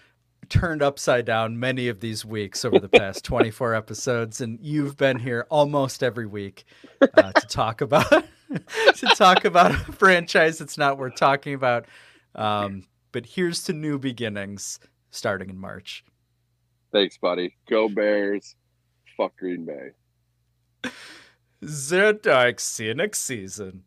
Speaker 2: turned upside down many of these weeks over the past 24 episodes. And you've been here almost every week uh, to talk about to talk about a franchise that's not worth talking about. Um, but here's to new beginnings starting in March.
Speaker 1: Thanks, buddy. Go Bears. Fuck Green Bay.
Speaker 2: Zero Dark. See you next season.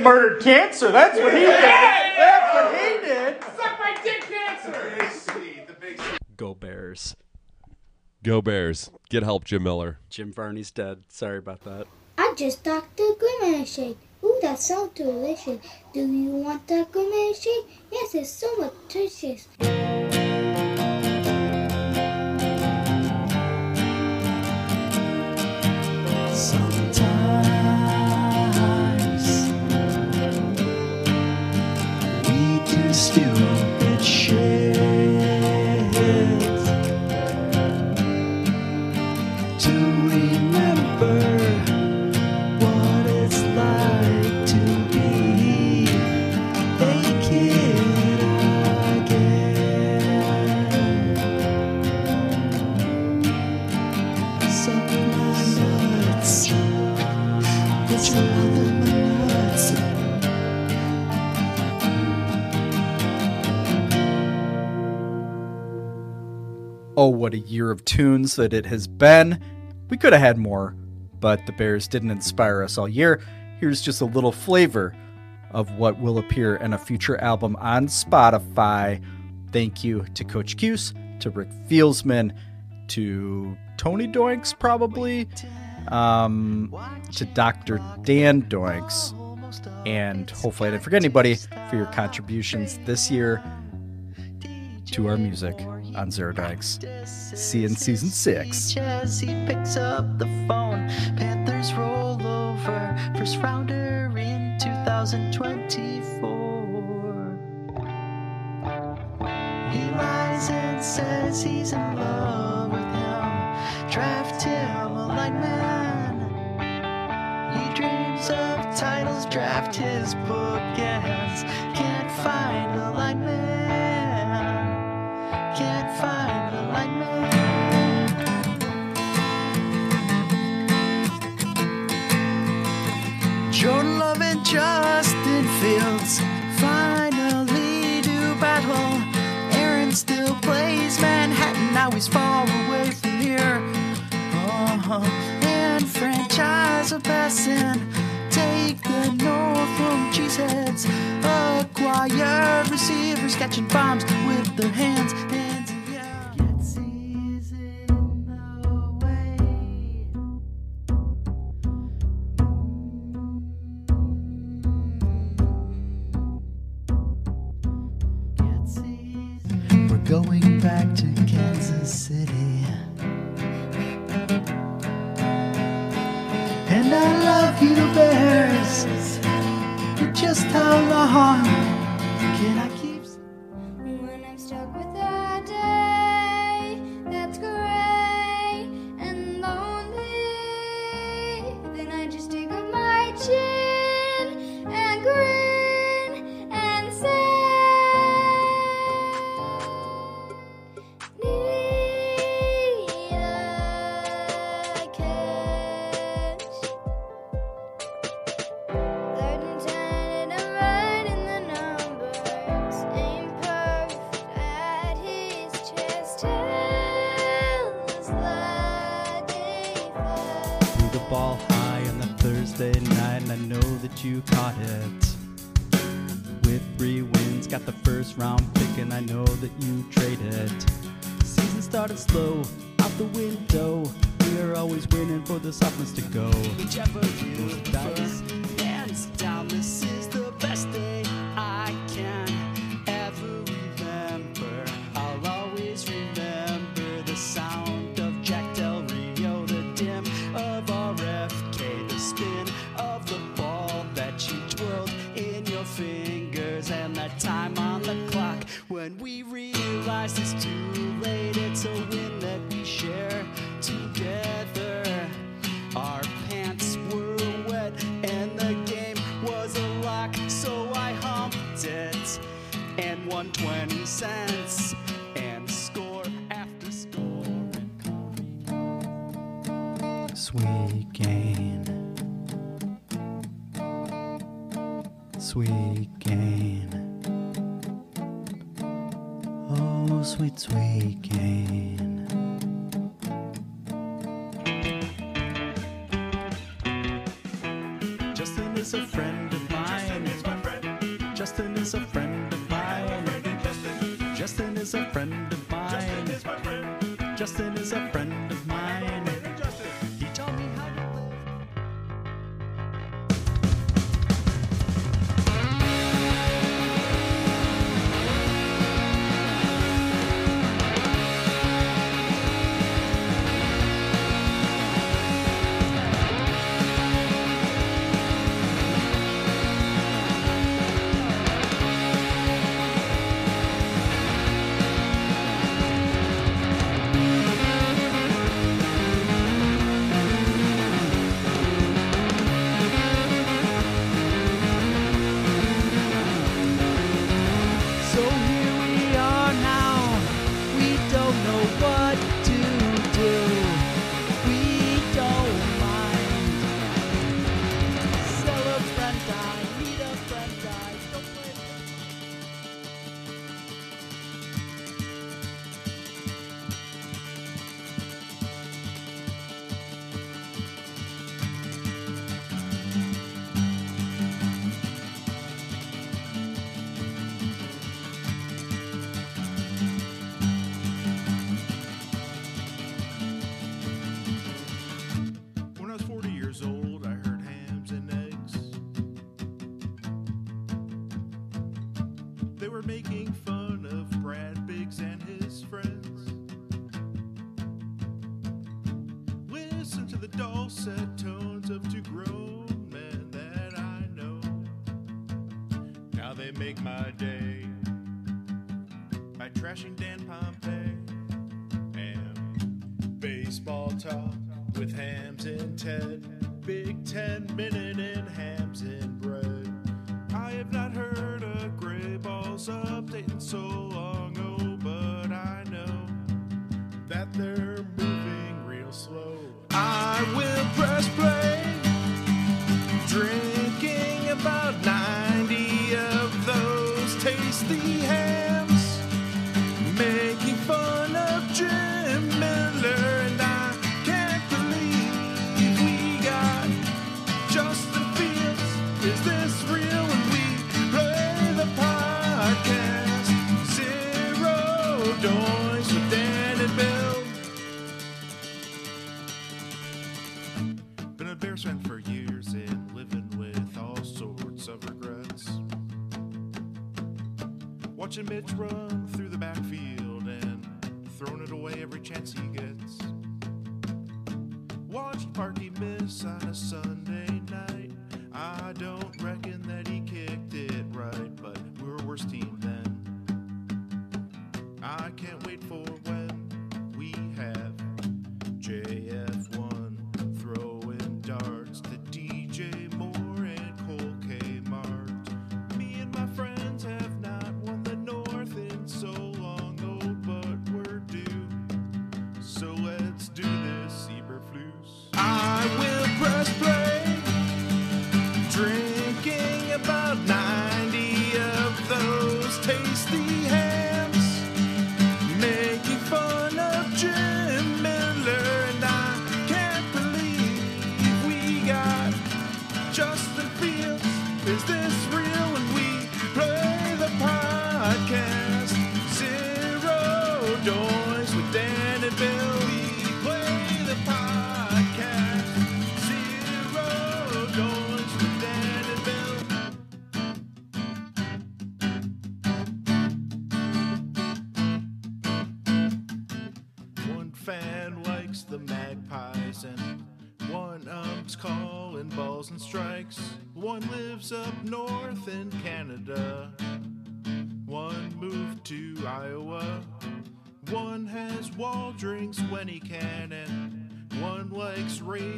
Speaker 3: What
Speaker 2: murdered cancer. That's what he did. That's what he did.
Speaker 4: Suck my dick, cancer.
Speaker 2: Go Bears.
Speaker 11: Go Bears. Get help, Jim Miller.
Speaker 2: Jim Varney's dead. Sorry about that.
Speaker 12: I just talked the Grimace shake. Ooh, that sounds delicious. Do you want the Grimace shake? Yes, it's so nutritious.
Speaker 2: We Oh, what a year of tunes that it has been. We could have had more, but the Bears didn't inspire us all year. Here's just a little flavor of what will appear in a future album on Spotify. Thank you to Coach Cuse, to Rick Fieldsman, to Tony Doinks, probably, um, to Dr. Dan Doinks, and hopefully I didn't forget anybody for your contributions this year to our music on Zero Doinks. See you in season six.
Speaker 13: As he picks up the phone, Panthers roll over. First rounder in 2024. He lies and says he's in love with him. Draft him a lineman. He dreams of titles, draft his bookends. Can't find a lineman. Can't find a lineman. Jordan Love and Justin Fields finally do battle. Aaron still plays Manhattan, now he's far away from here. Uh-huh. And franchise a passing. Take the north from cheeseheads. Acquired receivers catching bombs with their hands. in the way. We're going back to But just how long
Speaker 14: make my day by trashing Dan Pompei and baseball talk with Hams and Ted. Big Ten minute and Hams and Bread. I have not heard a Gray Balls update in so long, oh, but I know that they're moving real slow. I will press play. the air. Mitch run.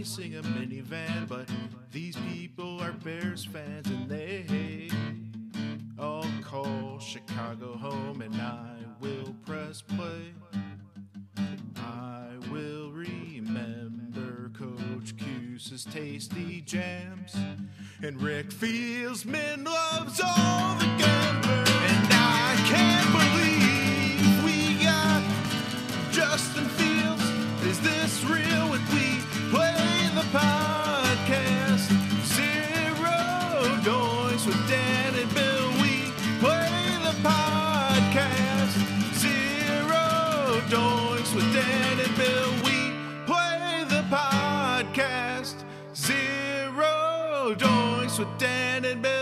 Speaker 14: Racing a minivan. But these people are Bears fans, and they all call Chicago home, and I will press play. I will remember Coach Cuse's tasty jams, and Rick Fieldsman loves all the gambler, and I can't believe we got Justin Fields. Is this real? With Dan and Bill.